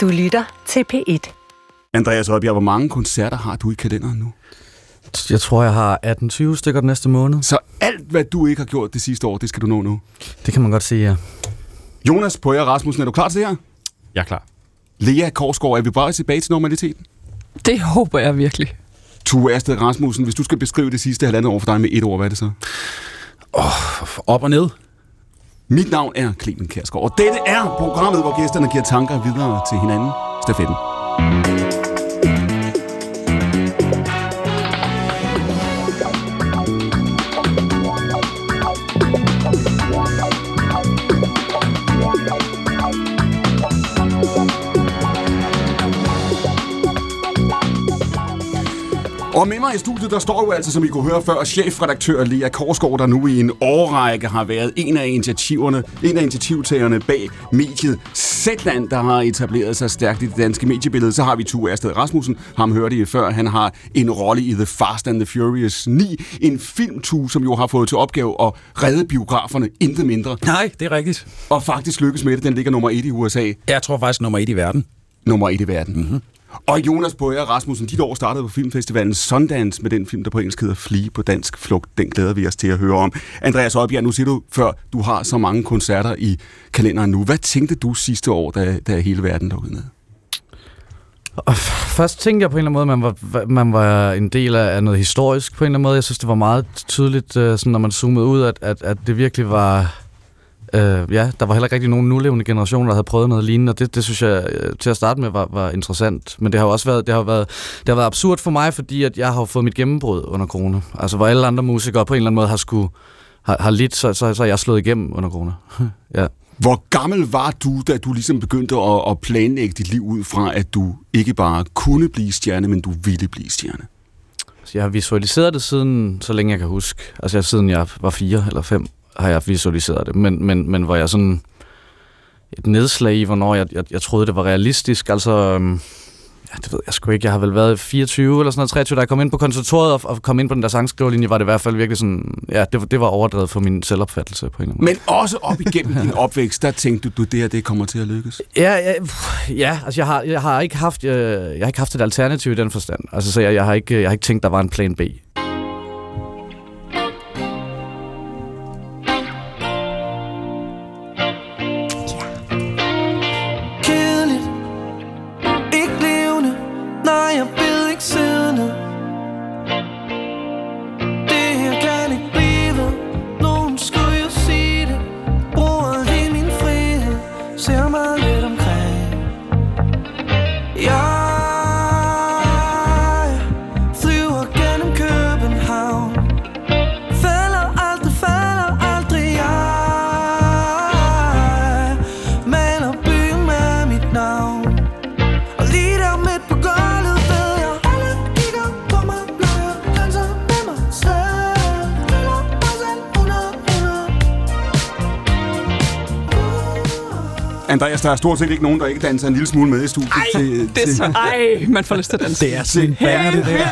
Du lytter til P1. Andreas Rødbjerg, hvor mange koncerter har du i kalenderen nu? Jeg tror, jeg har 18-20 stykker den næste måned. Så alt, hvad du ikke har gjort det sidste år, det skal du nå nu. Det kan man godt sige, ja. Jonas Pøjer Rasmussen, er du klar til det her? Jeg er klar. Lea Korsgaard, er vi bare tilbage til normaliteten? Det håber jeg virkelig. Tue Ersted Rasmussen, hvis du skal beskrive det sidste halvandet år for dig med et ord, hvad er det så? Op og ned. Mit navn er Clemen Kærsgaard, og dette er programmet, hvor gæsterne giver tanker videre til hinanden. Stafetten. Og med mig i studiet, der står jo altså, som I kunne høre før, chefredaktør Lea Korsgaard, der nu i en årrække har været en af initiativerne, en af initiativtagerne bag mediet Zetland, der har etableret sig stærkt i det danske mediebillede. Så har vi Tue Ersted Rasmussen, ham hørte I før, han har en rolle i The Fast and the Furious 9, en filmtue, som jo har fået til opgave at redde biograferne, intet mindre, Nej, det er rigtigt. og faktisk lykkes med det. Den ligger nummer et i USA, Jeg tror faktisk nummer et i verden. nummer et i verden. Mm-hmm. Og Jonas Bøger Rasmussen, dit år startede på filmfestivalen Sundance med den film, der på engelsk hedder Flige på dansk flugt. Den glæder vi os til at høre om. Andreas Højbjerg, nu siger du før, du har så mange koncerter i kalenderen nu. Hvad tænkte du sidste år, da, da hele verden lukkede ned? Først tænkte jeg på en eller anden måde, at man var, man var en del af noget historisk på en eller anden måde. Jeg synes, det var meget tydeligt, øh, sådan, når man zoomede ud, at, at, at det virkelig var... Øh, ja, der var heller ikke rigtig nogen nulevende generationer, der havde prøvet noget lignende, og det, det synes jeg øh, til at starte med var, var interessant. Men det har jo også været, det har været, det har været absurd for mig, fordi at jeg har fået mit gennembrud under corona. Altså, hvor alle andre musikere på en eller anden måde har, skulle, har, har lidt, så, så, så jeg slået igennem under corona. ja. Hvor gammel var du, da du ligesom begyndte at, at planlægge dit liv ud fra, at du ikke bare kunne blive stjerne, men du ville blive stjerne? Så jeg har visualiseret det siden, så længe jeg kan huske. Altså jeg, siden jeg var fire eller fem, har jeg visualiseret det. Men, men, men hvor jeg sådan et nedslag i, hvornår jeg, jeg, jeg troede, det var realistisk. Altså, øhm, ja, det ved jeg sgu ikke. Jeg har vel været 24 eller sådan noget, 23, da jeg kom ind på konservatoriet og, og kom ind på den der sangskriverlinje, var det i hvert fald virkelig sådan, ja, det, var- det var overdrevet for min selvopfattelse på en eller anden måde. Men også op igennem din opvækst, der tænkte du, det her det kommer til at lykkes. Ja, ja, ja altså jeg har, jeg har ikke haft, øh, jeg har ikke haft et alternativ i den forstand. Altså så jeg, jeg har ikke, jeg har ikke tænkt der var en plan B. Andreas, der er stort set ikke nogen, der ikke danser en lille smule med i studiet. Ej, til, det er til- så... Ej, man får lyst til at danse. Det er sådan en banger, det der.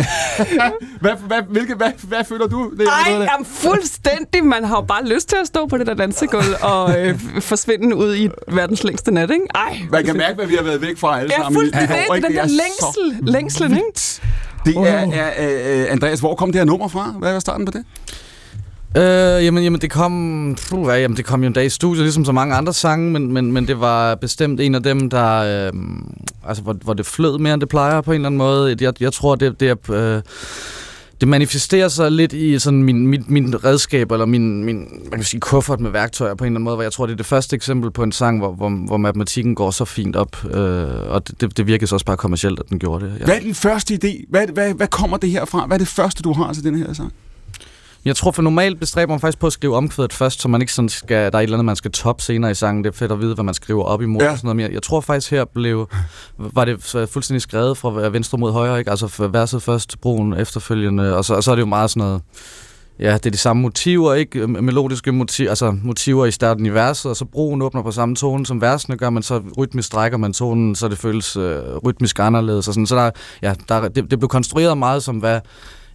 hvad, hvad, hvilke, hvad, hvad føler du? Det, Ej, jamen fuldstændig. Man har jo bare lyst til at stå på det der dansegulv og øh, forsvinde ud i verdens længste nat, ikke? Ej, Man kan mærke, hvad vi har været væk fra alle Ja, sammen. et fuldstændig. Det, det, den der er længsel, længslen, ikke? Det er, er øh, Andreas, hvor kom det her nummer fra? Hvad var starten på det? Øh, jamen, jamen, det kom, puh, hvad, jamen, det kom jo en dag i studiet, ligesom så mange andre sange, men, men, men det var bestemt en af dem, der, øh, altså, hvor, hvor det flød mere, end det plejer på en eller anden måde. Jeg, jeg tror, det, det. Øh, det manifesterer sig lidt i sådan min, min, min redskab, eller min, min man kan sige, kuffert med værktøjer på en eller anden måde, hvor jeg tror, det er det første eksempel på en sang, hvor, hvor, hvor matematikken går så fint op, øh, og det, det, virkede så også bare kommercielt, at den gjorde det. Ja. Hvad er den første idé? Hvad, hvad, hvad kommer det her fra? Hvad er det første, du har til den her sang? Jeg tror for normalt bestræber man faktisk på at skrive omkvædet først, så man ikke sådan skal, der er et eller andet, man skal top senere i sangen. Det er fedt at vide, hvad man skriver op imod. Ja. Og sådan noget. Men jeg, jeg tror faktisk her blev, var det fuldstændig skrevet fra venstre mod højre, ikke? Altså verset først, broen efterfølgende, og så, og så er det jo meget sådan noget, ja, det er de samme motiver, ikke? Melodiske motiver, altså motiver i starten i verset, og så broen åbner på samme tone, som versene gør, men så rytmisk strækker man tonen, så det føles øh, rytmisk anderledes, og sådan. Så der, ja, der, det, det blev konstrueret meget som, hvad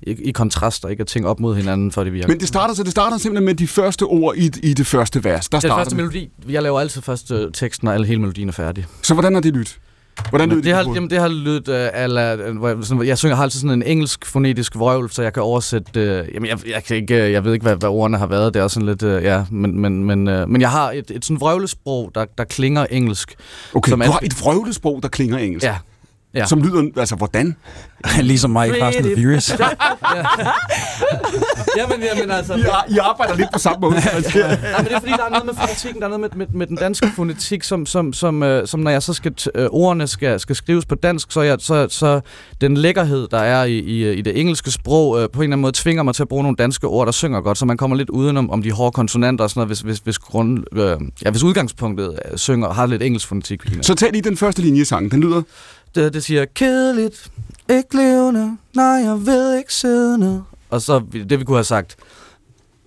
i, i kontraster, ikke? At ting op mod hinanden, for det virker. Men det starter, så det starter simpelthen med de første ord i, i det første vers. Der det er starter første melodi. Jeg laver altid først øh, teksten, når alle hele melodien er færdig. Så hvordan har det lyttet? Hvordan lyder det, har, jamen, det har lyttet øh, ala, øh, hvor jeg, sådan, jeg synger har altid sådan en engelsk fonetisk vrøvl, så jeg kan oversætte, øh, jamen jeg, jeg, kan ikke, øh, jeg ved ikke, hvad, hvad ordene har været, det er sådan lidt, øh, ja, men, men, men, øh, men jeg har et, et sådan vrøvlesprog, der, der klinger engelsk. Okay, som du har et vrøvlesprog, der klinger engelsk. Ja, ja. Som lyder, altså hvordan? ligesom mig i Fast and the Furious. jamen, jamen altså... I, I arbejder lidt på samme måde. altså. Nej, men det er fordi, der er noget med fonetikken, der er noget med, med, med den danske fonetik, som, som, som, øh, som når jeg så skal, t- øh, ordene skal, skal skrives på dansk, så, jeg, så, så den lækkerhed, der er i, i, i det engelske sprog, øh, på en eller anden måde tvinger mig til at bruge nogle danske ord, der synger godt, så man kommer lidt udenom om de hårde konsonanter og sådan noget, hvis, hvis, hvis, grund, øh, ja, hvis udgangspunktet øh, synger har lidt engelsk fonetik. Så... Så tag lige den første linje i sangen. Den lyder... Det, det siger, kedeligt, ikke levende, nej, jeg ved ikke siddende. Og så det, vi kunne have sagt,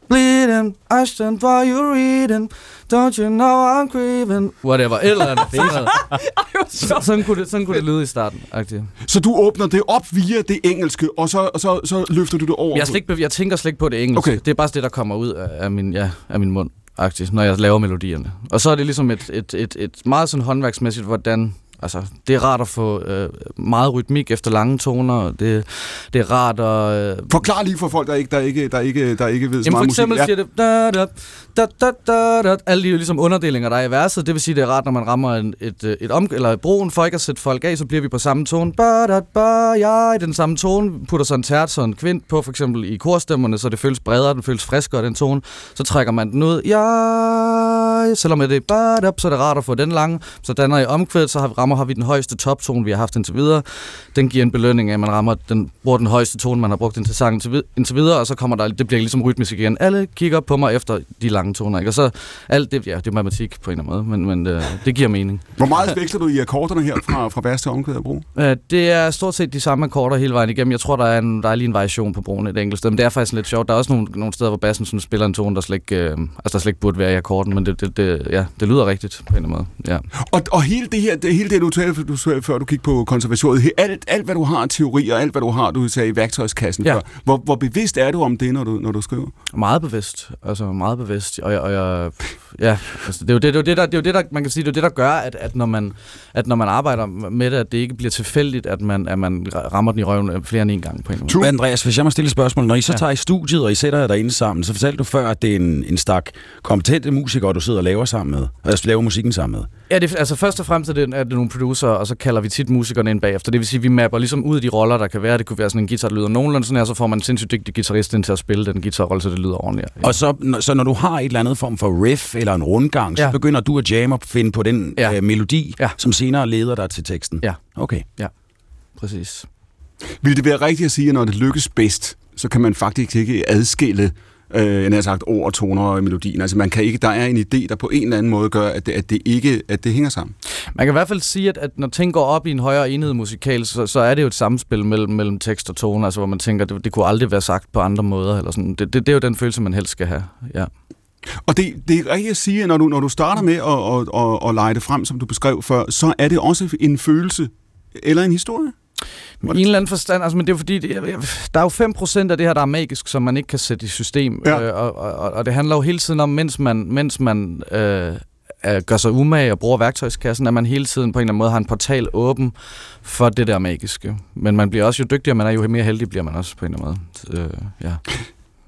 Bleeding, I stand by you reading, don't you know I'm grieving. Whatever, et eller andet. Så- sådan, kunne det, sådan kunne det lyde i starten. -agtigt. Så du åbner det op via det engelske, og så, og så, så løfter du det over. Jeg, slet ikke, jeg tænker slet ikke på det engelske. Okay. Det er bare det, der kommer ud af, af, min, ja, af min mund, -agtigt, når jeg laver melodierne. Og så er det ligesom et, et, et, et meget sådan håndværksmæssigt, hvordan... Altså, det er rart at få øh, meget rytmik efter lange toner. Det, det er rart at... Øh, Forklar lige for folk, der ikke, der ikke, der ikke, der ikke ved så Jamen for meget eksempel musik. siger det da, da, da, da, da, da, alle de ligesom underdelinger, der er i verset. Det vil sige, det er rart, når man rammer en, et, øh, et om, eller broen for ikke at sætte folk af, så bliver vi på samme tone. Ba, da, ba, ja, i den samme tone. Putter så en tært, en kvint på, for eksempel i korstemmerne, så det føles bredere, den føles friskere, den tone. Så trækker man den ud. Ja, selvom det er ba, da, så er det rart at få den lange. Så danner i omkvædet, så har, rammer har vi den højeste toptone, vi har haft indtil videre. Den giver en belønning af, at man rammer den, bruger den højeste tone, man har brugt indtil sangen til, indtil videre, og så kommer der, det bliver ligesom rytmisk igen. Alle kigger på mig efter de lange toner, ikke? Og så alt det, ja, det er matematik på en eller anden måde, men, men øh, det giver mening. Hvor meget veksler du i akkorderne her fra, fra vers til omkvæd og bro? Øh, det er stort set de samme akkorder hele vejen igennem. Jeg tror, der er, en, der er lige en variation på broen et enkelt sted, men det er faktisk lidt sjovt. Der er også nogle, nogle steder, hvor bassen sådan spiller en tone, der slet ikke, øh, altså, der slet ikke burde være i akkorden, men det, det, det, ja, det lyder rigtigt på en eller anden måde. Ja. Og, og hele det her, det, hele det, du talte du, sagde, før du gik på konservatoriet, alt, alt, hvad du har af teori, og alt, hvad du har, du sagde i værktøjskassen Ja. før, hvor, hvor bevidst er du om det, når du, når du skriver? Meget bevidst, altså meget bevidst, og jeg, og jeg ja, altså det er jo det, det, er jo det, der, det er jo det, der, man kan sige, det er jo det, der gør, at, at, når man, at når man arbejder med det, at det ikke bliver tilfældigt, at man, at man rammer den i røven flere end en gang på en måde. Andreas, hvis jeg må stille et spørgsmål. Når I så Ja. tager i studiet, og I sætter jer derinde sammen, så fortalte du før, at det er en, en stak kompetente musikere, du sidder og laver sammen med. Altså laver musikken sammen med. Ja, det, er- altså først og fremmest er det, er det nogle producer, og så kalder vi tit musikerne ind bagefter. Det vil sige, at vi mapper ligesom ud de roller, der kan være. Det kunne være sådan en guitar, der lyder nogenlunde sådan her, så får man en sindssygt dygtig guitarist ind til at spille den guitarrolle, så det lyder ordentligt. Og så, når- så når du har et eller andet form for riff eller en rundgang, så Ja. begynder du at jamme og finde på den Ja. øh, melodi, Ja. som senere leder dig til teksten. Ja. Okay. Præcis. Vil det være rigtigt at sige, at når det lykkes bedst, så kan man faktisk ikke adskille øh, jeg har sagt ord og toner i melodien. Altså man kan ikke, der er en idé, der på en eller anden måde gør, at det, at det ikke at det hænger sammen. Man kan i hvert fald sige, at, at når ting går op i en højere enhed musikal, så, så er det jo et samspil mellem, mellem tekst og tone, altså hvor man tænker, det, det kunne aldrig være sagt på andre måder. Eller sådan. Det, det, det er jo den følelse, man helst skal have. Ja. Og det, det er rigtigt at sige, at når du, når du starter med at, at, at, at lege det frem, som du beskrev før, så er det også en følelse eller en historie. Men I en eller anden forstand, altså, men det er jo fordi, det, der er jo 5% af det her, der er magisk, som man ikke kan sætte i system. Ja. Øh, og, og, og det handler jo hele tiden om, mens man, mens man øh, gør sig umage og bruger værktøjskassen, at man hele tiden på en eller anden måde har en portal åben for det der magiske. Men man bliver også, jo dygtigere man er, jo mere heldig bliver man også på en eller anden måde. Øh, ja.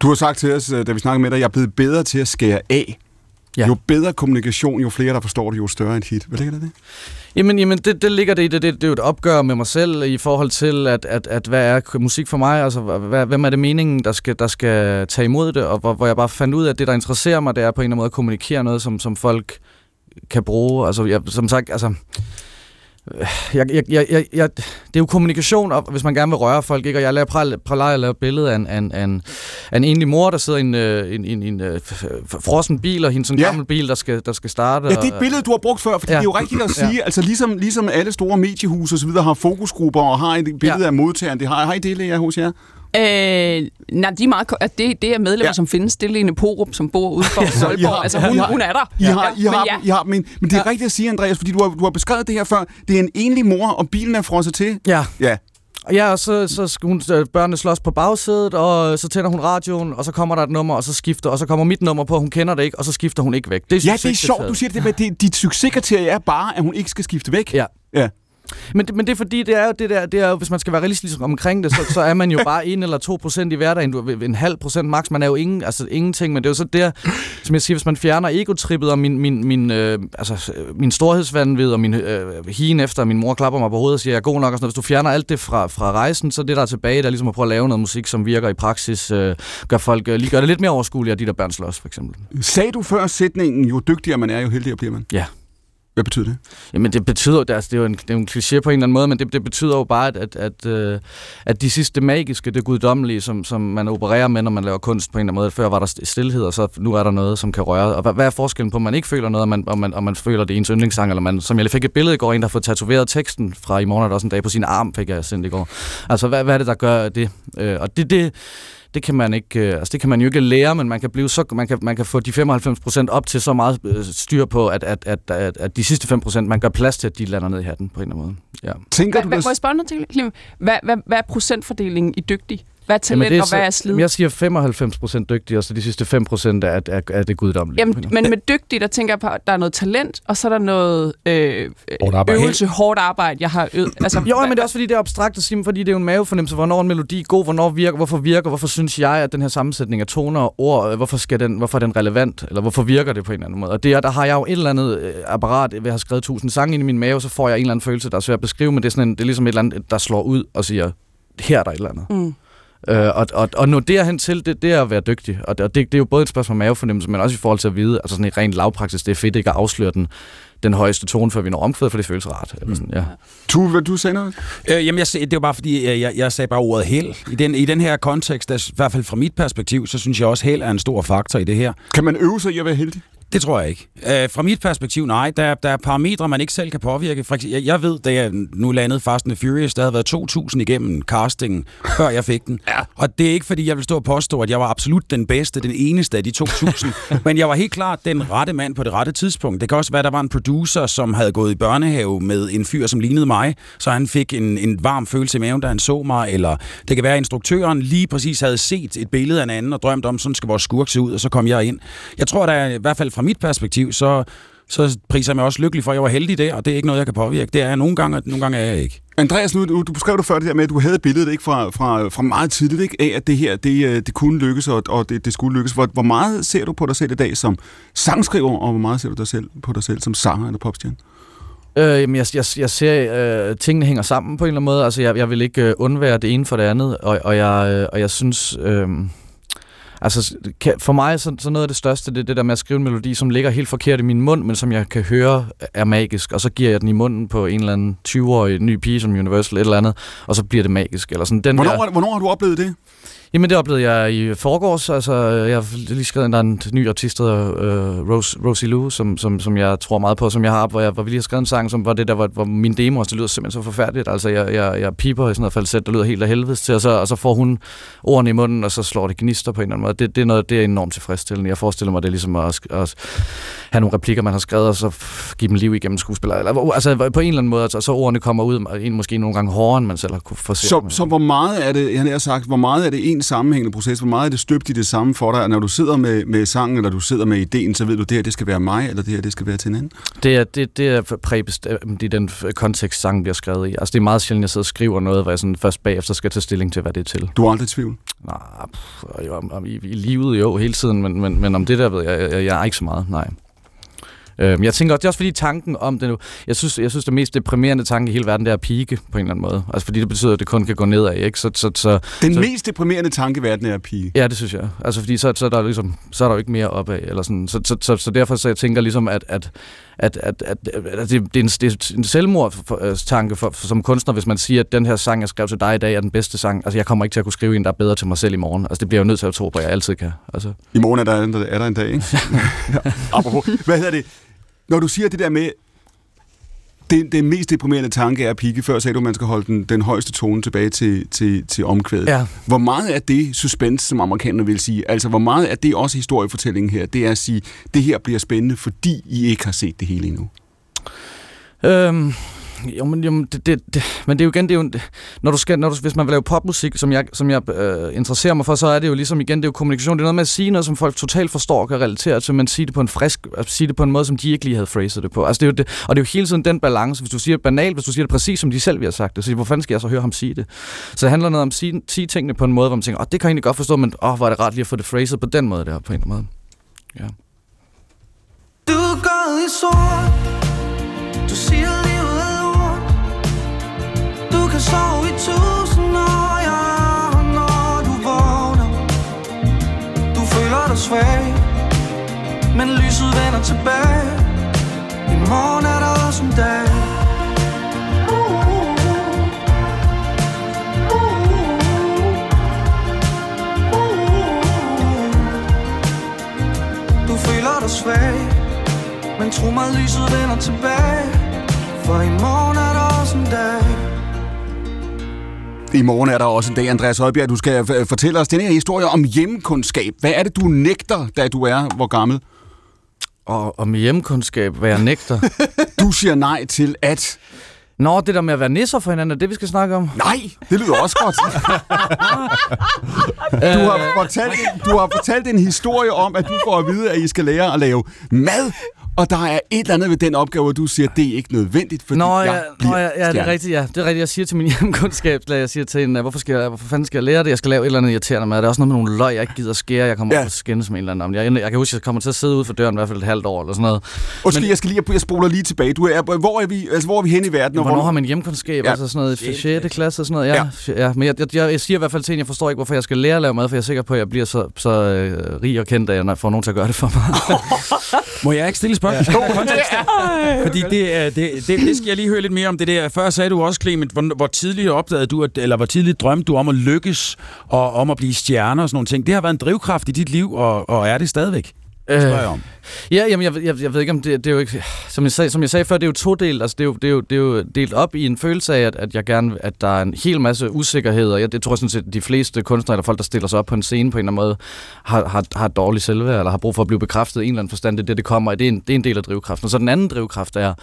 Du har sagt til os, øh, da vi snakkede med dig, at jeg er blevet bedre til at skære af. Ja. Jo bedre kommunikation, jo flere der forstår det, jo større et hit. Hvad ligger der det? Jamen, jamen det, det ligger det i det, det. Det er jo et opgør med mig selv i forhold til, at, at, at hvad er musik for mig? Altså, hvad, hvem er det meningen, der skal, der skal tage imod det? Og hvor, hvor jeg bare fandt ud af, at det, der interesserer mig, det er på en eller anden måde at kommunikere noget, som, som folk kan bruge. Altså, jeg, som sagt, altså... Jeg, jeg, jeg, jeg, jeg, det er jo kommunikation, og hvis man gerne vil røre folk, ikke? og jeg laver prøver at lave et billede af en, af en, af en, af en enlig mor, der sidder i en, øh, en, en, en øh, frossen bil, og hendes sådan en Ja. gammel bil, der skal, der skal starte. Ja, det er et billede, du har brugt før, fordi ja. Det er jo rigtigt at sige, ja. altså ligesom, ligesom alle store mediehuse videre har fokusgrupper og har et billede ja. Af modtageren. Det har, har I det, Lea, hos jer? Øh, nej, de er meget, at det, det er medlemmer, Ja. ja. som findes. Det er Lene Porup, som bor ude for I har- Aalborg. Altså, hun, I har- hun er der. I har, I men har, ja. I har men, men det er ja. rigtigt at sige, Andreas, fordi du har, du har beskrevet det her før. Det er en enlig mor, og bilen er frosset til. Ja, Ja. Og ja, og så, så skal hun, børnene slås på bagsædet, og så tænder hun radioen, og så kommer der et nummer, og så skifter, og så kommer mit nummer på, hun kender det ikke, og så skifter hun ikke væk. Det Ja, det er sjovt, du siger det, men det, dit succeskriterie er bare, at hun ikke skal skifte væk. Ja. Ja. Men, det- men det er fordi, det er jo det der, det er jo, hvis man skal være realistisk omkring det, så, så er man jo bare 1 eller 2 procent i hverdagen, du, en halv procent max, man er jo ingen, altså ingenting, men det er jo så der, som jeg siger, hvis man fjerner egotrippet og min, min, min, øh, altså, min storhedsvandvid og min øh, hien efter, min mor klapper mig på hovedet og siger, jeg er god nok og sådan noget. Hvis du fjerner alt det fra, fra rejsen, så er det der er tilbage, der er ligesom at prøve at lave noget musik, som virker i praksis, øh, gør folk, øh, lige gør det lidt mere overskueligt, at de der børn slås, for eksempel. Sagde du før sætningen, jo dygtigere man er, jo heldigere bliver man? Ja. Hvad betyder det? Jamen det betyder jo, altså, det er jo en, det er en kliché på en eller anden måde, men det, det betyder jo bare, at, at, at, øh, at de sidste magiske, det guddommelige, som, som man opererer med, når man laver kunst på en eller anden måde. Før var der stillhed, og så nu er der noget, som kan røre. Og hvad, hvad er forskellen på, at man ikke føler noget, og man, og man, og man føler det er ens yndlingssang, eller man, som jeg fik et billede i går, en der har fået tatoveret teksten fra i morgen, er der også en dag på sin arm, fik jeg sendt i går. Altså hvad, hvad er det, der gør det? Øh, og det, det, det kan man ikke, øh, altså det kan man jo ikke lære, men man kan blive så man kan, man kan få de 95% op til så meget øh, styr på, at, at, at, at, at de sidste 5%, man gør plads til, at de lander ned i hatten på en eller anden måde. Ja. Tænker Hva, du hva, det? må jeg spørge noget til? Hvad, hvad, hvad er procentfordelingen i dygtig? Hvad er talent, det og hvad er slid? Jamen, jeg siger 95% dygtige, og så de sidste 5% er, er, er det guddommelige. Jamen, men med dygtig, der tænker jeg på, at der er noget talent, og så er der noget øh, Hårdt arbejde. øvelse, hårdt arbejde, jeg har øvet. Altså, Jo, men det er også fordi, det er abstrakt at sige, fordi det er jo en mavefornemmelse, hvornår er en melodi god, hvornår virker, hvorfor virker, hvorfor synes jeg, at den her sammensætning af toner og ord, øh, hvorfor, skal den, hvorfor er den relevant, eller hvorfor virker det på en eller anden måde. Og det er, der har jeg jo et eller andet øh, apparat, ved at have skrevet tusind sange ind i min mave, så får jeg en eller anden følelse, der er svær at beskrive, men det er, sådan en, det er ligesom et eller andet, der slår ud og siger, her er der et eller andet. Mm. Øh, og, og, og nå derhen til, det, det er at være dygtig. Og det, og det, det er jo både et spørgsmål om mavefornemmelse, men også i forhold til at vide, altså sådan i ren lavpraksis, det er fedt ikke at afsløre den, den højeste tone, før vi når omkvædet, for det føles rart. Eller sådan, ja. Tu, hvad du sagde noget? Øh, jamen, jeg, det var bare fordi, jeg, jeg, jeg sagde bare ordet held. I den, I den her kontekst, der, i hvert fald fra mit perspektiv, så synes jeg også, held er en stor faktor i det her. Kan man øve sig i at være heldig? Det tror jeg ikke. Øh, fra mit perspektiv, nej. Der, der er parametre, man ikke selv kan påvirke. For eksempel, jeg, jeg ved, da jeg nu landede Fast and Furious, der havde været 2.000 igennem castingen, før jeg fik den. Ja. Og det er ikke, fordi jeg vil stå og påstå, at jeg var absolut den bedste, den eneste af de 2.000. men jeg var helt klart den rette mand på det rette tidspunkt. Det kan også være, at der var en producer, som havde gået i børnehave med en fyr, som lignede mig, så han fik en, en varm følelse i maven, da han så mig. Eller det kan være, at instruktøren lige præcis havde set et billede af en anden og drømt om, sådan skal vores skurk se ud, og så kom jeg ind. Jeg tror, der er, i hvert fald fra mit perspektiv, så, så priser jeg mig også lykkelig for, at jeg var heldig der, og det er ikke noget, jeg kan påvirke. Det er jeg nogle gange, og nogle gange er jeg ikke. Andreas, nu, du, du beskrev det før det der med, at du havde billedet ikke, fra, fra, fra meget tidligt ikke, af, at det her det, øh, det kunne lykkes, og, og det, det skulle lykkes. Hvor, hvor meget ser du på dig selv i dag som sangskriver, og hvor meget ser du dig selv på dig selv som sanger eller popstjerne? Øh, jamen, jeg, jeg, jeg ser, øh, tingene hænger sammen på en eller anden måde. Altså, jeg, jeg vil ikke øh, undvære det ene for det andet, og, og, jeg, øh, og jeg synes... Øh, altså, kan, for mig så, så noget af det største, det er det der med at skrive en melodi, som ligger helt forkert i min mund, men som jeg kan høre er magisk, og så giver jeg den i munden på en eller anden 20-årig ny pige som Universal et eller andet, og så bliver det magisk. Eller sådan. Den der, Hvornår, hvornår har du oplevet det? Jamen det oplevede jeg i forgårs, altså jeg har lige skrevet, der er en ny artist, der hedder øh, Rose, Rosie Lou, som, som, som jeg tror meget på, som jeg har, hvor, jeg, hvor vi lige har skrevet en sang, som var det der, hvor, hvor min demo, det lyder simpelthen så forfærdeligt, altså jeg, jeg, jeg piper i sådan noget falset, der lyder helt af helvedes til, og så, og så får hun ordene i munden, og så slår det gnister på en eller anden måde. Det, det, er, noget, det er enormt tilfredsstillende. Jeg forestiller mig, det er ligesom at, at have nogle replikker, man har skrevet, og så give dem liv igennem skuespillere, eller altså på en eller anden måde, altså, så ordene kommer ud, og en måske nogle gange hårdere, end man selv har kunne få Så, så hvor meget er det, jeg har sagt, hvor meget er det en sammenhængende proces? Hvor meget er det støbt i det samme for dig? Når du sidder med, med sangen, eller du sidder med ideen, så ved du, det her det skal være mig, eller det her det skal være til en anden? Det er, det, det er præbestemt i den kontekst, sangen bliver skrevet i. Altså, det er meget sjældent, jeg sidder og skriver noget, hvor jeg sådan først bagefter skal tage stilling til, hvad det er til. Du er aldrig i tvivl. Nej, pff, jo, om, om, i, i, livet jo hele tiden, men, men, men om det der ved jeg, jeg, jeg er ikke så meget, nej. Øhm, jeg tænker også, det er også fordi tanken om det nu, jeg synes, jeg synes det mest deprimerende tanke i hele verden, det er at pike på en eller anden måde. Altså fordi det betyder, at det kun kan gå nedad, ikke? Så, så, så, Den så, mest deprimerende tanke i verden er at pige. Ja, det synes jeg. Altså, fordi så, så, er der ligesom, så er der jo ikke mere opad. Eller sådan. Så, så, så, så derfor så jeg tænker ligesom, at, at, at, at, at, at det, det, er en, det er en selvmordstanke for, for, som kunstner, hvis man siger, at den her sang, jeg skrev til dig i dag, er den bedste sang. Altså, jeg kommer ikke til at kunne skrive en, der er bedre til mig selv i morgen. Altså, det bliver jeg jo nødt til at tro på, at jeg altid kan. Altså. I morgen er der, er der en dag, ikke? Apropos, hvad hedder det? Når du siger det der med, det, det mest deprimerende tanke er pike. Før sagde du, at man skal holde den, den højeste tone tilbage til, til, til omkvædet. Ja. Hvor meget er det suspense, som amerikanerne vil sige? Altså, hvor meget er det også historiefortællingen her? Det er at sige, det her bliver spændende, fordi I ikke har set det hele endnu. Øhm, jo, men, jo, det, det, det, men det er jo igen, det er jo, når du skal, når du, hvis man vil lave popmusik, som jeg, som jeg øh, interesserer mig for, så er det jo ligesom igen, det er jo kommunikation. Det er noget med at sige noget, som folk totalt forstår og kan relatere til, men sige det på en frisk, at sige det på en måde, som de ikke lige havde phraset det på. Altså, det er jo det, og det er jo hele tiden den balance. Hvis du siger det banalt, hvis du siger det præcis, som de selv vi har sagt det, så hvor fanden skal jeg så høre ham sige det? Så det handler noget om at sige, sige tingene på en måde, hvor man tænker, åh, det kan jeg egentlig godt forstå, men åh, hvor er det rart lige at få det phraset på den måde der, på en måde. Ja. Du går i sort Du siger du kan sove i tusind år, ja. Når du vågner Du føler dig svag. Men lyset vender tilbage. I morgen er der også en dag. Du føler dig svag. Men tro mig, lyset vender tilbage. For i morgen er der også en dag. I morgen er der også en dag, Andreas Højbjerg. Du skal fortælle os den her historie om hjemkundskab. Hvad er det, du nægter, da du er hvor gammel? Og, med hjemkundskab, hvad jeg nægter. Du siger nej til at... Nå, det der med at være nisser for hinanden, er det, vi skal snakke om? Nej, det lyder også godt. du, har fortalt, du har fortalt en historie om, at du får at vide, at I skal lære at lave mad. Og der er et eller andet ved den opgave, hvor du siger, at det er ikke nødvendigt, fordi Nå, jeg ja, bliver nå ja, ja, det er rigtigt, ja. Det er rigtigt, jeg siger til min hjemkundskabslærer, jeg siger til hende, hvorfor, skal jeg, hvorfor fanden skal jeg lære det? Jeg skal lave et eller andet irriterende mad. Der er også noget med nogle løg, jeg ikke gider skære. Jeg kommer Ja. op og skændes med en eller anden om. Jeg, jeg kan huske, jeg kommer til at sidde ude for døren i hvert fald et halvt år eller sådan noget. Undskyld, jeg skal lige, jeg spoler lige tilbage. Du er, hvor, er vi, altså, hvor er vi henne i verden? og Hvornår hvor- har man hjemkundskab? Ja. Altså sådan noget i 6. klasse og sådan noget? Ja, ja. ja men jeg, jeg, jeg, jeg, siger i hvert fald til hende, jeg forstår ikke, hvorfor jeg skal lære at lave mad, for jeg er sikker på, at jeg bliver så, så øh, rig og kendt, at jeg får nogen til at gøre det for mig. Må jeg ikke stille et spørgsmål? Ja. Kontekst. Fordi det, er- det, det, det skal jeg lige høre lidt mere om. Det der. Før sagde du også, Clement, hvor, hvor tidligt opdagede du, at, eller hvor tidligt drømte du om at lykkes, og om at blive stjerne og sådan nogle ting. Det har været en drivkraft i dit liv, og, og er det stadigvæk? Det spørger om. Ja, jamen, jeg, jeg, jeg ved ikke om det, det er jo ikke, som jeg, sagde, som jeg sagde før, det er jo todelt, altså det er jo, det er jo, det er jo delt op i en følelse af, at, at jeg gerne, at der er en hel masse usikkerheder. Jeg, det tror sådan set, de fleste kunstnere eller folk, der stiller sig op på en scene på en eller anden måde, har, har, har et dårligt selvværd, eller har brug for at blive bekræftet i en eller anden forstand. Det er det, det kommer. Det er en, det er en del af drivkraften. Og så den anden drivkraft er,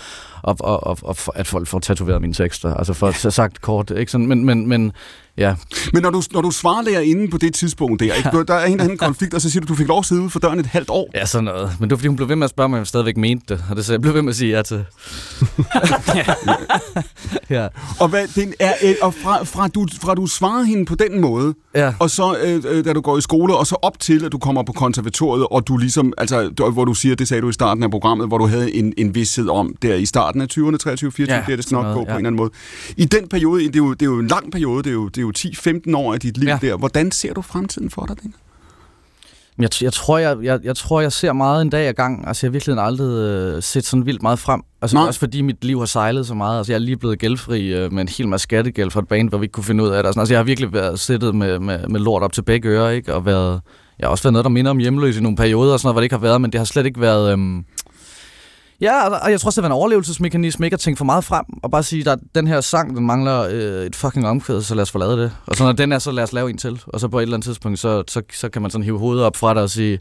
at, at, at, at, at folk får tatoveret mine tekster. Altså for at sagt kort, ikke sådan, men, men, men ja. Men når du, når du svarer lærerinden på det tidspunkt der, ikke? der er en eller anden konflikt, og så siger du, du fik lov at sidde ude for døren et halvt år. Ja, sådan noget. Men det var fordi, hun blev ved med at spørge mig, om jeg stadigvæk mente det. Og det så jeg blev ved med at sige ja til. ja. Og, hvad, den er, øh, og fra, fra, du, fra du svarer hende på den måde, Ja. og så øh, øh, da du går i skole, og så op til, at du kommer på konservatoriet, og du ligesom, altså, du- hvor du siger, det sagde du i starten af programmet, hvor du havde en, en vidshed om, der i starten af 20'erne, 23, 24, ja, Ja, det er det skal nok gå noget, på ja. en eller anden måde. I den periode, det er jo, det er jo en lang periode, det er jo, det er jo 10-15 år af dit liv Ja. der. Hvordan ser du fremtiden for dig, Daniel? Jeg, jeg, tror, jeg, jeg, jeg tror, jeg ser meget en dag ad gang. Altså, jeg har virkelig aldrig øh, set sådan vildt meget frem. Altså, Nej. også fordi mit liv har sejlet så meget. Altså, jeg er lige blevet gældfri øh, med en hel masse skattegæld fra et band, hvor vi ikke kunne finde ud af det. Altså, jeg har virkelig været sættet med, med, med lort op til begge ører, ikke? Og været, jeg har også været noget, der minder om hjemløs i nogle perioder, og sådan noget, hvor det ikke har været, men det har slet ikke været... Øhm, Ja, og- jeg tror også, det var en overlevelsesmekanisme, ikke at tænke for meget frem, og bare sige, at den her sang, den mangler øh, et fucking omkvæd, så lad os få lavet det. Og så når den er, så lad os lave en til. Og så på et eller andet tidspunkt, så, så, så kan man sådan hive hovedet op fra dig og sige,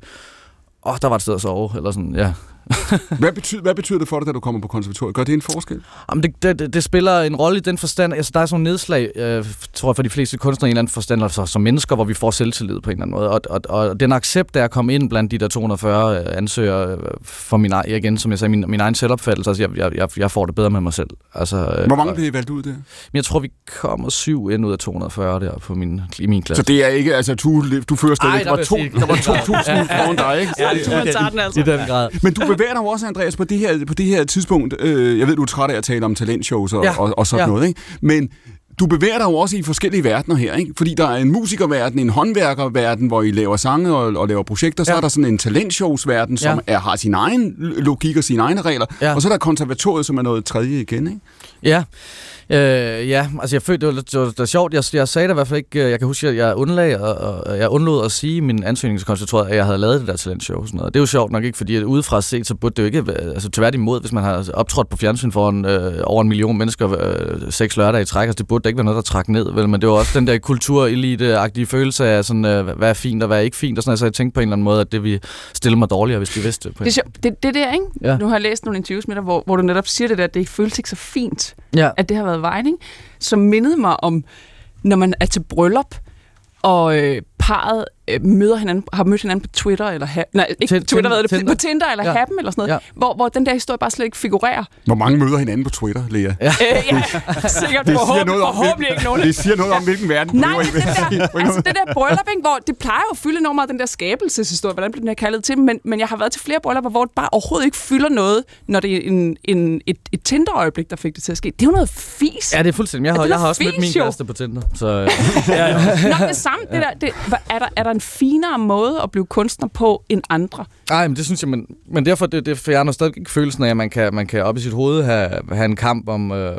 åh, oh, der var et sted at sove, eller sådan, ja. Hvad betyder, hvad betyder det for dig, da du kommer på konservatoriet? Gør det en forskel? Jamen, det, det, det, det spiller en rolle i den forstand, altså der er sådan nogle nedslag, øh, tror jeg, for de fleste kunstnere i en eller anden forstand, altså som mennesker, hvor vi får selvtillid på en eller anden måde. Og, og, og den accept, der er kommet ind blandt de der 240 øh, ansøgere, øh, for min, egen- igen, som jeg sagde, min, min egen selvopfattelse, altså jeg, jeg, jeg, jeg får det bedre med mig selv. Altså, øh, Hvor mange og- blev valgt ud der? Men jeg tror, vi kommer syv ind ud af 240 der på min, i min klasse. Så det er ikke, altså du, du fører stadig, Ej, der der var, to, der var 2.000 foran dig, ikke? Ja, det man tager den altså. I den grad. Men du bevæger dig jo også, Andreas, på det her, på det her tidspunkt. Øh, jeg ved, du er træt af at tale om talentshows og, ja. Og, og sådan. Ja. noget, ikke? Men du bevæger dig jo også i forskellige verdener her, ikke? Fordi der er en musikerverden, en håndværkerverden, hvor I laver sange og, og laver projekter. Så Ja. er der sådan en talentshowsverden, som Ja. er, har sin egen logik og sine egne regler. Ja. Og så er der konservatoriet, som er noget tredje igen, ikke? Ja, øh, ja, altså jeg følte, det var, det var, det var sjovt. Jeg, jeg sagde det i hvert fald ikke. øh, Jeg kan huske, at jeg undlagde, og, og jeg undlod at sige i min ansøgning til konservatoriet, at jeg havde lavet det der talentshow. og Sådan noget. Det er jo sjovt nok ikke, fordi udefra set, så burde det jo ikke altså tværtimod, hvis man har optrådt på fjernsyn foran øh, over en million mennesker øh, seks lørdage i træk, altså det burde da ikke være noget, der trak ned, vel? Men det var også den der kulturelite-agtige følelse af, sådan, øh, hvad er fint og hvad er ikke fint. Og sådan, noget. så jeg tænkte på en eller anden måde, at det ville stille mig dårligere, hvis de vidste det. På Det, er det, det der, ikke? Ja. Ja. Nu har jeg læst nogle interviews med dig, hvor, hvor du netop siger det der, at det føles ikke så fint, Ja. at det har været vejen, ikke? Som mindede mig om, når man er til bryllup, og øh, parret øh, møder hinanden, har mødt hinanden på Twitter, eller ha- nej, ikke Tin- Twitter, hvad det, Tinder. på Tinder, eller Ja. ja. Happen, eller sådan noget, Ja. ja. hvor, hvor den der historie bare slet ikke figurerer. Hvor mange møder hinanden på Twitter, Lea? Øh, ja, sikkert forhåbentlig, forhåbentlig ikke nogen. det siger noget om, hvilken verden Nej, den der, altså det der bryllup, ikke, hvor det plejer jo at fylde enormt meget den der skabelseshistorie, hvordan bliver den her kaldet til, men, men jeg har været til flere bryllupper, hvor det bare overhovedet ikke fylder noget, når det er en, en, et, et Tinder-øjeblik, der fik det til at ske. Det er jo noget fis. Ja, det er fuldstændig. Jeg har, det jeg har noget også mødt min kæreste på Tinder. Så, øh, Nå, det samme, det der, det, er, der, er der en finere måde at blive kunstner på end andre? Nej, men det synes jeg, men, men derfor det, det fjerner stadig ikke følelsen af, at man kan, man kan op i sit hoved have, have en kamp om øh,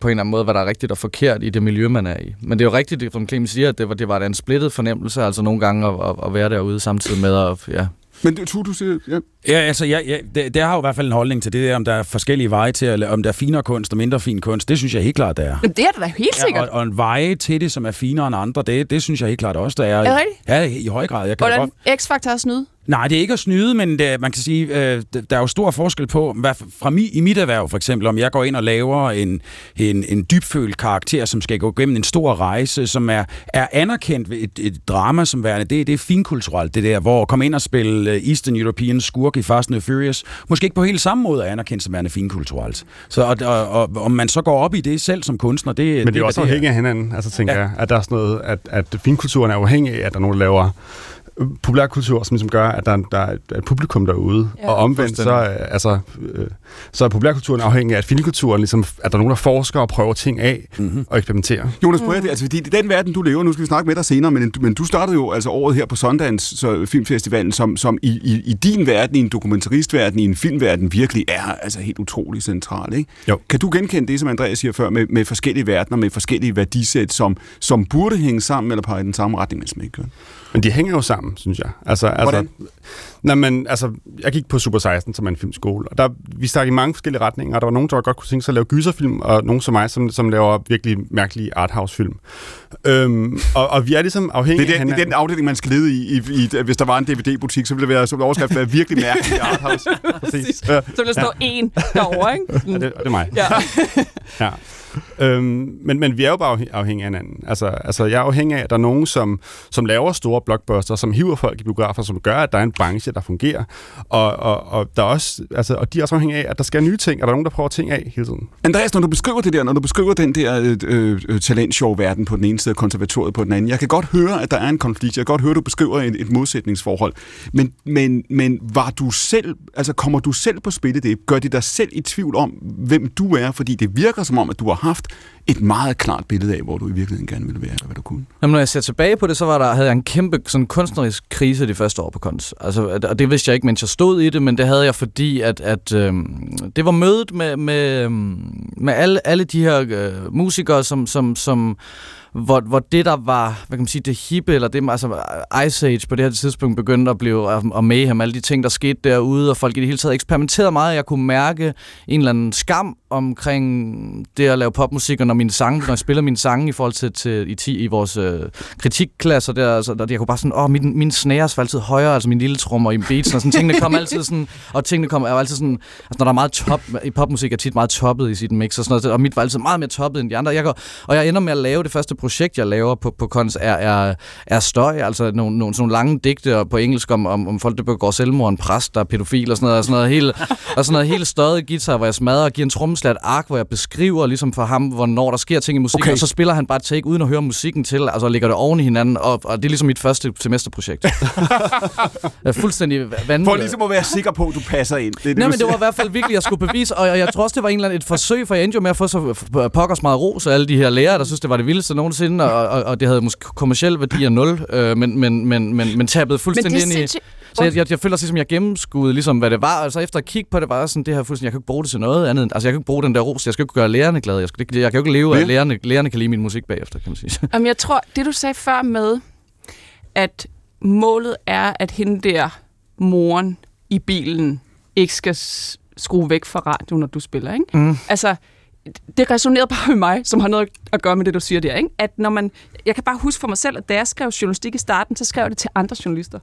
på en eller anden måde, hvad der er rigtigt og forkert i det miljø, man er i. Men det er jo rigtigt, det, som Clemens siger, at det var, det var en splittet fornemmelse, altså nogle gange at, at, at være derude samtidig med at, ja, men du, du, du siger, ja. Ja, altså, ja, ja, det, det har jo i hvert fald en holdning til det der, om der er forskellige veje til, at, om der er finere kunst og mindre fin kunst. Det synes jeg helt klart, der er. Jamen, det er det da helt sikkert. Ja, og, og en veje til det, som er finere end andre, det, det synes jeg helt klart også, der er. Er det rigtigt? Ja, i høj grad. Jeg kan da godt, Hvordan X-Factor er snyde? Nej, det er ikke at snyde, men det, man kan sige, øh, der er jo stor forskel på, hvad, fra mi, i mit erhverv for eksempel, om jeg går ind og laver en, en, en dybfølt karakter, som skal gå gennem en stor rejse, som er, er anerkendt ved et, et drama som værende, det, det er finkulturelt, det der, hvor at komme ind og spille øh, Eastern European skurk i Fast and Furious, måske ikke på helt samme måde er anerkendt som værende finkulturelt. Så og, og, og, om man så går op i det selv som kunstner, det Men det er jo hvad også afhængigt af hinanden, altså tænker Ja. jeg, at der er sådan noget, at, at finkulturen er afhængig af, at der er nogen, der laver populærkultur, som ligesom gør, at der, der er et, publikum derude. Ja. Og omvendt, så, er, altså, øh, så er populærkulturen afhængig af, at filmkulturen, ligesom, at der er nogen, der forsker og prøver ting af mm-hmm. og eksperimenterer. Jonas Brede, altså, fordi den verden, du lever, nu skal vi snakke med dig senere, men, men du startede jo altså året her på Sundance så Filmfestivalen, som, som i, i, i din verden, i en dokumentaristverden, i en filmverden, virkelig er altså helt utrolig central. Ikke? Jo. Kan du genkende det, som Andreas siger før, med, med forskellige verdener, med forskellige værdisæt, som, som burde hænge sammen eller pege i den samme retning, men som ikke gør? Men de hænger jo sammen, synes jeg. Altså, Hvordan? altså, nej, men, altså, jeg gik på Super 16, som er en filmskole, og der, vi stak i mange forskellige retninger, og der var nogen, der godt kunne tænke sig at lave gyserfilm, og nogen som mig, som, som laver virkelig mærkelige arthouse-film. Øhm, og, og vi er ligesom afhængige Det er, af den, det er den afdeling, man skal lede i, i, i hvis der var en DVD-butik, så ville det være som overskrift være virkelig mærkeligt i Arthouse. Præcis. Ja, Så vil der stå en derovre, ikke? Sådan. det, det er mig. Ja. Ja. Øhm, men, men vi er jo bare afhængige af hinanden. Altså, altså, jeg er afhængig af, at der er nogen, som, som laver store blockbuster, som hiver folk i biografer, som gør, at der er en branche, der fungerer. Og, og, og, der er også, altså, og de er også afhængige af, at der skal nye ting, og der er nogen, der prøver ting af hele tiden. Andreas, når du beskriver det der, når du beskriver den der øh, øh, talentshow-verden på den ene side og konservatoriet på den anden, jeg kan godt høre, at der er en konflikt. Jeg kan godt høre, at du beskriver et, et modsætningsforhold. Men, men, men var du selv, altså kommer du selv på spil i det? Gør det dig selv i tvivl om, hvem du er? Fordi det virker som om, at du har haft et meget klart billede af, hvor du i virkeligheden gerne ville være, eller hvad du kunne. Jamen, når jeg ser tilbage på det, så var der, havde jeg en kæmpe sådan, kunstnerisk krise de første år på kunst. Altså, og det vidste jeg ikke, mens jeg stod i det, men det havde jeg, fordi at, at øh, det var mødet med, med, øhm, med alle, alle de her øh, musikere, som, som, som hvor, hvor det der var, hvad kan man sige, det hippe, eller det, altså øh, Ice Age på det her tidspunkt begyndte at blive, øh, og mayhem, alle de ting, der skete derude, og folk i det hele taget eksperimenterede meget. Jeg kunne mærke en eller anden skam omkring det at lave popmusik, og når mine sange, når jeg spiller mine sange i forhold til, til i, ti, i vores øh, kritikklasser der, altså, der, jeg kunne bare sådan, åh, min, min snares var altid højere, altså min lille trommer i beats, og sådan, tingene kom altid sådan, og tingene kom er jo altid sådan, altså når der er meget top, i popmusik er tit meget toppet i sit mix, og sådan noget, og mit var altid meget mere toppet end de andre. Jeg går, og jeg ender med at lave det første projekt, jeg laver på, på Kons, er, er, er støj, altså nogle, nogle, sådan nogle lange digte på engelsk om, om, om folk, der begår selvmord, en præst, der er pædofil og sådan noget, og sådan noget helt, og sådan noget helt støjet guitar, hvor jeg smadrer og giver en trommeslat ark, hvor jeg beskriver ligesom for ham, hvornår der sker ting i musikken, Okay. og så spiller han bare et take uden at høre musikken til, altså lægger det oven i hinanden, og, og det er ligesom mit første semesterprojekt. er fuldstændig vanvittigt. For ligesom at være sikker på, at du passer ind. Det det, Nej, men det var i hvert fald virkelig, jeg skulle bevise, og jeg, jeg tror også, det var en eller anden et forsøg, for jeg endte jo med at få så pokkers meget ros af alle de her lærere, der synes, det var det vildeste nogensinde, og, og, og det havde måske kommersiel værdi af nul, øh, men, men, men, men, men tabede Men det fuldstændig er ind i... Så jeg, jeg, jeg føler ligesom, jeg gennemskuede, ligesom, hvad det var. Altså efter at kigge på det, var sådan, det her fuldstændig, jeg kan ikke bruge det til noget andet. end- Altså jeg kan ikke bruge den der ros, jeg skal ikke gøre lærerne glade. Jeg, skal, det, jeg kan jo ikke leve at lærerne, lærerne kan lide min musik bagefter, kan man sige. Jamen, jeg tror, det du sagde før med, at målet er, at hende der, moren i bilen, ikke skal skrue væk fra radioen, når du spiller, ikke? Mm. Altså, det resonerede bare med mig, som har noget at gøre med det, du siger der. Ikke? At når man, jeg kan bare huske for mig selv, at da jeg skrev journalistik i starten, så skrev jeg det til andre journalister.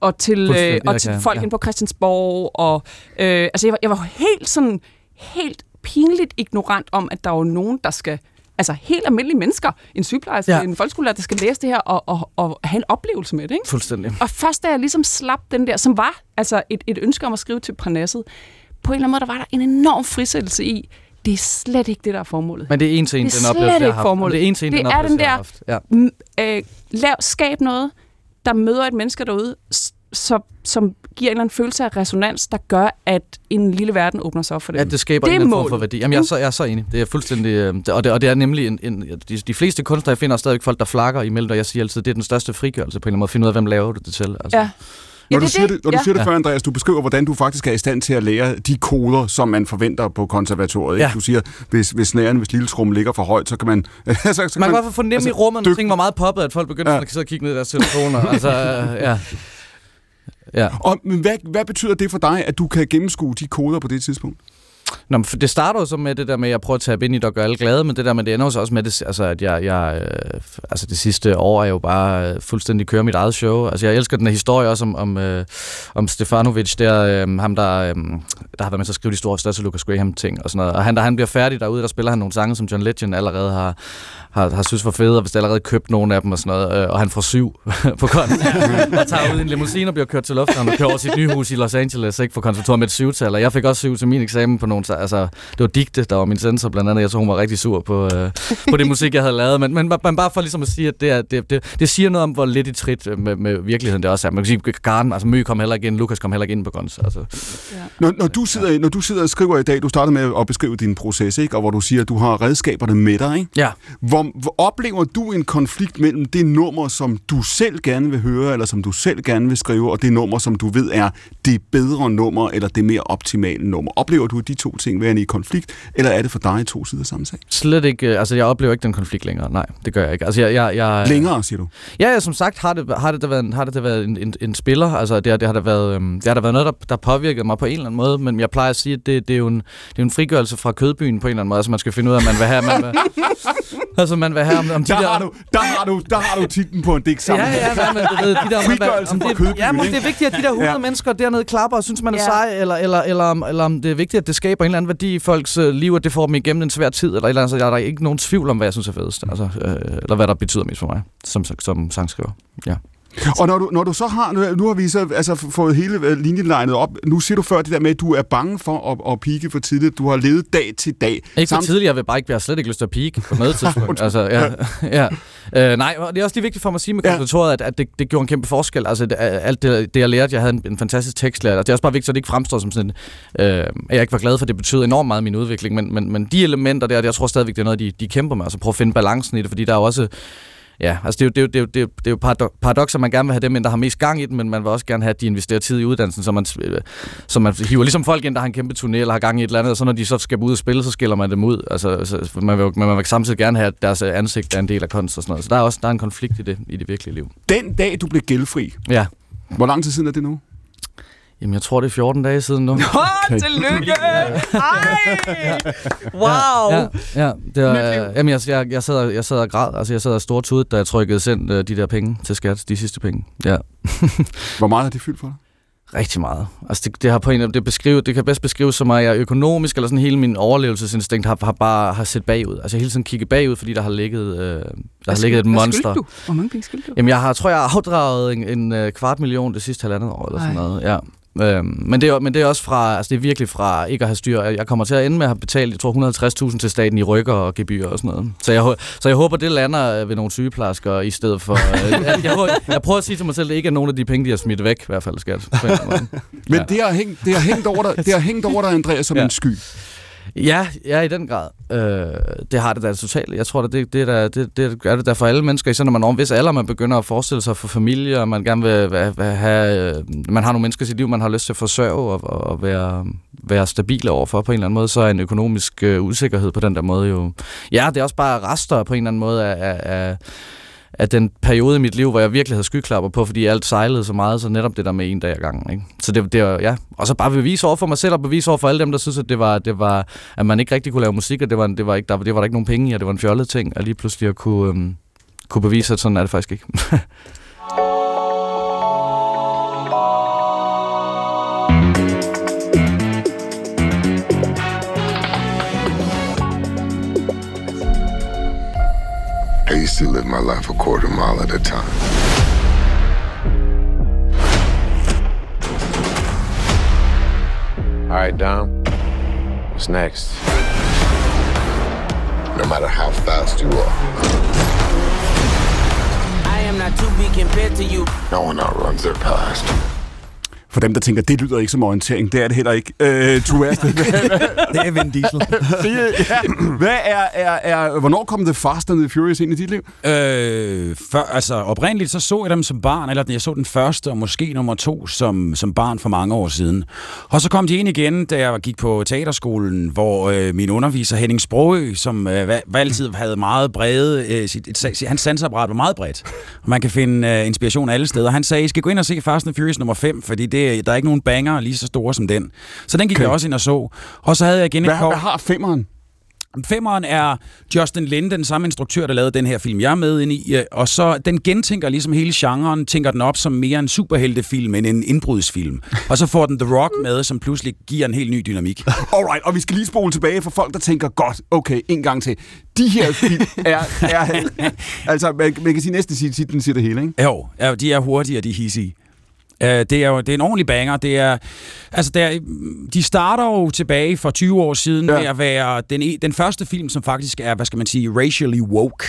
Og til, øh, og til folk ja. inde på Christiansborg. Og, øh, altså jeg var, jeg var helt sådan, helt pinligt ignorant om, at der er jo nogen, der skal altså helt almindelige mennesker, en sygeplejerske, ja. en folkeskolelærer, der skal læse det her og, og, og have en oplevelse med det. Ikke? Fuldstændig. Og først da jeg ligesom slap den der, som var altså et, et ønske om at skrive til Parnasset, på en eller anden måde, der var der en enorm frisættelse i, det er slet ikke det, der er formålet. Men det er en til en, Det er den oplevelse, jeg har haft. Det er en til en, Det den er oplevelse, den der- haft. Ja. Øh, lav, skab noget, der møder et menneske derude, så, som giver en eller anden følelse af resonans, der gør, at en lille verden åbner sig op for det. Ja, det skaber Det en eller anden form for værdi. Jamen, jeg er så, jeg er så enig. Det er fuldstændig... øh, Og det, og det er nemlig en, en, de, de fleste kunstnere, jeg finder er stadigvæk folk, der flakker imellem, og jeg siger altid, det er den største frigørelse på en eller anden måde, at finde ud af, hvem laver du det til. Altså. Ja. Når Ja, du det er siger det. det, når du Ja. siger det før, Andreas, du beskriver, hvordan du faktisk er i stand til at lære de koder, som man forventer på konservatoriet. Ikke? Ja. Du siger, hvis, hvis snæren, hvis lille trum ligger for højt, så kan man... så, så kan Man kan i hvert fald fornemme altså, i rummet, når dyk- ting var meget poppet, at folk begyndte Ja. at sidde og kigge ned i deres telefoner. altså, øh, ja. Ja. Og, men hvad, hvad betyder det for dig, at du kan gennemskue de koder på det tidspunkt? Nå, men for det starter jo så med det der med, at jeg prøver at tage ind i det og gøre alle glade, men det der med, det ender jo så også med, det, altså, at jeg, jeg øh, altså det sidste år er jo bare øh, fuldstændig kører mit eget show. Altså jeg elsker den her historie også om, om, øh, om Stefanovic, der, øh, ham der, øh, der har været med til at skrive de store, største Lucas Graham ting og sådan noget. Og han, da han bliver færdig derude, der spiller han nogle sange, som John Legend allerede har, har, har synes var fede, og hvis det allerede købt nogle af dem og sådan noget, øh, og han får syv på kon, og tager ud i en limousine og bliver kørt til lufthavnen og kører over sit nye hus i Los Angeles, ikke, for konservatoriet med et syvtal, og jeg fik også syv til min eksamen på nogle, altså, det var Digte, der var min sensor blandt andet, jeg tror hun var rigtig sur på, øh, på det musik, jeg havde lavet, men, men, men bare for ligesom at sige, at det, er, det, det, det siger noget om, hvor lidt i trit med, med virkeligheden det også er. Man kan sige, Karen, altså Mø kom heller ikke ind, Lukas kom heller ikke ind på Guns, altså. Når, når, du sidder, når du sidder og skriver i dag, du starter med at beskrive din proces, ikke? og hvor du siger, at du har redskaberne med dig. Ikke? Ja. Hvor, hvor oplever du en konflikt mellem det nummer, som du selv gerne vil høre, eller som du selv gerne vil skrive, og det nummer, som du ved er det bedre nummer, eller det mere optimale nummer? Oplever du de to ting værende i konflikt, eller er det for dig to sider af samme sag? Slet ikke, øh, altså jeg oplever ikke den konflikt længere, nej, det gør jeg ikke. Altså jeg, jeg, jeg, Længere, siger du. Ja, ja, som sagt har det, har det da været, en- har det da været en, en, en spiller. Altså, det, har- det, har da været, øhm, det har da været noget, der, der påvirkede mig på en eller anden måde. Men jeg plejer at sige, at det, det, er, jo en, det er en frigørelse fra kødbyen på en eller anden måde. Altså, man skal finde ud af, at man vil have... Man vil, altså, man vil have om, om de Der der... har du, der har du, der har du titlen på en digt sammen. Ja, ja, ja, men du ved, de der... Frigørelsen fra det, kødbyen, ja, men det er vigtigt, at de der 100 Ja. ja. mennesker dernede klapper og synes, man er Ja. sej, eller, eller, eller, om, eller om det er vigtigt, at det skaber en eller anden værdi i folks øh, liv, at det får dem igennem en svær tid, eller et eller andet. Så jeg er der ikke nogen tvivl om, hvad jeg synes er fedest. Altså, øh, eller hvad der betyder mest for mig som, som sangskriver. Ja. Og når du, når du så har, nu- har vi så altså, fået hele øh, linjen legnet op, nu siger du før det der med, at du er bange for at, at pike for tidligt, du har levet dag til dag. Ikke for Samt- tidligt, jeg vil bare ikke, jeg har slet ikke lyst til at peak på noget tidspunkt. altså, ja, ja. Øh, nej, og det er også lige vigtigt for mig at sige med konservatoriet, at, at det, det gjorde en kæmpe forskel. Altså, det, alt det, det, jeg lærte, jeg havde en, en fantastisk tekstlærer. Altså, det er også bare vigtigt, at det ikke fremstår som sådan, øh, at jeg ikke var glad for, det betød enormt meget i min udvikling. Men, men, men de elementer der, jeg tror stadigvæk, det er noget, de, de kæmper med. Altså, prøve at finde balancen i det, fordi der er jo også Ja, altså det er jo, det er jo, det er jo, det er jo, det er jo man gerne vil have dem ind, der har mest gang i den, men man vil også gerne have, at de investerer tid i uddannelsen, så man, øh, så man hiver ligesom folk ind, der har en kæmpe turné eller har gang i et eller andet, og så når de så skal ud og spille, så skiller man dem ud. Altså, så, man, vil, men man vil samtidig gerne have, at deres øh, ansigt er en del af kunst og sådan noget. Så der er også der er en konflikt i det, i det virkelige liv. Den dag, du blev gældfri, Ja. hvor lang tid siden er det nu? Jamen, jeg tror, det er 14 dage siden nu. Åh, oh, tillykke! Ej! Wow! Ja, ja det var, jamen, jeg, jeg, jeg, sad, og- jeg sad og græd. Altså, jeg sad og stortudet, da jeg trykkede sendt øh, de der penge til skat, de sidste penge. Ja. Hvor meget har det fyldt for dig? Rigtig meget. Altså det, det har på en det, beskrive, det kan bedst beskrives som, at jeg er økonomisk, eller sådan hele min overlevelsesinstinkt har, har bare har set bagud. Altså jeg hele tiden kigget bagud, fordi der har ligget, øh, der har ligget et Hvad monster. skyldte du? Hvor mange penge skyldte du? Jamen jeg har, tror jeg har afdraget en, en øh, kvart million det sidste halvandet år, eller sådan Ej. noget. Ja. Øhm, men, det er, men det er også fra, altså det er virkelig fra ikke at have styr. Jeg kommer til at ende med at have betalt, jeg tror 150.000 til staten i rykker og gebyr og sådan noget. Så jeg, så jeg håber, det lander øh, ved nogle sygeplejersker i stedet for... Øh, jeg, jeg, håber- jeg, prøver at sige til mig selv, at det ikke er nogen af de penge, de har smidt væk, i hvert fald skat. Måde. Men Ja. det, har hængt, det, har hængt over dig, det har hængt over dig, Andreas, som Ja. en sky. Ja, ja, i den grad. Øh, det har det da totalt. Jeg tror, det, det, er da, det, det er det der for alle mennesker, især når man når en vis alder, man begynder at forestille sig for familie, og man gerne vil, vil, vil have... øh, Man har nogle mennesker i sit liv, man har lyst til at forsørge og, og, og være, være stabil overfor på en eller anden måde, så er en økonomisk øh, usikkerhed på den der måde jo... Ja, det er også bare rester på en eller anden måde af... af, af at den periode i mit liv, hvor jeg virkelig havde skyklapper på, fordi alt sejlede så meget, så netop det der med en dag ad gangen. Ikke? Så det, det ja. Og så bare bevise over for mig selv, og bevise over for alle dem, der synes, at, det var, det var, at man ikke rigtig kunne lave musik, og det var, det var, ikke, der, det var der ikke nogen penge i, og det var en fjollet ting, at lige pludselig at kunne, øhm, kunne bevise, at sådan er det faktisk ikke. used to live my life a quarter mile at a time. All right, Dom. What's next? No matter how fast you are, I am not to be compared to you. no one outruns their past. For dem, der tænker, det lyder ikke som orientering, det er det heller ikke. Øh, Tobias, Det er Vin Diesel. ja. Hvad er, er, er, hvornår kom The Fast and the Furious ind i dit liv? Øh, før, altså oprindeligt så så jeg dem som barn, eller jeg så den første og måske nummer to som, som barn for mange år siden. Og så kom de ind igen, da jeg gik på teaterskolen, hvor øh, min underviser Henning Sprogø, som øh, altid havde meget brede, øh, sit, et, et, hans sansapparat var meget bredt, og man kan finde øh, inspiration alle steder. Han sagde, I skal gå ind og se Fast and the Furious nummer 5, fordi det, der er ikke nogen banger lige så store som den. Så den gik okay. jeg også ind og så. Og så havde jeg igen et Hvad, hvad har femmeren? Femmeren er Justin Lin, den samme instruktør, der lavede den her film, jeg er med ind i. øh, Og så den gentænker ligesom hele genren, tænker den op som mere en superheltefilm end en indbrudsfilm. Og så får den The Rock med, som pludselig giver en helt ny dynamik. Alright, og vi skal lige spole tilbage for folk, der tænker, godt, okay, en gang til. De her film er... er altså, man, man kan sige næsten sige, titlen siger det hele, ikke? Jo, ja, de er hurtige, og de er hissige. Uh, det er jo det er en ordentlig banger. Det er, altså det er, de starter jo tilbage for 20 år siden Ja. med at være den, e- den første film, som faktisk er, hvad skal man sige, racially woke.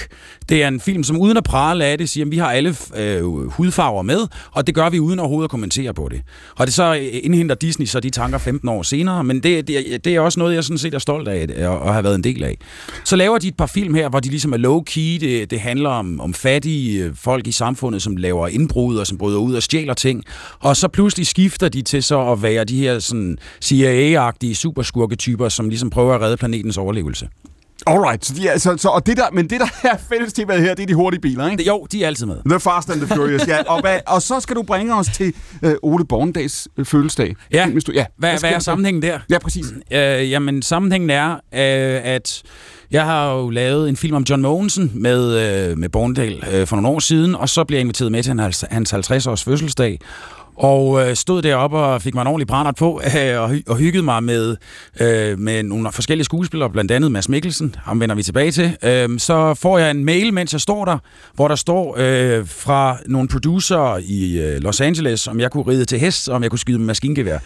Det er en film, som uden at prale af det, siger, at vi har alle øh, hudfarver med, og det gør vi uden overhovedet at kommentere på det. Og det så øh, indhenter Disney så de tanker 15 år senere, men det, det, det er også noget, jeg sådan set er stolt af at, at, at have været en del af. Så laver de et par film her, hvor de ligesom er low-key. Det, det handler om, om fattige øh, folk i samfundet, som laver indbrud og som bryder ud og stjæler ting. Og så pludselig skifter de til så at være de her sådan CIA-agtige superskurketyper, som ligesom prøver at redde planetens overlevelse. Alright, så de er, så, så, og det der, men det der er fælles temaet her, det er de hurtige biler, ikke? Jo, de er altid med. The Fast and the Furious, ja. Og, hvad, og så skal du bringe os til øh, Ole Borndags øh, fødselsdag. Ja, Hvis du, ja. hvad, sker hvad er sammenhængen der? Ja, præcis. Øh, jamen, sammenhængen er, øh, at jeg har jo lavet en film om John Mogensen med, øh, med Borndal øh, for nogle år siden, og så blev jeg inviteret med til hans, hans 50-års fødselsdag. Og øh, stod deroppe og fik mig en ordentlig brændert på, øh, og, hy- og hyggede mig med, øh, med nogle forskellige skuespillere, blandt andet Mads Mikkelsen, ham vender vi tilbage til. Øh, så får jeg en mail, mens jeg står der, hvor der står øh, fra nogle producer i øh, Los Angeles, om jeg kunne ride til hest, og om jeg kunne skyde med maskingevær.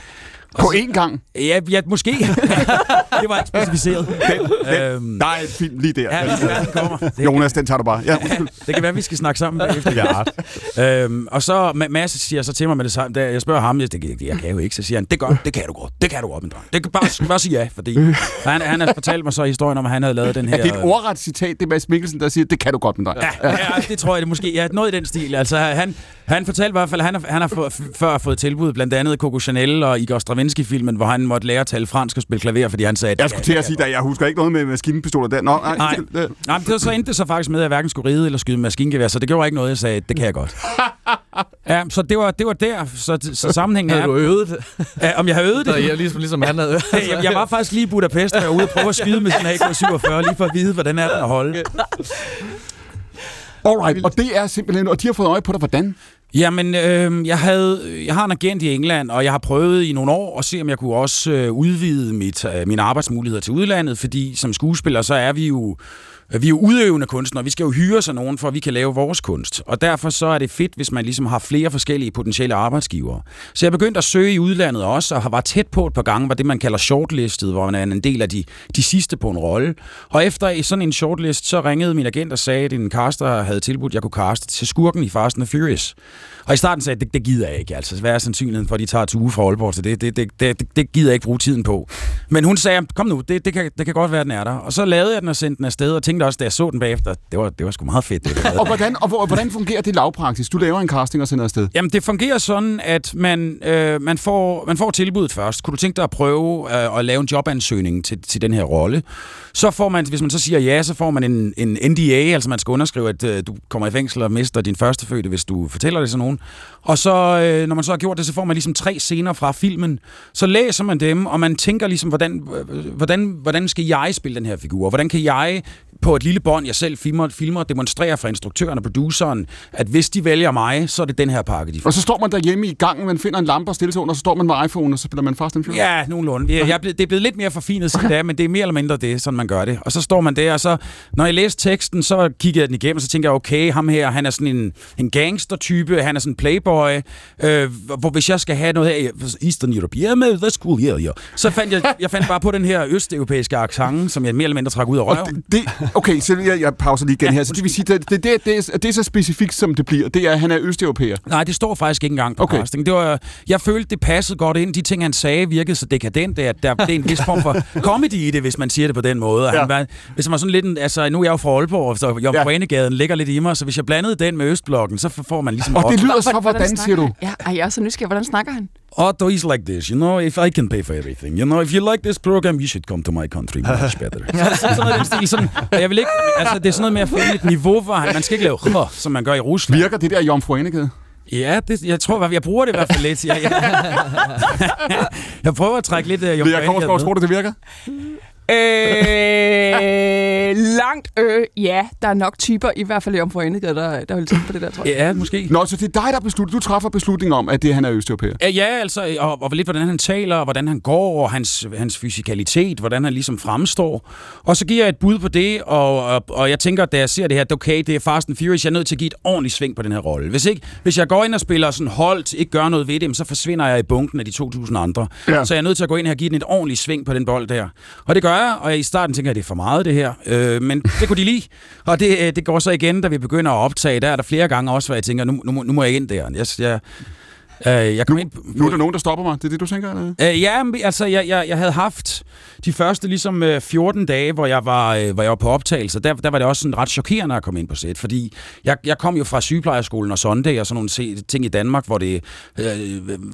På én gang. Ja, ja måske. det var ikke specificeret. øhm, Der er et film lige der. ja, være, den kommer. Det, Jonas, den tager du bare. Ja, det kan være, vi skal snakke sammen bagefter. Ja. Øhm, og så Ma- Mads siger så til mig med det samme, da jeg spørger ham, jeg, det, jeg kan jo ikke, så siger han, det gør, det kan du godt, det kan du godt, min dreng. Det kan bare, bare sige ja, fordi han, han har fortalt mig så historien om, at han havde lavet den her... Er det et ordret citat, det er Mads Mikkelsen, der siger, det kan du godt med dig? Ja, ja, det tror jeg det måske. Ja, noget i den stil. Altså, han, han fortalte i hvert fald, at han har, han har få, før fået tilbud, blandt andet Coco Chanel og Igor Stravinsky-filmen, hvor han måtte lære at tale fransk og spille klaver, fordi han sagde... Jeg skulle til at sige, at jeg husker ikke noget med maskinpistoler der. Nå, nej, Nej, nej men det var så endte det så faktisk med, at jeg hverken skulle ride eller skyde maskingevær, så det gjorde ikke noget, jeg sagde, det kan jeg godt. ja, så det var, det var der, så, så sammenhængen Havde er, du øvet det? ja, om jeg har øvet det. Jeg, ligesom, ligesom han havde øvet. Jeg, jeg var faktisk lige i Budapest, og jeg var ude og prøve at skyde med sin AK-47, lige for at vide, hvordan er den at holde. Alright, og det er simpelthen, og de har fået øje på dig, hvordan? Jamen, øh, jeg, havde, jeg har en agent i England, og jeg har prøvet i nogle år at se, om jeg kunne også øh, udvide mit, øh, mine arbejdsmuligheder til udlandet, fordi som skuespiller, så er vi jo Øh, vi er jo udøvende kunstnere, vi skal jo hyre sig nogen, for at vi kan lave vores kunst. Og derfor så er det fedt, hvis man ligesom har flere forskellige potentielle arbejdsgivere. Så jeg begyndte at søge i udlandet også, og har været tæt på et par gange, var det man kalder shortlistet, hvor man er en del af de, de sidste på en rolle. Og efter sådan en shortlist, så ringede min agent og sagde, at en caster havde tilbudt, at jeg kunne caste til skurken i Fast and the Furious. Og i starten sagde jeg, det, det gider jeg ikke. Altså, hvad er sandsynligheden for, at de tager til uge fra Aalborg til det? Det, det, det, det, det gider jeg ikke bruge tiden på. Men hun sagde, kom nu, det, det, kan, det kan godt være, at den er der. Og så lavede jeg den og sendte den afsted, og tænkte også, da jeg så den bagefter, det var, det var sgu meget fedt. Det. Og hvordan, og hvor, hvordan fungerer det lavpraksis? Du laver en casting og sender afsted. Jamen, det fungerer sådan, at man, øh, man, får, man får tilbuddet først. Kunne du tænke dig at prøve øh, at lave en jobansøgning til, til den her rolle? Så får man, hvis man så siger ja, så får man en, en NDA, altså man skal underskrive, at øh, du kommer i fængsel og mister din førstefødte, hvis du fortæller det til nogen. Og så, øh, når man så har gjort det, så får man ligesom tre scener fra filmen. Så læser man dem, og man tænker ligesom, hvordan, øh, hvordan, hvordan skal jeg spille den her figur? Hvordan kan jeg på et lille bånd, jeg selv filmer, filmer og demonstrerer for instruktøren og produceren, at hvis de vælger mig, så er det den her pakke, de får. Og så står man derhjemme i gangen, man finder en lampe og stille og så står man med iPhone, og så spiller man Fast and Furious. Ja, nogenlunde. Jeg, jeg det er blevet lidt mere forfinet siden da, men det er mere eller mindre det, sådan man gør det. Og så står man der, og så, når jeg læste teksten, så kigger jeg den igennem, og så tænker jeg, okay, ham her, han er sådan en, en gangster-type, han er sådan en playboy, øh, hvor hvis jeg skal have noget her, Eastern Europe, yeah, man, that's cool, yeah, yeah. Så fandt jeg, jeg fandt bare på den her østeuropæiske accent, som jeg mere eller mindre trak ud af Og røven. det, det, okay, så jeg, jeg pauser lige igen Ja, her. Så det vil sige, det, det, det, det, er, det er så specifikt, som det bliver. Det er, at han er østeuropæer. Nej, det står faktisk ikke engang på Okay. casting. Det var, jeg følte, det passede godt ind. De ting, han sagde, virkede så dekadent, at der, det er en vis form for comedy i det, hvis man siger det på den måde. Ja. Han var, hvis man var sådan lidt en, altså, nu er jeg jo fra Aalborg, så Jomfru Ja. ligger lidt i mig, så hvis jeg blandede den med Østblokken, så får man ligesom... Og det lyder så, Hvordan hvordan siger du? Ja, jeg er så nysgerrig. Hvordan snakker han? Otto is like this, you know, if I can pay for everything, you know, if you like this program, you should come to my country much better. så, så, sådan noget den stil, sådan, og jeg vil ikke, altså, det er sådan noget med at finde et niveau, hvor han, man skal ikke lave "Huh", som man gør i Rusland. Virker det der Jomfru Anegade? Ja, det, jeg tror, jeg bruger det i hvert fald lidt. Jeg, jeg, jeg prøver at trække lidt uh, Det er Korsgaard, tror det virker? Øh, langt øh, ja. Der er nok typer, i hvert fald i Anegade, der, der vil tænke på det der, tror jeg. Ja, måske. Nå, så det er dig, der beslutter. Du træffer beslutning om, at det han er østeuropæer. Ja, ja, altså, og, og lidt hvordan han taler, og hvordan han går, og hans, hans fysikalitet, hvordan han ligesom fremstår. Og så giver jeg et bud på det, og, og, og jeg tænker, da jeg ser det her, det er okay, det er Fast and Furious, jeg er nødt til at give et ordentligt sving på den her rolle. Hvis, ikke, hvis jeg går ind og spiller sådan holdt, ikke gør noget ved det, så forsvinder jeg i bunken af de 2.000 andre. Ja. Så jeg er nødt til at gå ind her og give den et ordentligt sving på den bold der. Og det gør jeg, og i starten tænker jeg, det er for meget det her. Øh, men det kunne de lide. Og det, øh, det går så igen, da vi begynder at optage. Der er der flere gange også, hvor jeg tænker, nu, nu, nu må jeg ind der. Jeg, jeg, øh, jeg kom ind på, Nu er der nogen, der stopper mig. Det er det, du tænker? Eller? Øh, ja, altså, jeg, jeg, jeg havde haft de første ligesom øh, 14 dage, hvor jeg var, øh, hvor jeg var på optagelse. Der, der var det også sådan ret chokerende at komme ind på sæt, fordi jeg, jeg kom jo fra sygeplejerskolen og Sunday og sådan nogle ting i Danmark, hvor det, øh,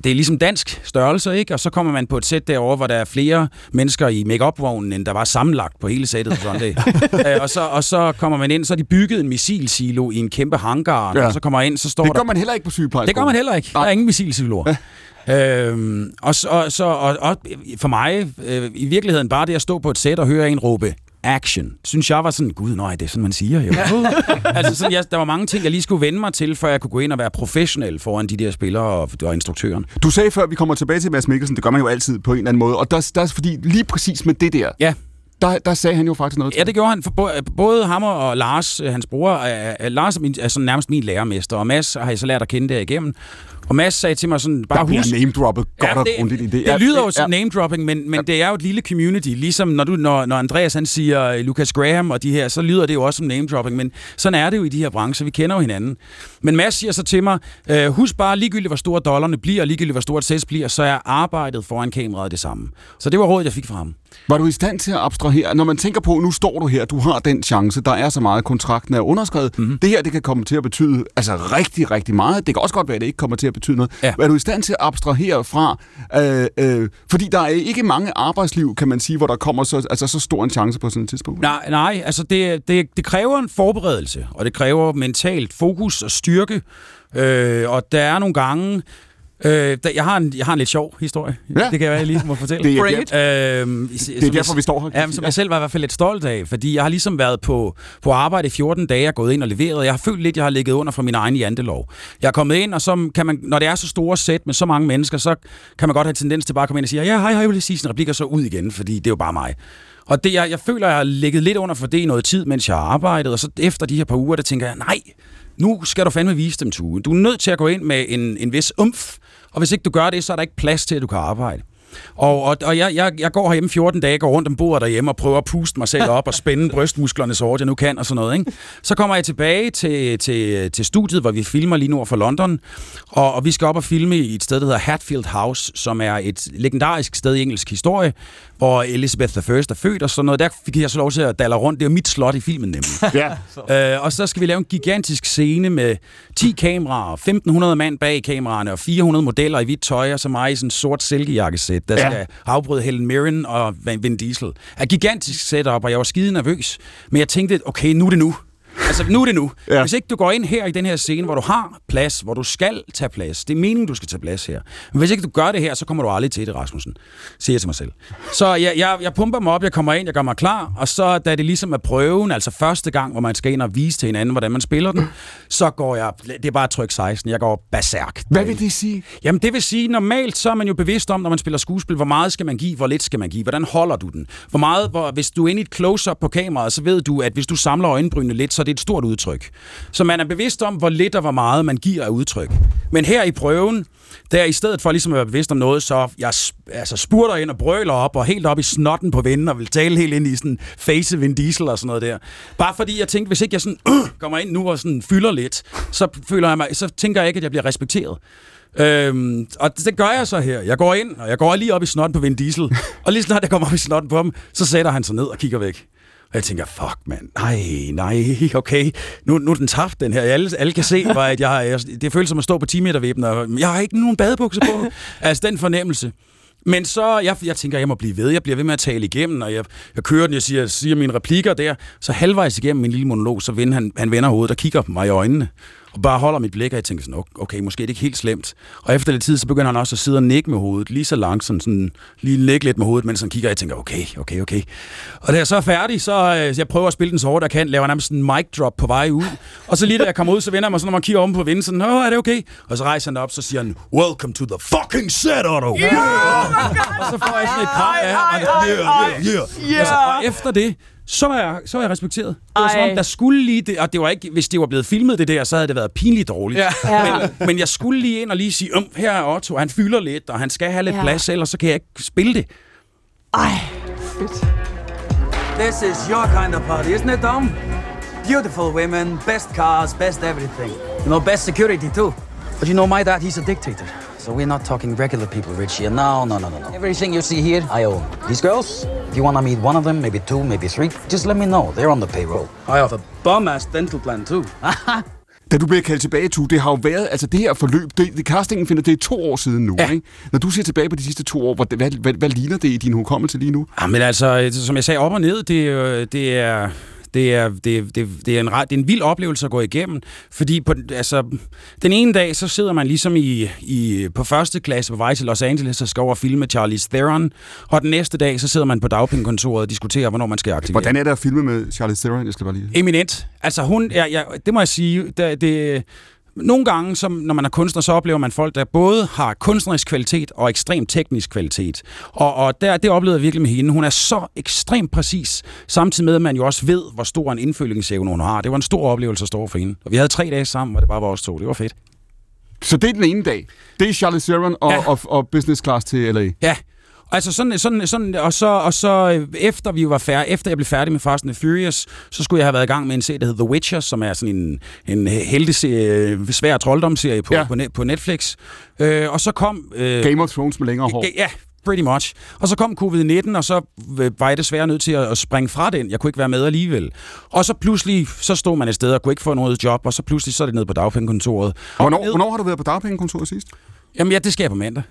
det er ligesom dansk størrelse, ikke? Og så kommer man på et sæt derovre, hvor der er flere mennesker i make-up-vognen, end der var sammenlagt på hele sættet på Sunday. øh, og, så, og så kommer man ind, så har de bygget en missilsilo i en kæmpe hangar, Ja. og så kommer jeg ind, så står Det der gør man heller ikke på sygeplejerskolen. det gør man heller ikke. Der er ingen missilpsykologer. Øhm, og, så, og, så, og, og for mig, øh, i virkeligheden bare det at stå på et sæt og høre en råbe action, synes jeg var sådan, gud nej, det er sådan, man siger jo. altså sådan, jeg, der var mange ting, jeg lige skulle vende mig til, før jeg kunne gå ind og være professionel foran de der spillere og, og instruktøren. Du sagde før, at vi kommer tilbage til Mads Mikkelsen. Det gør man jo altid på en eller anden måde. Og der, der er fordi lige præcis med det der, Ja, der, der sagde han jo faktisk noget. Ja, det gjorde han. For både ham og Lars, øh, hans bror, er, er, Lars er, min, er sådan nærmest min lærermester, og Mads har jeg så lært at kende der igennem. Og Mads sagde til mig sådan, bare der bliver husk... name-droppet godt og det, grundigt i det. det lyder jo som name-dropping, men, men det er jo et lille community. Ligesom når, du, når, når Andreas han siger øh, Lucas Graham og de her, så lyder det jo også som name-dropping. Men sådan er det jo i de her brancher. Vi kender jo hinanden. Men Mads siger så til mig, øh, husk bare ligegyldigt, hvor store dollarne bliver, og ligegyldigt, hvor stort sæt bliver, så er arbejdet foran kameraet det samme. Så det var rådet, jeg fik fra ham. Var du i stand til at abstrahere? Når man tænker på, nu står du her, du har den chance, der er så meget, kontrakten er underskrevet. Mhm. Mm-hmm. Det her, det kan komme til at betyde altså rigtig, rigtig meget. Det kan også godt være, at det ikke kommer til at betyde noget. Ja. Er du i stand til at abstrahere fra, øh, øh, fordi der er ikke mange arbejdsliv, kan man sige, hvor der kommer så, altså, så stor en chance på sådan et tidspunkt. Nej, nej altså det, det, det kræver en forberedelse, og det kræver mentalt fokus og styrke. Øh, og der er nogle gange... Øh, der, jeg, har en, jeg har en lidt sjov historie. Ja. Det kan jeg lige må fortælle. Det er, Bring der, Øh, det er derfor, vi står her. Ja, som jeg selv var i hvert fald lidt stolt af, fordi jeg har ligesom været på, på arbejde i 14 dage og gået ind og leveret. Jeg har følt lidt, jeg har ligget under for min egen jantelov. Jeg er kommet ind, og så kan man, når det er så store sæt med så mange mennesker, så kan man godt have tendens til bare at komme ind og sige, ja, hej, hej, jeg vil lige sige sådan en replik, og så ud igen, fordi det er jo bare mig. Og det, jeg, jeg føler, jeg har ligget lidt under for det i noget tid, mens jeg har arbejdet, og så efter de her par uger, der tænker jeg, nej, nu skal du fandme vise dem, Tue. Du er nødt til at gå ind med en, en vis umf, og hvis ikke du gør det, så er der ikke plads til, at du kan arbejde. Og, og, og jeg, jeg, jeg går herhjemme 14 dage, går rundt om bordet derhjemme og prøver at puste mig selv op og spænde brystmusklerne så hårdt jeg nu kan og sådan noget. Ikke? Så kommer jeg tilbage til, til, til studiet, hvor vi filmer lige nord for London, og, og vi skal op og filme i et sted, der hedder Hatfield House, som er et legendarisk sted i engelsk historie, hvor Elizabeth I er født og sådan noget. Der fik jeg så lov til at dalle rundt. Det er mit slot i filmen nemlig. Ja. Øh, og så skal vi lave en gigantisk scene med 10 kameraer, 1500 mand bag kameraerne og 400 modeller i hvidt tøj, og så mig i sådan en sort silkejakkesæt, der Ja. skal Helen Mirren og Vin Diesel. Er gigantisk setup, og jeg var skide nervøs. Men jeg tænkte, okay, nu er det nu. Altså, nu er det nu. Ja. Hvis ikke du går ind her i den her scene, hvor du har plads, hvor du skal tage plads, det er meningen, du skal tage plads her. Men hvis ikke du gør det her, så kommer du aldrig til det, Rasmussen, siger jeg til mig selv. Så jeg, jeg, jeg pumper mig op, jeg kommer ind, jeg gør mig klar, og så da det ligesom er prøven, altså første gang, hvor man skal ind og vise til hinanden, hvordan man spiller den, så går jeg, det er bare tryk 16, jeg går berserk. Hvad vil det sige? Jamen det vil sige, normalt så er man jo bevidst om, når man spiller skuespil, hvor meget skal man give, hvor lidt skal man give, hvordan holder du den? Hvor meget, hvor, hvis du er inde i et close-up på kameraet, så ved du, at hvis du samler øjenbrynene lidt, så er det et stort udtryk. Så man er bevidst om, hvor lidt og hvor meget man giver af udtryk. Men her i prøven, der i stedet for ligesom at være bevidst om noget, så jeg altså spurter ind og brøler op, og helt op i snotten på vinden, og vil tale helt ind i sådan face Vin Diesel og sådan noget der. Bare fordi jeg tænkte, hvis ikke jeg sådan øh, kommer ind nu og sådan fylder lidt, så føler jeg mig, så tænker jeg ikke, at jeg bliver respekteret. Øhm, og det, det gør jeg så her. Jeg går ind, og jeg går lige op i snotten på Vin Diesel. og lige snart jeg kommer op i snotten på ham, så sætter han sig ned og kigger væk. Og jeg tænker, fuck mand, nej, nej, okay, nu, nu er den tabt den her. Alle, alle kan se, hvor at jeg, jeg, det føles som at stå på 10 meter vippen, og jeg har ikke nogen badebukser på. altså den fornemmelse. Men så, jeg, jeg tænker, jeg må blive ved. Jeg bliver ved med at tale igennem, og jeg, jeg kører den, jeg siger, siger mine replikker der. Så halvvejs igennem min lille monolog, så vender han, han vender hovedet og kigger på mig i øjnene. Og bare holder mit blik, og jeg tænker sådan, okay, måske er det ikke helt slemt. Og efter lidt tid, så begynder han også at sidde og nikke med hovedet, lige så langsomt, sådan, lige nikke lidt med hovedet, mens han kigger, og jeg tænker, okay, okay, okay. Og da jeg så er færdig, så øh, jeg prøver at spille den så hårdt jeg kan, laver nærmest en mic drop på vej ud. Og så lige da jeg kommer ud, så vender jeg mig sådan, når man kigger om på vinden, sådan, åh, er det okay? Og så rejser han op, så siger han, welcome to the fucking set, Otto. Yeah! og så får jeg sådan et kram af ham, og yeah, yeah, yeah. Altså, og efter det, så er jeg, så er jeg respekteret. Det var som om, der skulle lige det, og det var ikke, hvis det var blevet filmet det der, så havde det været pinligt dårligt. Ja. Men, men jeg skulle lige ind og lige sige, um, her er Otto, han fylder lidt, og han skal have lidt ja. plads, ellers så kan jeg ikke spille det. Ej, fedt. This is your kind of party, isn't it, Dom? Beautiful women, best cars, best everything. You know, best security too. But you know, my dad, he's a dictator. So we're not talking regular people, Rich here. No, no, no, no, no. Everything you see here, I own. These girls, if you want to meet one of them, maybe two, maybe three, just let me know. They're on the payroll. I have a bum-ass dental plan too. Da du bliver kaldt tilbage, Tue, det har jo været, altså det her forløb, det, det castingen finder, det er to år siden nu, Ja. ikke? Når du ser tilbage på de sidste to år, hvad, hvad, hvad, hvad ligner det i din hukommelse lige nu? Ja, men altså, som jeg sagde, op og ned, det, er jo- det er... Det er, det, det, det, er en, ret- det er en vild oplevelse at gå igennem, fordi på, altså, den ene dag, så sidder man ligesom i, i, på første klasse på vej til Los Angeles og skal over og filme Charlize Theron, og den næste dag, så sidder man på dagpengekontoret og diskuterer, hvornår man skal aktivere. Hvordan er det at filme med Charlize Theron? Jeg skal bare lige... Eminent. Altså hun, ja, ja, det må jeg sige, det, det, nogle gange, som, når man er kunstner, så oplever man folk, der både har kunstnerisk kvalitet og ekstrem teknisk kvalitet. Og, og der, det oplevede jeg virkelig med hende. Hun er så ekstremt præcis, samtidig med, at man jo også ved, hvor stor en indfølgingsevne hun har. Det var en stor oplevelse at stå for hende. Og vi havde tre dage sammen, hvor det bare var os to. Det var fedt. Så det er den ene dag. Det er Charlize Theron og. Ja. og, og business class til LA. Ja, altså sådan, sådan, sådan og så, og så øh, efter vi var færdige, efter jeg blev færdig med Fast and the Furious, så skulle jeg have været i gang med en serie, der hedder The Witcher, som er sådan en, en helteserie, svær trolddomsserie på, Ja. på, net, på Netflix. Øh, og så kom... Øh, Game of Thrones med længere hår. Ja, pretty much. Og så kom covid-19, og så øh, var jeg desværre nødt til at, springe fra den. Jeg kunne ikke være med alligevel. Og så pludselig, så stod man et sted og kunne ikke få noget job, og så pludselig så er det nede på dagpengekontoret. Hvornår, Ned- hvornår har du været på dagpengekontoret sidst? Jamen ja, det jeg på mandag.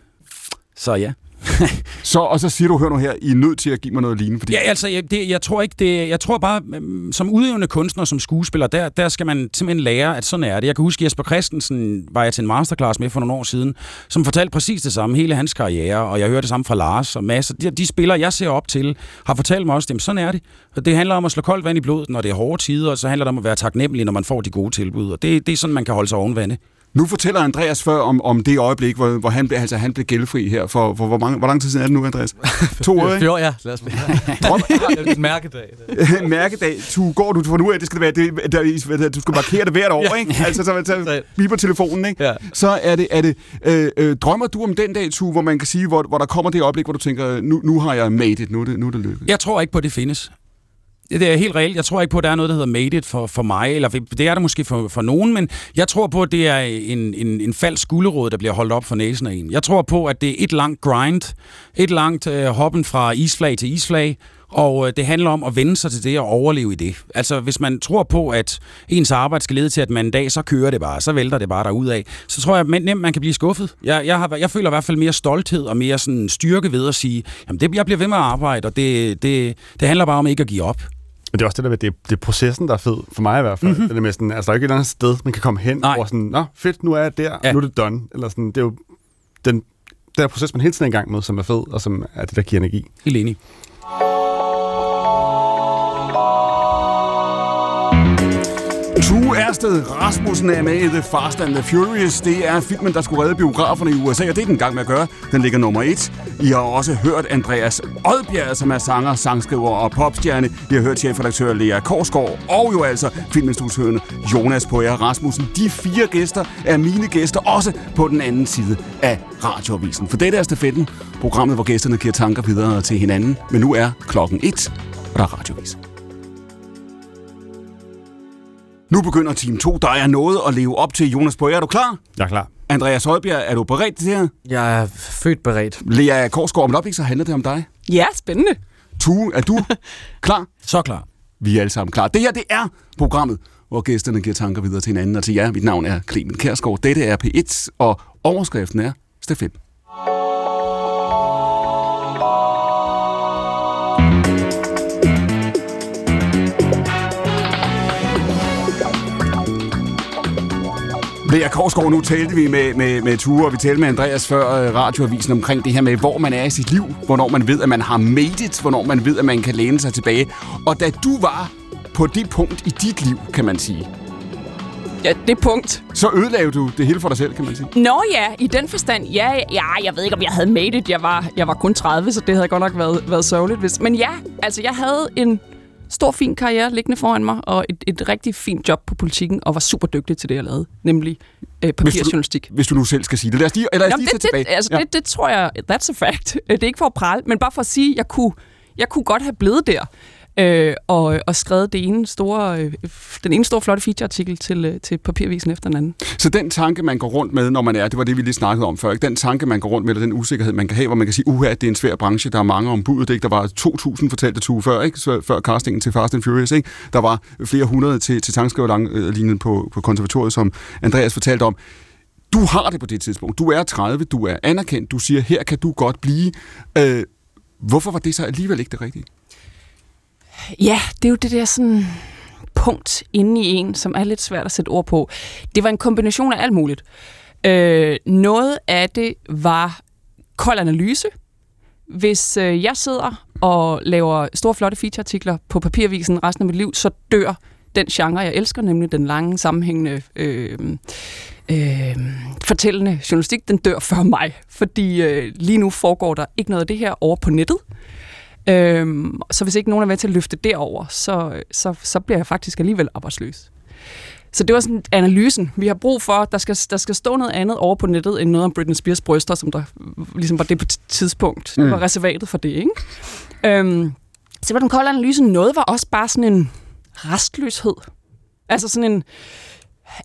Så ja. Så, og så siger du, hør nu her, I er nødt til at give mig noget lignende, fordi Ja, altså, jeg, det, jeg tror ikke det... Jeg tror bare, øhm, som udøvende kunstner, som skuespiller, der, der skal man simpelthen lære, at sådan er det. Jeg kan huske, Jesper Christensen var jeg til en masterclass med for nogle år siden, som fortalte præcis det samme, hele hans karriere, og jeg hørte det samme fra Lars og Mads. De, de spillere, jeg ser op til, har fortalt mig også, at sådan er det. Og det handler om at slå koldt vand i blodet, når det er hårde tider, og så handler det om at være taknemmelig, når man får de gode tilbud. Og det, det er sådan, man kan holde sig oven vande. Nu fortæller Andreas før om, om det øjeblik, hvor, hvor han, blev, altså, han blev gældfri her. For, for hvor, mange, hvor lang tid siden er det nu, Andreas? To år, ikke? Jo, ja. Lad os mærkedag. mærkedag. Du går du for nu af, det skal det være, det, der, du skal markere det hvert år, ikke? Altså, så, så biber telefonen, ikke? Ja. Så er det, er det øh, øh, drømmer du om den dag, Tu, hvor man kan sige, hvor, hvor der kommer det øjeblik, hvor du tænker, nu, nu har jeg made it, nu er det, nu er det lykkedes. Jeg tror ikke på, at det findes. Det er helt reelt. Jeg tror ikke på, at der er noget, der hedder made it for, for mig, eller det er der måske for, for nogen, men jeg tror på, at det er en, en, en falsk gulderåd, der bliver holdt op for næsen af en. Jeg tror på, at det er et langt grind, et langt øh, hoppen fra isflag til isflag, og øh, det handler om at vende sig til det og overleve i det. Altså, hvis man tror på, at ens arbejde skal lede til, at man en dag, så kører det bare, så vælter det bare af, så tror jeg men- nemt, man kan blive skuffet. Jeg, jeg, har, jeg føler i hvert fald mere stolthed og mere sådan styrke ved at sige, jamen det, jeg bliver ved med at arbejde, og det, det, det handler bare om ikke at give op. Men det er også det der med, det er, det er processen, der er fed, for mig i hvert fald. Mm-hmm. Det er med sådan, altså, der er ikke et eller andet sted, man kan komme hen, Nej. hvor sådan, nå, fedt, nu er jeg der, Ja. nu er det done. Eller sådan, det er jo den, der proces, man hele tiden er i gang med, som er fed, og som er det, der giver energi. Helt enig. Tue Ersted Rasmussen er med i The Fast and the Furious. Det er filmen, der skulle redde biograferne i USA, og det er den gang med at gøre. Den ligger nummer et. I har også hørt Andreas Oddbjerg, som er sanger, sangskriver og popstjerne. I har hørt chefredaktør Lea Korsgaard, og jo altså filminstruktøren Jonas Poja Rasmussen. De fire gæster er mine gæster, også på den anden side af radioavisen. For dette er stafetten, programmet, hvor gæsterne giver tanker videre til hinanden. Men nu er klokken et, og der er radioavisen. Nu begynder team 2. Der er noget at leve op til. Jonas Bøger, er du klar? Jeg er klar. Andreas Højbjerg, er du beredt til det her? Jeg er født beredt. Lea Korsgaard, om et øjeblik, så handler det om dig. Ja, spændende. Tue, er du klar? Så klar. Vi er alle sammen klar. Det her, det er programmet, hvor gæsterne giver tanker videre til hinanden og til jer. Mit navn er Clemen Kærsgaard. Dette er P1, og overskriften er Stafet. Lea Korsgaard, nu talte vi med, med, med Ture, og vi talte med Andreas før øh, radioavisen omkring det her med, hvor man er i sit liv, hvornår man ved, at man har made it, hvornår man ved, at man kan læne sig tilbage. Og da du var på det punkt i dit liv, kan man sige, Ja, det punkt. så ødelagde du det hele for dig selv, kan man sige. Nå ja, i den forstand, ja, ja, jeg ved ikke, om jeg havde made it. Jeg var, jeg var kun 30, så det havde godt nok været, været sørgeligt. Hvis... Men ja, altså jeg havde en stor, fin karriere liggende foran mig, og et, et rigtig fint job på politikken, og var super dygtig til det, jeg lavede, nemlig øh, papirjournalistik. Hvis du nu selv skal sige det. Lad os lige, eller lad os Jamen, lige det, tilbage. det, altså, ja. det, det tror jeg, that's a fact. Det er ikke for at prale, men bare for at sige, jeg kunne, jeg kunne godt have blevet der. Øh, og, og skrevet det ene store, øh, den ene store flotte featureartikel til, øh, til papirvisen efter den anden. Så den tanke, man går rundt med, når man er, det var det, vi lige snakkede om før, ikke? den tanke, man går rundt med, eller den usikkerhed, man kan have, hvor man kan sige, uha, det er en svær branche, der er mange om ikke? der var 2.000 fortalte tue før, ikke? Så, før castingen til Fast and Furious, ikke? der var flere hundrede til, til tangskriverlinjen på, på konservatoriet, som Andreas fortalte om. Du har det på det tidspunkt. Du er 30, du er anerkendt, du siger, her kan du godt blive. Øh, hvorfor var det så alligevel ikke det rigtige? Ja, det er jo det der sådan punkt inde i en, som er lidt svært at sætte ord på. Det var en kombination af alt muligt. Øh, noget af det var kold analyse. Hvis øh, jeg sidder og laver store, flotte featureartikler på papirvisen resten af mit liv, så dør den genre, jeg elsker, nemlig den lange, sammenhængende, øh, øh, fortællende journalistik, den dør før mig. Fordi øh, lige nu foregår der ikke noget af det her over på nettet. Øhm, så hvis ikke nogen er med til at løfte derover, så, så, så bliver jeg faktisk alligevel arbejdsløs. Så det var sådan analysen. Vi har brug for, der skal, der skal stå noget andet over på nettet, end noget om Britney Spears bryster, som der ligesom var det på tidspunkt. Det var reservatet for det, ikke? Øhm, så var den kolde analyse. Noget var også bare sådan en restløshed. Altså sådan en,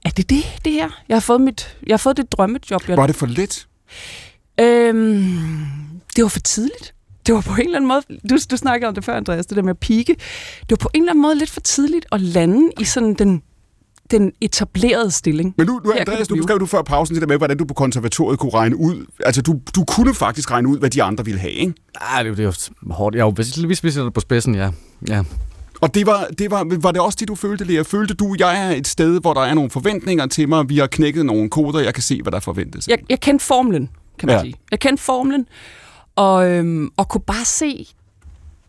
er det det, det her? Jeg har fået, mit, jeg har fået det drømmejob. Jeg Var det for lidt? Øhm, det var for tidligt. Det var på en eller anden måde, du, du snakkede om det før, Andreas, det der med at pike. Det var på en eller anden måde lidt for tidligt at lande i sådan den, den etablerede stilling. Men nu, nu Andreas, du beskrev du før pausen det der med, hvordan du på konservatoriet kunne regne ud. Altså, du, du kunne faktisk regne ud, hvad de andre ville have, ikke? Ej, det, er jo- det er jo hårdt. Jeg er jo hvis vi sætter det på spidsen, ja. ja. Og det var, det var, var det også det, du følte, Lea? Følte du, jeg er et sted, hvor der er nogle forventninger til mig, vi har knækket nogle koder, jeg kan se, hvad der forventes? Jeg, jeg kendte formlen, kan man ja. sige. Jeg kendte formlen, og, øhm, og kunne bare se,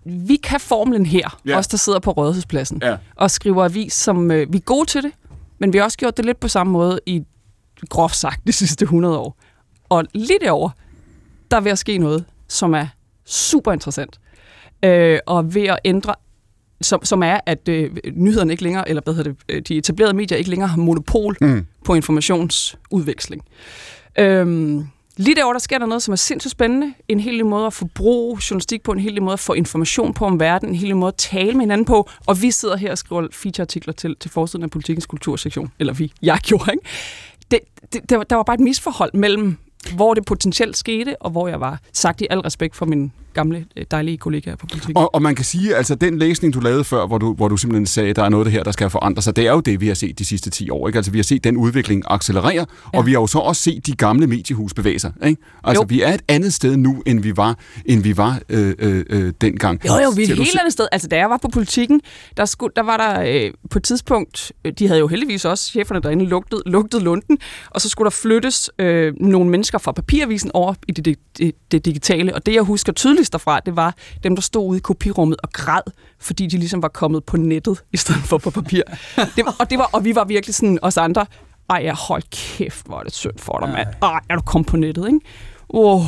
vi kan formlen her, Ja. os der sidder på Rådhuspladsen, Ja. og skriver avis, som øh, vi er gode til det, men vi har også gjort det lidt på samme måde i groft sagt de sidste 100 år. Og lige derovre, der er ved at ske noget, som er super interessant. Øh, og ved at ændre som, som er, at øh, nyhederne ikke længere, eller hvad hedder det, øh, de etablerede medier ikke længere har monopol mm. på informationsudveksling. Øhm, lige derovre, der sker der noget, som er sindssygt spændende. En hel ny måde at forbruge journalistik på, en hel ny måde at få information på om verden, en hel ny måde at tale med hinanden på, og vi sidder her og skriver featureartikler til, til forsiden af politikens kultursektion, eller vi, jeg gjorde, ikke? Det, det, der, var- der var bare et misforhold mellem, hvor det potentielt skete, og hvor jeg var. Sagt i al respekt for min gamle, øh, dejlige kollegaer på politik. Og, og man kan sige, altså den læsning, du lavede før, hvor du, hvor du simpelthen sagde, at der er noget af det her, der skal forandre sig, det er jo det, vi har set de sidste 10 år. Ikke? Altså vi har set den udvikling accelerere, ja. og vi har jo så også set de gamle mediehus bevæge sig. Ikke? Altså Jo. vi er et andet sted nu, end vi var, end vi var øh, øh, øh, dengang. Jo, jo, vi er et helt andet sted. Altså, da jeg var på politikken, der, skulle, der var der øh, på et tidspunkt, øh, de havde jo heldigvis også, cheferne derinde, lugtet, lugtet lunden, og så skulle der flyttes øh, nogle mennesker fra papiravisen over i det, det, det, det digitale. Og det, jeg husker tydeligst derfra, det var dem, der stod ude i kopirummet og græd, fordi de ligesom var kommet på nettet, i stedet for på papir. Det var, og, det var, og vi var virkelig sådan, os andre, ej, ja, hold kæft, hvor er det synd for dig, mand. Ej, er du kommet på nettet, ikke? Åh, oh,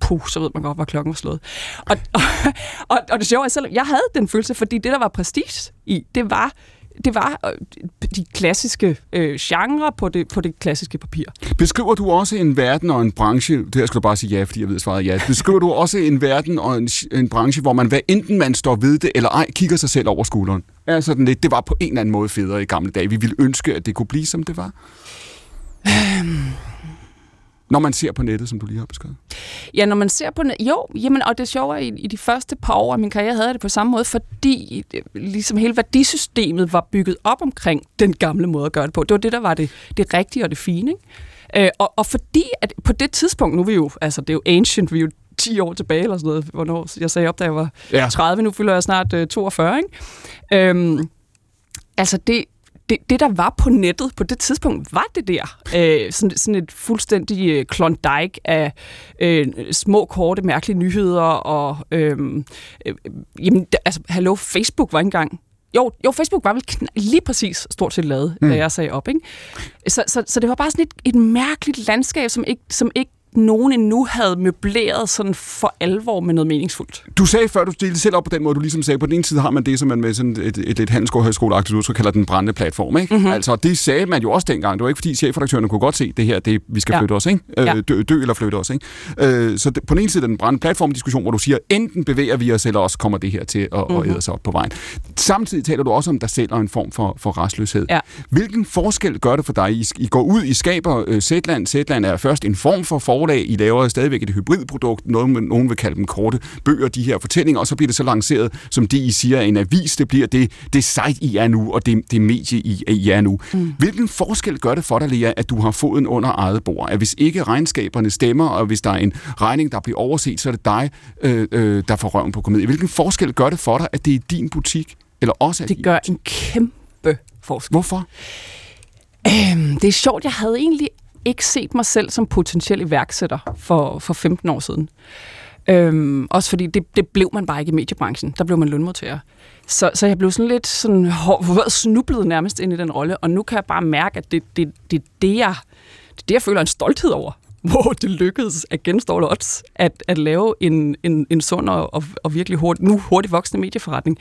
puh, så ved man godt, hvor klokken var slået. Og, og, og, og det sjove er, selvom jeg havde den følelse, fordi det, der var prestige i, det var, det var øh, de klassiske øh, genrer på det, på det klassiske papir. Beskriver du også en verden og en branche, det her skal du bare sige ja, fordi jeg ved svaret ja. Beskriver du også en verden og en, en branche, hvor man, hvad enten man står ved det eller ej, kigger sig selv over skulderen? Er sådan lidt, det var på en eller anden måde federe i gamle dage. Vi ville ønske, at det kunne blive, som det var. Når man ser på nettet, som du lige har beskrevet. Ja, når man ser på... net- Jo, jamen, og det sjove er, i, i de første par år af min karriere havde jeg det på samme måde, fordi øh, ligesom hele værdisystemet var bygget op omkring den gamle måde at gøre det på. Det var det, der var det, det rigtige og det fine. Ikke? Øh, og, og fordi at på det tidspunkt, nu er vi jo, altså det er jo ancient, vi er jo 10 år tilbage eller sådan noget, hvornår jeg sagde op, da jeg var Ja. 30, nu fylder jeg snart øh, 42, ikke? Øhm, altså det, det, det, der var på nettet på det tidspunkt, var det der. Øh, sådan, sådan et fuldstændig øh, klondike af øh, små, korte, mærkelige nyheder. Og, øh, øh, jamen, altså, hallo, Facebook var ikke engang... Jo, jo, Facebook var vel lige præcis stort set lavet, mm. da jeg sagde op. Ikke? Så, så, så det var bare sådan et, et mærkeligt landskab, som ikke, som ikke nogen endnu havde møbleret sådan for alvor med noget meningsfuldt. Du sagde før, du stillede selv op på den måde, du ligesom sagde, på den ene side har man det, som man med sådan et, et, lidt handelskårhøjskoleagtigt udtryk kalder den brændende platform. Ikke? Mhm. Mm-hmm. Altså, det sagde man jo også dengang. Det var ikke, fordi chefredaktørerne kunne godt se det her, det vi skal Ja. flytte os, ikke? Øh, Ja. dø, dø, eller flytte os. Ikke? Øh, så det, på den ene side er den brændende platform-diskussion, hvor du siger, enten bevæger vi os, eller også kommer det her til at, mm-hmm. Mhm. at æde sig op på vejen. Samtidig taler du også om dig selv og en form for, for restløshed. Ja. Hvilken forskel gør det for dig? I, I går ud, I skaber øh, Zetland. Zetland er først en form for forlag. I laver stadigvæk et hybridprodukt. Noget, nogen vil kalde dem korte bøger, de her fortællinger. Og så bliver det så lanceret, som det I siger, er en avis. Det bliver det, det site, I er nu, og det, det medie, I, I er nu. Mm. Hvilken forskel gør det for dig, Lea, at du har foden under eget bord? At hvis ikke regnskaberne stemmer, og hvis der er en regning, der bliver overset, så er det dig, øh, øh, der får røven på komedie. Hvilken forskel gør det for dig, at det er din butik? Eller også er Det gør en kæmpe forskel. Hvorfor? Øhm, det er sjovt, jeg havde egentlig ikke set mig selv som potentiel iværksætter for, for 15 år siden. Øhm, også fordi det, det blev man bare ikke i mediebranchen. Der blev man lønmodtager. Så, så jeg blev sådan lidt sådan, hård, snublet nærmest ind i den rolle, og nu kan jeg bare mærke, at det, det, det, det, jeg, det er det, jeg føler en stolthed over. Hvor det lykkedes at står odds at, at lave en, en, en sund og, og, og virkelig hurtigt, nu hurtigt voksende medieforretning.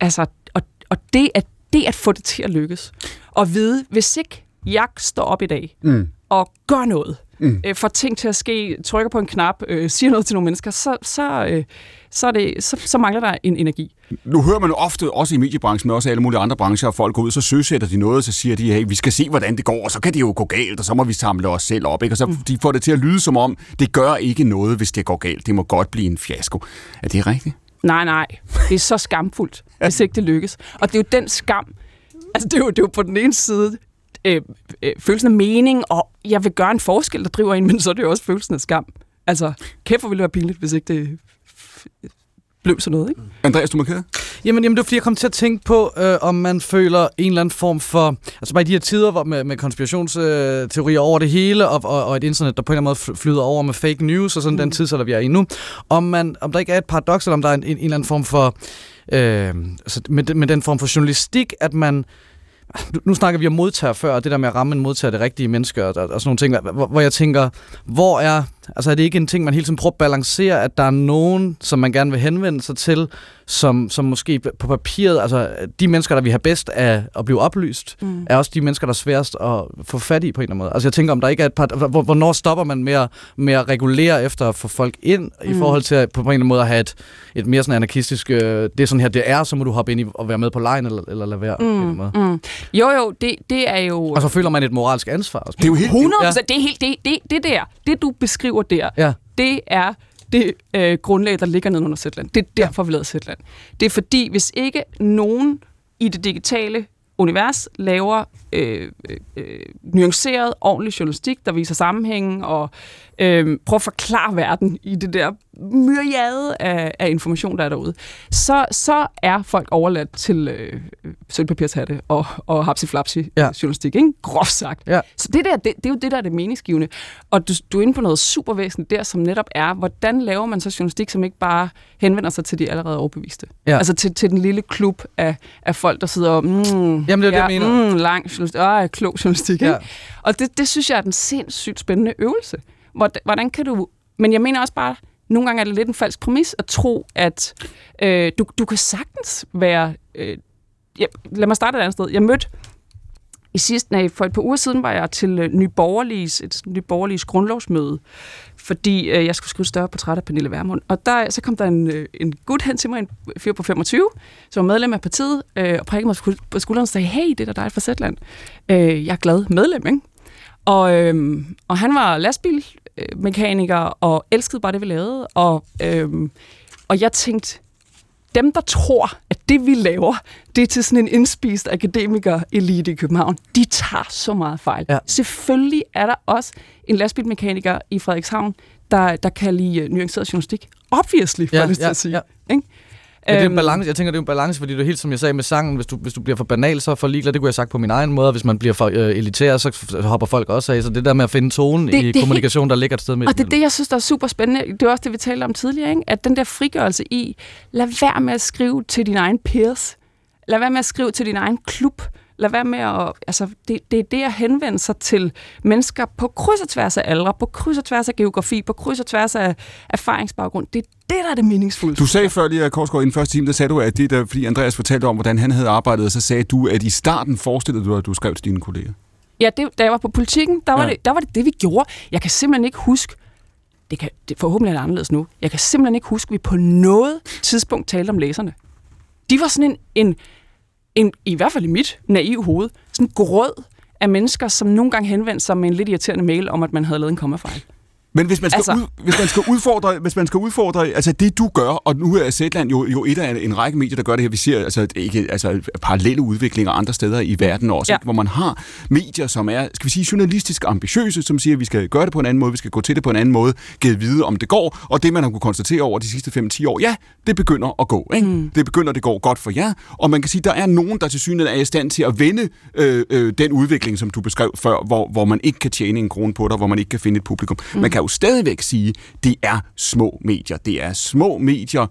Altså, og, og det, at, det at få det til at lykkes. Og vide, hvis ikke jeg står op i dag Mm. og gør noget, mm. øh, får ting til at ske, trykker på en knap, øh, siger noget til nogle mennesker, så, så, øh, så, er det, så, så mangler der en energi. Nu hører man jo ofte, også i mediebranchen, men også i alle mulige andre brancher, at folk går ud, så søsætter de noget, så siger de, hey, vi skal se, hvordan det går, og så kan det jo gå galt, og så må vi samle os selv op. Ikke? Og så mm. de får det til at lyde som om, det gør ikke noget, hvis det går galt. Det må godt blive en fiasko. Er det rigtigt? Nej, nej, det er så skamfuldt, hvis ikke det lykkes. Og det er jo den skam, altså det er jo, det er jo på den ene side øh, øh, følelsen af mening, og jeg vil gøre en forskel, der driver en, men så er det jo også følelsen af skam. Altså, kæft hvor ville det være pinligt, hvis ikke det blev sådan noget, ikke? Andreas, du markerer? Jamen, jamen, det var fordi, jeg kom til at tænke på, øh, om man føler en eller anden form for... Altså bare i de her tider hvor med, med konspirationsteorier over det hele, og, og, og et internet, der på en eller anden måde fl- flyder over med fake news, og sådan mm. den tidsalder, vi er i nu. Om, man, om der ikke er et paradoks, eller om der er en, en, en eller anden form for... Øh, altså med, med den form for journalistik, at man nu, nu snakker vi om modtager før, og det der med at ramme en modtager, det rigtige mennesker og, og sådan nogle ting, hvor, hvor jeg tænker, hvor er, altså er det ikke en ting, man hele tiden prøver at balancere, at der er nogen, som man gerne vil henvende sig til, som, som måske på papiret, altså de mennesker, der vi har bedst af at blive oplyst, mm. er også de mennesker, der er sværest at få fat i på en eller anden måde. Altså jeg tænker, om der ikke er et par, hvor- hvornår stopper man med at, med at regulere efter at få folk ind, mm. i forhold til at, på en eller anden måde at have et, et mere sådan anarkistisk, øh, det er sådan her, det er, så må du hoppe ind i og være med på lejen, eller, eller lade være. Mm. På en eller anden måde. Mm. Jo, jo, det, det er jo... Og så føler man et moralsk ansvar også. Det er jo helt... 100 Ja. det er helt det, det, det der, det du beskriver der, Ja. det er det øh, grundlag, der ligger nede under Zetland. Det er derfor, vi lavede Zetland. Det er fordi, hvis ikke nogen i det digitale univers laver øh, øh, øh, nuanceret, ordentlig journalistik, der viser sammenhængen og øh, prøver at forklare verden i det der myriade af, af information, der er derude, så, så er folk overladt til øh, sølvpapirshatte og, og hapsi-flapsi Ja. ja. journalistik, ikke? groft sagt. Ja. Så det der, det, det er jo det, der er det meningsgivende. Og du, du er inde på noget super væsentligt der, som netop er, hvordan laver man så journalistik, som ikke bare henvender sig til de allerede overbeviste? Ja. Altså til, til den lille klub af, af folk, der sidder og... Mm, Jamen, det er det, jeg mener. Mm, lang journalistik. Åh, klog journalistik, ikke? Ja. Og det, det synes jeg er den sindssygt spændende øvelse. Hvordan, hvordan kan du... Men jeg mener også bare, nogle gange er det lidt en falsk præmis at tro, at øh, du, du kan sagtens være... Øh, ja, lad mig starte et andet sted. Jeg mødte i sidste, nej, for et par uger siden var jeg til øh, Nyborgerliges, Ny Borgerliges, et Ny Borgerliges grundlovsmøde, fordi øh, jeg skulle skrive større portræt af Pernille Vermund. Og der, så kom der en, øh, en gut hen til mig, en fyr på 25, som var medlem af partiet, øh, og prikkede mig på på skulderen og sagde, hey, det er da dig fra Zetland. Øh, jeg er glad medlem, ikke? Og, øh, og han var lastbilmekaniker og elskede bare det, vi lavede. Og, øh, og jeg tænkte, dem, der tror, at det, vi laver, det er til sådan en indspist akademiker-elite i København, de tager så meget fejl. Ja. Selvfølgelig er der også en lastbilmekaniker i Frederikshavn, der, der kan lide uh, nuanceret journalistik. Obviously, for Ja, ja, at sige. ja. Ikke? Men det er en Øhm, balance. Jeg tænker, det er en balance, fordi det er helt som jeg sagde med sangen. Hvis du, hvis du bliver for banal, så er for ligeglad. Det kunne jeg have sagt på min egen måde. Hvis man bliver for øh, elitær, så hopper folk også af. Så det der med at finde tonen Det- i det kommunikation, der ligger et sted med. Og det er det, jeg synes, der er super spændende. Det er også det, vi talte om tidligere, ikke? at den der frigørelse i, lad være med at skrive til din egen peers. Lad være med at skrive til din egen klub. Lad være med at... Altså, det, det er det at henvende sig til mennesker på kryds og tværs af aldre, på kryds og tværs af geografi, på kryds og tværs af erfaringsbaggrund. Det er det, der er det meningsfulde. Du sagde før lige, Korsgaard, i den første time, der sagde du, at det der, fordi Andreas fortalte om, hvordan han havde arbejdet, så sagde du, at i starten forestillede du dig, at du skrev til dine kolleger. Ja, det, da jeg var på politikken, der var, Ja. det, der var det det, vi gjorde. Jeg kan simpelthen ikke huske, det kan, det, forhåbentlig er det anderledes nu, jeg kan simpelthen ikke huske, at vi på noget tidspunkt talte om læserne. De var sådan en, en, en i hvert fald i mit naive hoved, sådan grød af mennesker, som nogle gange henvendte sig med en lidt irriterende mail om, at man havde lavet en kommafejl. Men hvis man skal, altså... Ud, hvis man skal udfordre, hvis man skal udfordre, altså det du gør, og nu er Zetland jo, jo et af en række medier, der gør det her. Vi ser altså ikke altså parallelle udviklinger andre steder i verden også, ja. Ikke? hvor man har medier, som er, skal vi sige, journalistisk ambitiøse, som siger, at vi skal gøre det på en anden måde, vi skal gå til det på en anden måde, givet vide, om det går, og det man har kunne konstatere over de sidste 5-10 år, ja, det begynder at gå. Ikke? Mm. Det begynder, det går godt for jer, og man kan sige, der er nogen, der til synligheden er i stand til at vende øh, øh, den udvikling, som du beskrev før, hvor, hvor man ikke kan tjene en krone på dig, hvor man ikke kan finde et publikum. Mm. Man kan jo stadigvæk sige, det er små medier. Det er små medier,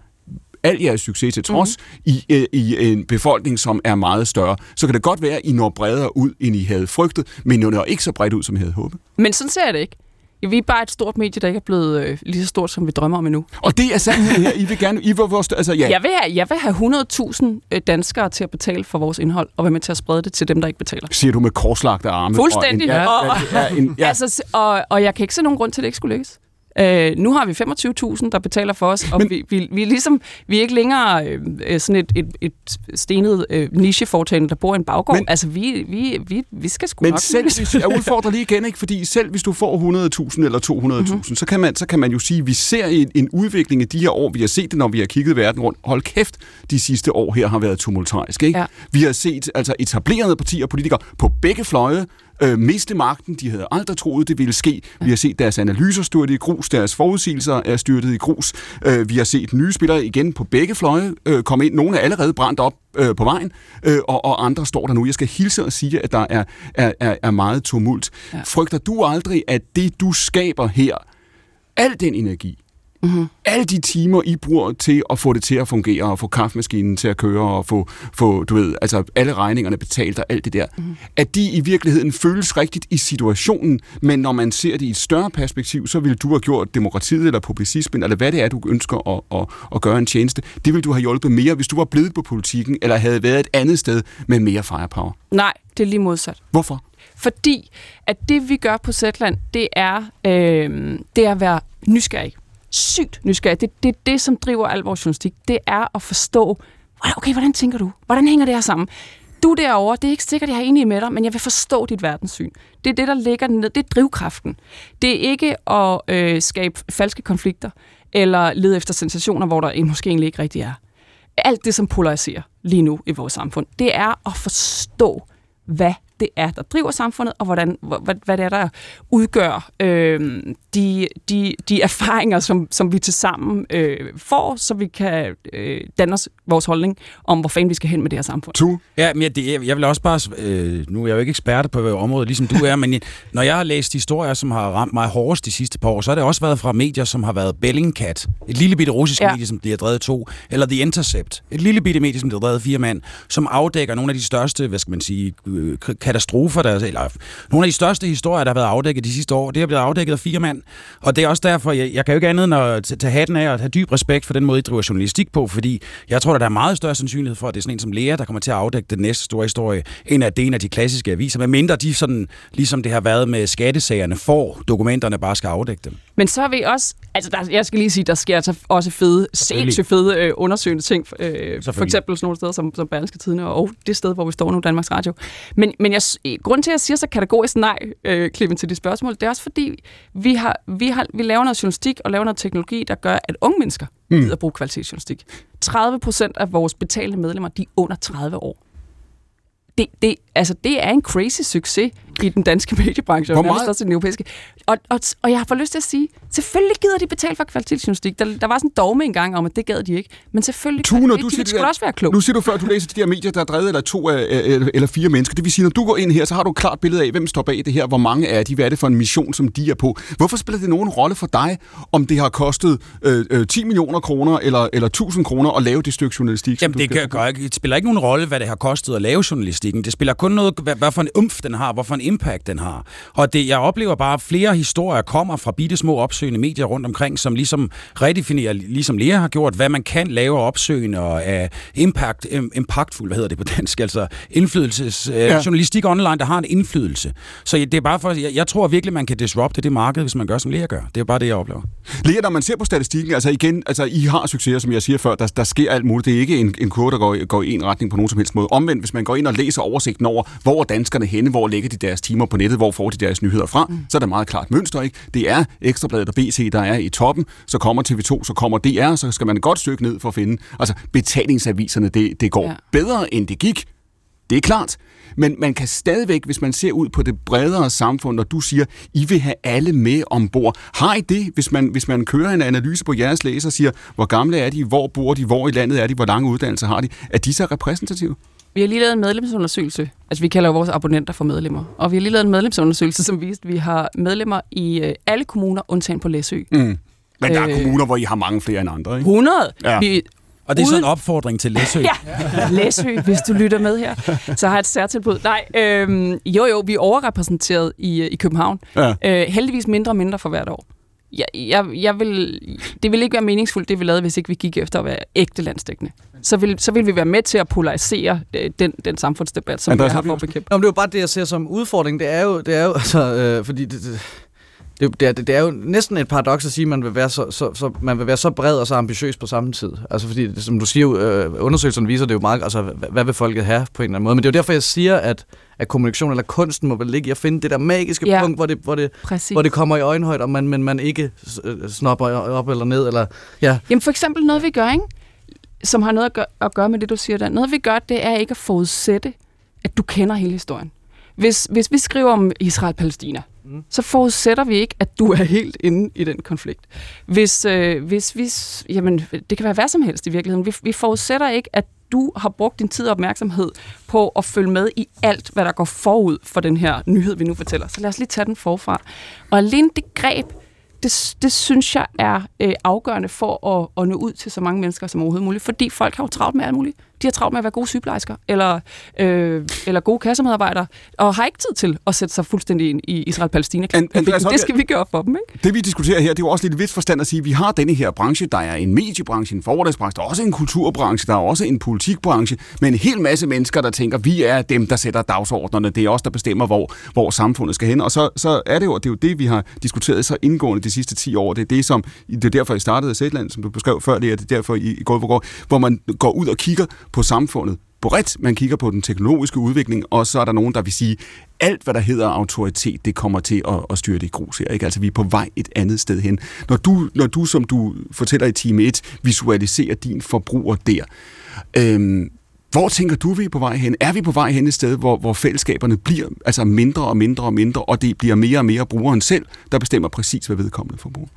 al jeres succes til trods, mm. i, øh, i en befolkning, som er meget større. Så kan det godt være, at I når bredere ud, end I havde frygtet, men I når ikke så bredt ud, som I havde håbet. Men sådan ser jeg det ikke. Vi er bare et stort medie, der ikke er blevet øh, lige så stort, som vi drømmer om endnu. Og det er sandheden her. I vil gerne... I vil, vores, altså, ja, Jeg vil have, jeg vil have 100.000 øh, danskere til at betale for vores indhold, og være med til at sprede det til dem, der ikke betaler. siger du med korslagte arme. Fuldstændig. Og en, ja, Og- ja, ja, en, ja. Altså, og, og jeg kan ikke se nogen grund til, at det ikke skulle lykkes. Øh, nu har vi 25.000, der betaler for os, og Men- vi, vi, vi, er ligesom, vi er ikke længere øh, øh, sådan et, et, et stenet øh, nicheforetagende, der bor i en baggård. Men- altså, vi, vi, vi, vi skal sgu Men nok selv hvis, jeg udfordrer lige igen, ikke? fordi selv hvis du får 100.000 eller 200.000, mm-hmm. så, kan man, så kan man jo sige, at vi ser en, en udvikling i de her år. Vi har set det, når vi har kigget verden rundt. Hold kæft, de sidste år her har været tumultariske. Ikke? Ja. Vi har set altså etablerede partier og politikere på begge fløje øh, miste magten. De havde aldrig troet, det ville ske. Vi har set deres analyser styrtet i grus, deres forudsigelser er styrtet i grus. Øh, vi har set nye spillere igen på begge fløje øh, komme ind. Nogle er allerede brændt op øh, på vejen, øh, og, og andre står der nu. Jeg skal hilse og sige, at der er, er, er, er meget tumult. Ja. Frygter du aldrig, at det, du skaber her, al den energi, Mm-hmm. Alle de timer, I bruger til at få det til at fungere, og få kaffemaskinen til at køre, og få, få du ved, altså alle regningerne betalt og alt det der, mm-hmm. at de i virkeligheden føles rigtigt i situationen, men når man ser det i et større perspektiv, så vil du have gjort demokratiet eller publicismen, eller hvad det er, du ønsker at, at, at gøre en tjeneste. Det vil du have hjulpet mere, hvis du var blevet på politikken, eller havde været et andet sted med mere firepower. Nej, det er lige modsat. Hvorfor? Fordi at det, vi gør på Zetland, det er, øh, det er at være nysgerrig. Sygt nysgerrig. Det, det er det, som driver al vores journalistik. Det er at forstå, okay, hvordan tænker du? Hvordan hænger det her sammen? Du derovre, det er ikke sikkert, jeg er enig med dig, men jeg vil forstå dit verdenssyn. Det er det, der ligger ned. Det er drivkraften. Det er ikke at øh, skabe falske konflikter, eller lede efter sensationer, hvor der måske egentlig ikke rigtig er. Alt det, som polariserer lige nu i vores samfund, det er at forstå, hvad det er, der driver samfundet, og hvordan, hvad, hvad det er, der udgør øh, de, de, de erfaringer, som, som vi til sammen øh, får, så vi kan øh, danne os vores holdning om, hvor fanden vi skal hen med det her samfund. Tu? Ja, men jeg, det, jeg vil også bare... Øh, nu er jeg jo ikke ekspert på området, ligesom du er, men når jeg har læst historier, som har ramt mig hårdest de sidste par år, så har det også været fra medier, som har været Bellingcat, et lille bitte russisk ja. medie, som bliver drevet to, eller The Intercept, et lille bitte medie, som bliver drevet fire mand, som afdækker nogle af de største, hvad skal man sige, øh, katastrofer, der, eller nogle af de største historier, der har været afdækket de sidste år. Det er blevet afdækket af fire mand. Og det er også derfor, jeg, jeg kan jo ikke andet end at tage hatten af og have dyb respekt for den måde, I driver journalistik på, fordi jeg tror, at der er meget større sandsynlighed for, at det er sådan en som læger, der kommer til at afdække den næste store historie, end at det er en af de klassiske aviser, men mindre de sådan, ligesom det har været med skattesagerne, får dokumenterne bare skal afdække dem. Men så har vi også, altså der, jeg skal lige sige, der sker altså også fede, sindssygt fede øh, undersøgende ting, øh, for eksempel sådan nogle steder som, som Berlingske Tidene, og det sted, hvor vi står nu, Danmarks Radio. Men, men jeg, grund til, at jeg siger så kategorisk nej, øh, Clemen, til de spørgsmål, det er også fordi, vi, har, vi, har, vi laver noget journalistik og laver noget teknologi, der gør, at unge mennesker mm. gider bruge kvalitetsjournalistik. 30 procent af vores betalende medlemmer, de er under 30 år. Det, det, altså, det er en crazy succes i den danske mediebranche, og nærmest også i den europæiske. Og, og, og jeg har fået lyst til at sige, selvfølgelig gider de betale for kvalitetsjournalistik. Der, der var sådan en dogme engang om, at det gad de ikke. Men selvfølgelig Tune, det, du de, siger, de skulle også være klog. Nu siger du før, du læser de her medier, der er drevet eller to eller, eller fire mennesker. Det vil sige, når du går ind her, så har du et klart billede af, hvem står bag det her, hvor mange er de, hvad er det for en mission, som de er på. Hvorfor spiller det nogen rolle for dig, om det har kostet øh, øh, 10 millioner kroner eller, eller 1000 kroner at lave det stykke journalistik? Jamen, det, gør, gør, det spiller ikke nogen rolle, hvad det har kostet at lave journalistikken. Det spiller kun noget, hvad, hvad for en umf den har, hvad for en impact den har. Og det, jeg oplever bare, at flere historier kommer fra bitte små opsøgende medier rundt omkring, som ligesom redefinerer, ligesom Lea har gjort, hvad man kan lave opsøgende og af impact, impactful, hvad hedder det på dansk, altså indflydelses, ja. journalistik online, der har en indflydelse. Så det er bare for, jeg, jeg tror virkelig, man kan disrupte det marked, hvis man gør, som Lea gør. Det er bare det, jeg oplever. Lea, når man ser på statistikken, altså igen, altså I har succes, som jeg siger før, der, der sker alt muligt. Det er ikke en, en kurve, der går, går i en retning på nogen som helst måde. Omvendt, hvis man går ind og læser oversigten over, hvor er danskerne henne, hvor lægger de deres timer på nettet, hvor får de deres nyheder fra, mm. så er der meget klart mønster, ikke? Det er Ekstrabladet og BT, der er i toppen, så kommer TV2, så kommer DR, så skal man et godt stykke ned for at finde. Altså, betalingsaviserne, det, det går ja. bedre, end det gik. Det er klart. Men man kan stadigvæk, hvis man ser ud på det bredere samfund, og du siger, I vil have alle med ombord. Har I det, hvis man, hvis man kører en analyse på jeres læser og siger, hvor gamle er de, hvor bor de, hvor i landet er de, hvor lange uddannelser har de? Er de så repræsentative? Vi har lige lavet en medlemsundersøgelse. Altså, vi kalder jo vores abonnenter for medlemmer. Og vi har lige lavet en medlemsundersøgelse, som viste, at vi har medlemmer i øh, alle kommuner, undtagen på Læsø. Mm. Men der er øh, kommuner, hvor I har mange flere end andre, ikke? 100! Ja. Vi, og det er sådan en opfordring til Læsø. ja, Læsø, hvis du lytter med her, så har jeg et særtilbud. Nej, øhm, jo jo, vi er overrepræsenteret i, i København. Ja. Øh, heldigvis mindre og mindre for hvert år. Jeg, jeg, jeg vil, det vil ikke være meningsfuldt, det vi lavede, hvis ikke vi gik efter at være ægte landsdækkende. Så vil, så vil vi være med til at polarisere øh, den, den samfundsdebat, som vi har for at bekæmpe. Nå, men det er jo bare det, jeg ser som udfordring. Det er jo, det er jo altså, øh, fordi det, det, det, det, er, det er jo næsten et paradoks at sige, at man vil være så, så, så, man vil være så bred og så ambitiøs på samme tid. Altså fordi, som du siger, øh, undersøgelserne viser det jo meget, altså hvad, hvad vil folket have på en eller anden måde. Men det er jo derfor, jeg siger, at, at kommunikation eller kunsten må vel ligge i at finde det der magiske ja, punkt, hvor det, hvor, det, hvor det kommer i øjenhøjde, og man, men man ikke snopper op eller ned. Eller, ja. Jamen for eksempel noget, vi gør, ikke? som har noget at gøre, at gøre med det, du siger der. Noget, vi gør, det er ikke at forudsætte, at du kender hele historien. Hvis, hvis vi skriver om Israel-Palæstina, mm. så forudsætter vi ikke, at du er helt inde i den konflikt. Hvis, øh, hvis vi, jamen, det kan være hvad som helst i virkeligheden. Vi, vi forudsætter ikke, at du har brugt din tid og opmærksomhed på at følge med i alt, hvad der går forud for den her nyhed, vi nu fortæller. Så lad os lige tage den forfra. Og alene det greb, det, det synes jeg er øh, afgørende for at, at nå ud til så mange mennesker som overhovedet muligt, fordi folk har jo travlt med alt muligt. De har travlt med at være gode sygeplejersker, eller, øh, eller gode kassemedarbejdere, og har ikke tid til at sætte sig fuldstændig ind i israel palæstina An- Andreas Det skal vi gøre for dem, ikke? Det vi diskuterer her, det er jo også lidt i vis forstand at sige, at vi har denne her branche, der er en mediebranche, en fordragsbranche, der er også en kulturbranche, der er også en politikbranche, med en hel masse mennesker, der tænker, vi er dem, der sætter dagsordnerne, det er os, der bestemmer, hvor, hvor samfundet skal hen. Og så, så er det jo, det er jo det, vi har diskuteret så indgående de sidste 10 år. Det er det, som, det er derfor, I startede Sætland, som du beskrev før, det er det er derfor, I går, hvor, går, hvor man går ud og kigger på samfundet bredt. Man kigger på den teknologiske udvikling, og så er der nogen, der vil sige, alt hvad der hedder autoritet, det kommer til at, at styre det i grus her. Ikke? Altså, vi er på vej et andet sted hen. Når du, når du som du fortæller i time 1, visualiserer din forbruger der, øhm, hvor tænker du, vi er på vej hen? Er vi på vej hen et sted, hvor, hvor fællesskaberne bliver altså mindre og mindre og mindre, og det bliver mere og mere brugeren selv, der bestemmer præcis, hvad vedkommende forbruger?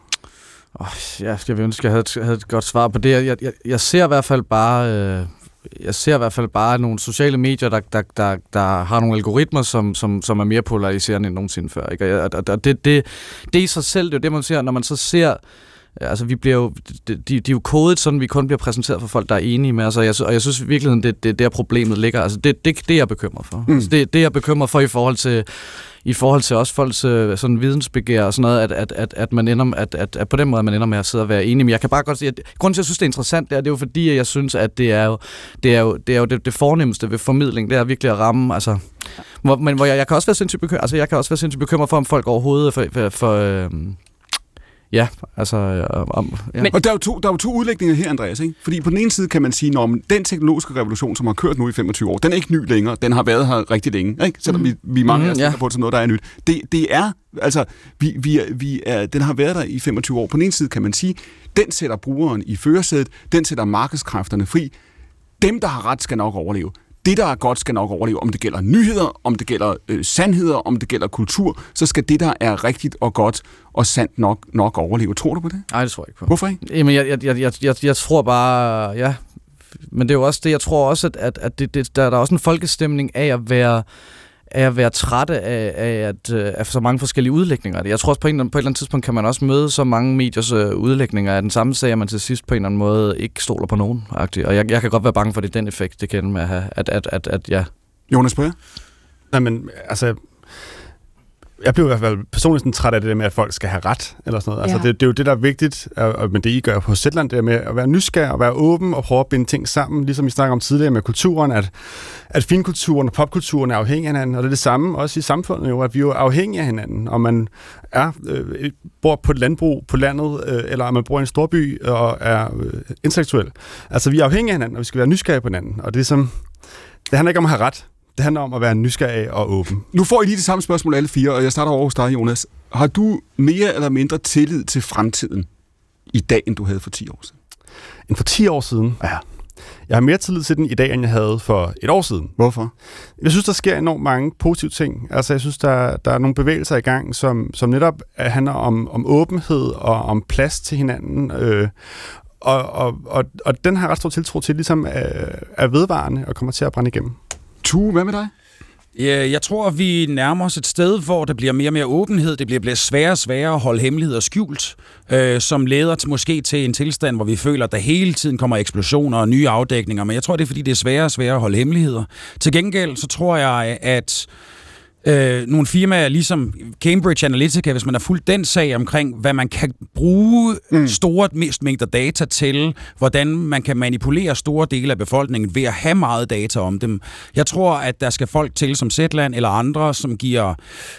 Oh, ja, skal ønske, at jeg havde et, havde et godt svar på det. Jeg, jeg, jeg ser i hvert fald bare... Øh jeg ser i hvert fald bare nogle sociale medier, der, der, der, der har nogle algoritmer, som, som, som er mere polariserende end nogensinde før. Ikke? Og, og, og det, det, det i sig selv, det er jo det, man ser, når man så ser Altså, vi bliver jo, de, de, er jo kodet sådan, vi kun bliver præsenteret for folk, der er enige med os, og jeg, og jeg synes i virkeligheden, det, det er der problemet ligger. Altså, det, det, det er jeg bekymret for. Mm. Altså, det, det er jeg bekymret for i forhold til, i forhold til også folks øh, sådan vidensbegær og sådan noget, at, at, at, at, man ender, at, at, at på den måde, man ender med at sidde og være enig. Men jeg kan bare godt sige, at grunden til, at jeg synes, det er interessant, det er, det er jo fordi, at jeg synes, at det er jo det, er jo, det, er jo det, det fornemmeste ved formidling, det er virkelig at ramme, altså, hvor, men hvor jeg, jeg kan også være sindssygt bekymret, altså jeg kan også være sindssygt bekymret for, om folk overhovedet for, for, for øh, Ja, altså... Øh, om, ja. Men, og der er, jo to, der er jo to udlægninger her, Andreas. Ikke? Fordi på den ene side kan man sige, at den teknologiske revolution, som har kørt nu i 25 år, den er ikke ny længere. Den har været her rigtig længe. Ikke? Selvom mm. vi, vi mange Mhm, af os ja. på det som noget, der er nyt. Det, det er, altså, vi, vi, er- vi er, den har været der i 25 år. På den ene side kan man sige, den sætter brugeren i førersædet, den sætter markedskræfterne fri. Dem, der har ret, skal nok overleve. Det, der er godt, skal nok overleve. Om det gælder nyheder, om det gælder øh, sandheder, om det gælder kultur, så skal det, der er rigtigt og godt og sandt nok, nok overleve. Tror du på det? Nej, det tror jeg ikke på. Hvorfor ikke? Jamen, jeg, jeg, jeg, jeg, jeg, jeg tror bare, ja, men det er jo også det, jeg tror også, at, at, at det, det, der, der er også en folkestemning af at være af at være trætte af, af, at, øh, af så mange forskellige udlægninger. Jeg tror også, på, en, eller anden- på et eller andet tidspunkt kan man også møde så mange mediers øh, udlægninger af den samme sag, at man til sidst på en eller anden måde ikke stoler på nogen. -agtigt. Og jeg, jeg kan godt være bange for, at det er den effekt, det kan med at have. At, at, at, at, ja. Jonas Bøger? Nej, men altså... Jeg blev i hvert fald personligt sådan træt af det der med, at folk skal have ret, eller sådan noget. Altså, Ja. det, det er jo det, der er vigtigt, og, men det I gør på Zetland, det er med at være nysgerrig og være åben og prøve at binde ting sammen, ligesom vi snakker om tidligere med kulturen, at, at finkulturen og popkulturen er afhængige af hinanden, og det er det samme også i samfundet jo, at vi er afhængige af hinanden, og man er, øh, bor på et landbrug på landet, øh, eller man bor i en storby og er øh, intellektuel. Altså, vi er afhængige af hinanden, og vi skal være nysgerrige på hinanden, og det er som, det handler ikke om at have ret, det handler om at være nysgerrig og åben. Nu får I lige det samme spørgsmål alle fire, og jeg starter over hos dig, Jonas. Har du mere eller mindre tillid til fremtiden i dag, end du havde for 10 år siden? End for 10 år siden? Ja. Jeg har mere tillid til den i dag, end jeg havde for et år siden. Hvorfor? Jeg synes, der sker enormt mange positive ting. Altså, jeg synes, der, der er nogle bevægelser i gang, som, som netop øh, handler om, om åbenhed og om plads til hinanden. Øh, og, og, og, og den har ret stor tiltro til, ligesom er, er vedvarende og kommer til at brænde igennem. Tue, hvad med dig? Ja, jeg tror, vi nærmer os et sted, hvor der bliver mere og mere åbenhed. Det bliver, bliver sværere og sværere at holde hemmeligheder skjult, øh, som leder til, måske til en tilstand, hvor vi føler, at der hele tiden kommer eksplosioner og nye afdækninger. Men jeg tror, det er, fordi det er sværere og sværere at holde hemmeligheder. Til gengæld, så tror jeg, at øh, nogle firmaer ligesom Cambridge Analytica, hvis man har fulgt den sag omkring, hvad man kan bruge mm. store mest mængder data til, hvordan man kan manipulere store dele af befolkningen ved at have meget data om dem. Jeg tror, at der skal folk til som Zetland eller andre, som giver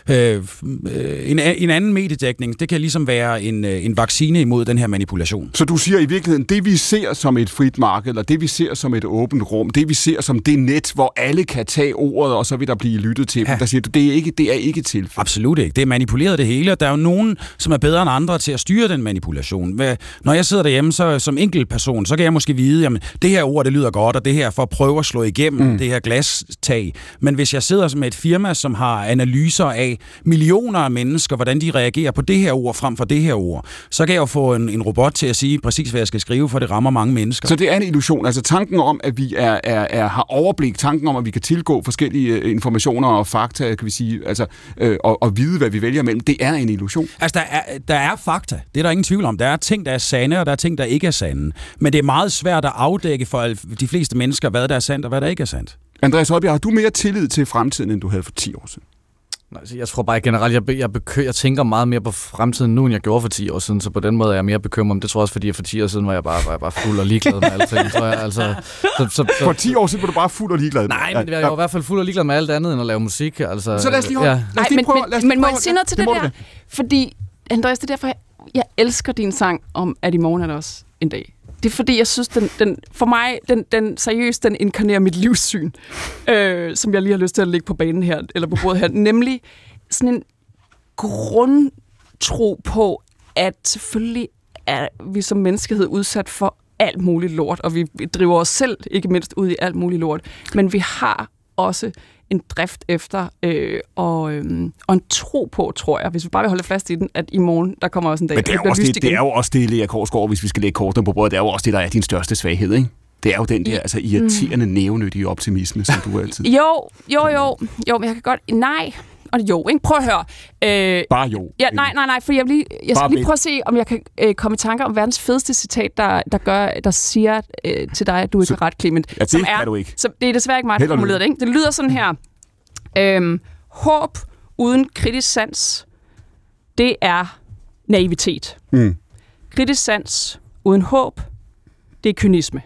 øh, øh, en, en anden mediedækning. Det kan ligesom være en, øh, en vaccine imod den her manipulation. Så du siger i virkeligheden, det vi ser som et frit marked, eller det vi ser som et åbent rum, det vi ser som det net, hvor alle kan tage ordet, og så vil der blive lyttet til dem, Ja. der siger du, det er ikke, det er ikke tilfældet. Absolut ikke. Det er manipuleret det hele, og der er jo nogen, som er bedre end andre til at styre den manipulation. Hvad- Når jeg sidder derhjemme så, som enkelt person, så kan jeg måske vide, jamen det her ord, det lyder godt, og det her er for at prøve at slå igennem mm. det her glastag. Men hvis jeg sidder med et firma, som har analyser af millioner af mennesker, hvordan de reagerer på det her ord frem for det her ord, så kan jeg jo få en, en robot til at sige præcis, hvad jeg skal skrive, for det rammer mange mennesker. Så det er en illusion. Altså tanken om, at vi er, er, er, har overblik, tanken om, at vi kan tilgå forskellige øh, informationer og fakta, vi sige, altså, øh, og, og vide, hvad vi vælger mellem, det er en illusion. Altså, der er, der er fakta. Det er der ingen tvivl om. Der er ting, der er sande, og der er ting, der ikke er sande. Men det er meget svært at afdække for de fleste mennesker, hvad der er sandt og hvad der ikke er sandt. Andreas Højbjerg, har du mere tillid til fremtiden, end du havde for 10 år siden? Nej, altså, Jeg tror bare generelt, jeg, jeg, bekø- jeg tænker meget mere på fremtiden nu, end jeg gjorde for 10 år siden, så på den måde er jeg mere bekymret. Men det tror jeg også, fordi for 10 år siden var jeg bare, var jeg bare fuld og ligeglad med alting, tror jeg. Altså, så, så, så, For 10 år siden var du bare fuld og ligeglad. Nej, men jeg var i hvert fald fuld og ligeglad med alt andet, end at lave musik. Altså, Så lad os lige holde- Ja. Lad os Nej, lige men, prøve- men, lad os men lige må jeg sige noget til det det, der? Fordi, Andreas, det er derfor, jeg, jeg elsker din sang om, at i morgen er der også en dag. Det er fordi, jeg synes, den, den, for mig, den, den seriøst, den inkarnerer mit livssyn, øh, som jeg lige har lyst til at lægge på banen her, eller på bordet her. Nemlig sådan en grundtro på, at selvfølgelig er vi som menneskehed udsat for alt muligt lort, og vi vi driver os selv ikke mindst ud i alt muligt lort. Men vi har også en drift efter, øh, og, øh, og en tro på, tror jeg, hvis vi bare vil holde fast i den, at i morgen, der kommer også en dag, Men det er, også det, det igen. er jo også det, Lea Korsgaard, hvis vi skal lægge kortene på bordet, det er jo også det, der er din største svaghed, ikke? Det er jo den der altså, irriterende, Mm. nævnyttige optimisme, som du altid... Jo, jo, jo, jo, men jeg kan godt... Nej, og jo, ikke? Prøv at høre. Øh, Bare jo. Ja, nej, nej, nej, for jeg, vil lige, jeg Bare skal lige vent. prøve at se, om jeg kan øh, komme i tanker om verdens fedeste citat, der, der, gør, der siger øh, til dig, at du ikke har ret, Clement. Ja, det som kan du ikke. Så det er desværre ikke mig, der formulerer det. Ikke? Det lyder sådan her. Øhm, håb uden kritisk sans, det er naivitet. Mm. Kritisk sans uden håb, det er kynisme.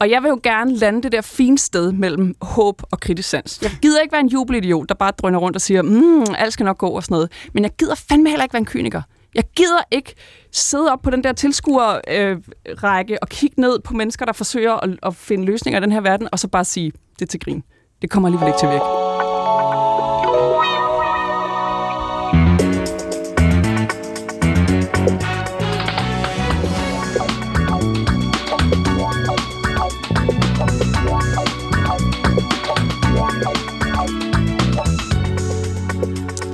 Og jeg vil jo gerne lande det der fine sted mellem håb og kritisk sans. Jeg gider ikke være en jubelidiot, der bare drøner rundt og siger, mm, alt skal nok gå og sådan noget. Men jeg gider fandme heller ikke være en kyniker. Jeg gider ikke sidde op på den der tilskuerrække øh, og kigge ned på mennesker, der forsøger at, at finde løsninger i den her verden, og så bare sige, det er til grin. Det kommer alligevel ikke til at virke.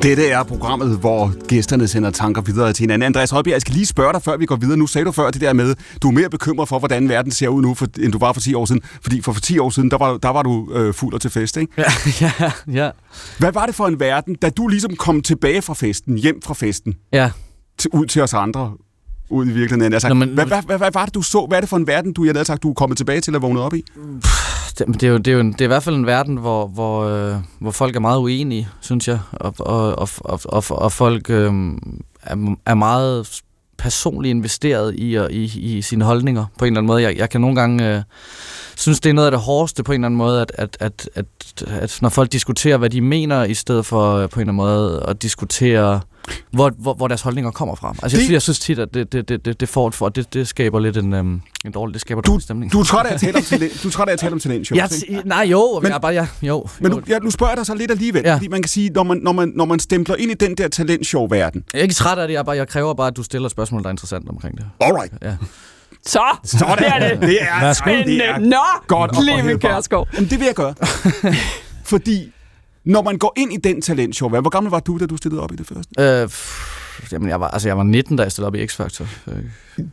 Dette er programmet, hvor gæsterne sender tanker videre til hinanden. Andreas Højbjerg, jeg skal lige spørge dig, før vi går videre. Nu sagde du før det der med, du er mere bekymret for, hvordan verden ser ud nu, for, end du var for 10 år siden. Fordi for, for 10 år siden, der var, der var du øh, fuld og til fest, ikke? Ja, ja, ja. Hvad var det for en verden, da du ligesom kom tilbage fra festen, hjem fra festen, ja. til, ud til os andre, ud i virkeligheden? Altså, Nå, Nå, men- hvad, hvad, hvad, hvad, var det, du så? Hvad er det for en verden, du, jeg havde sagt, du er kommet tilbage til at vågne op i? Det, det, er jo, det, er jo en, det er i hvert fald en verden, hvor, hvor, øh, hvor folk er meget uenige, synes jeg. Og, og, og, og, og, og folk øh, er, er meget personligt investeret i, at- i, i sine holdninger på en eller anden måde. Jeg, jeg kan nogle gange øh, synes, det er noget af det hårdeste på en eller anden måde, at, at, at, at, at når folk diskuterer, hvad de mener, i stedet for øh, på en eller anden måde at diskutere, hvor, hvor, hvor deres holdninger kommer fra. Altså, Det- jeg, jeg synes tit, at det, det, det, det, får for, det, det skaber lidt en, øhm, en dårlig, det skaber Du, dårlig stemning. du er træt af at tale om talent, du er træt af at tale om talentshows, Jeg, ikke? nej, jo, Men- jeg er bare, ja, jo. Men jo. nu, ja, nu spørger jeg dig så lidt alligevel, Ja. fordi man kan sige, når man, når, man, når man stempler ind i den der talentshow-verden, Jeg er ikke træt af det, jeg, bare, jeg kræver bare, at du stiller spørgsmål, der er interessant omkring det. alright, Ja. Så, sådan det er det. det er, Værsgo. det er Nå, godt forhældbart. Kjærsgaard. Jamen, det vil jeg gøre. fordi, når man går ind i den talentshow, hvad- hvor gammel var du, da du stillede op i det første? Øh, pff, jamen, jeg var, altså, jeg var 19, da jeg stillede op i X-Factor.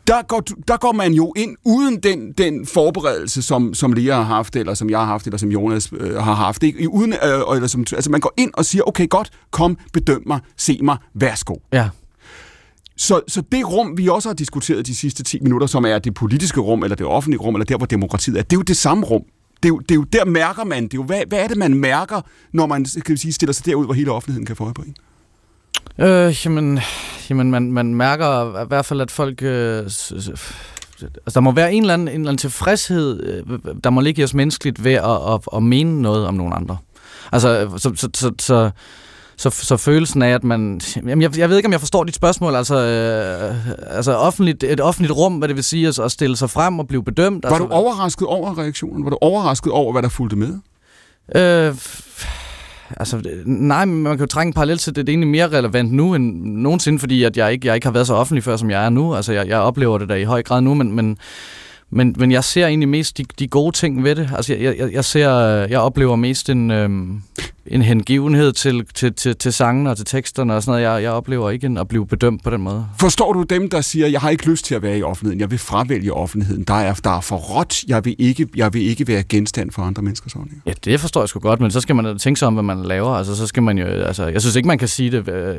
Der går, du- der går man jo ind uden den, den forberedelse, som, som Lea har haft, eller som jeg har haft, eller som Jonas øh, har haft. Ikke? Uden, øh, eller som, altså, man går ind og siger, okay, godt, kom, bedøm mig, se mig, værsgo. Ja. Så, så det rum, vi også har diskuteret de sidste 10 minutter, som er det politiske rum, eller det offentlige rum, eller der, hvor demokratiet er, det er jo det samme rum. Det er jo, det er jo der mærker man, det er jo, hvad, hvad er det, man mærker, når man kan sige, stiller sig derud, hvor hele offentligheden kan få øje på en? Øh, jamen, jamen man, man mærker i hvert fald, at folk... Øh, altså, der må være en eller anden, en eller anden tilfredshed, øh, der må ligge i os menneskeligt ved at, at, at mene noget om nogen andre. Altså, øh, så, så, så, så, så, så følelsen af, at man... Jamen, jeg, jeg ved ikke, om jeg forstår dit spørgsmål. Altså, øh, altså offentligt, et offentligt rum, hvad det vil sige, at, at stille sig frem og blive bedømt. Var altså, du overrasket over reaktionen? Var du overrasket over, hvad der fulgte med? Øh, altså, nej, man kan jo trænge en parallel til det. Det er egentlig mere relevant nu end nogensinde, fordi at jeg, ikke, jeg ikke har været så offentlig før, som jeg er nu. Altså, jeg, jeg oplever det da i høj grad nu, men, men, men, men jeg ser egentlig mest de, de gode ting ved det. Altså, jeg, jeg, jeg ser, jeg oplever mest en... Øhm, en hengivenhed til, til, til, til sangene og til teksterne og sådan noget. Jeg, jeg oplever ikke at blive bedømt på den måde. Forstår du dem, der siger, jeg har ikke lyst til at være i offentligheden, jeg vil fravælge offentligheden, der er, der er for råt, jeg vil, ikke, jeg vil ikke være genstand for andre menneskers holdninger? Ja, det forstår jeg sgu godt, men så skal man tænke sig om, hvad man laver. Altså, så skal man jo, altså, jeg synes ikke, man kan sige det. Øh,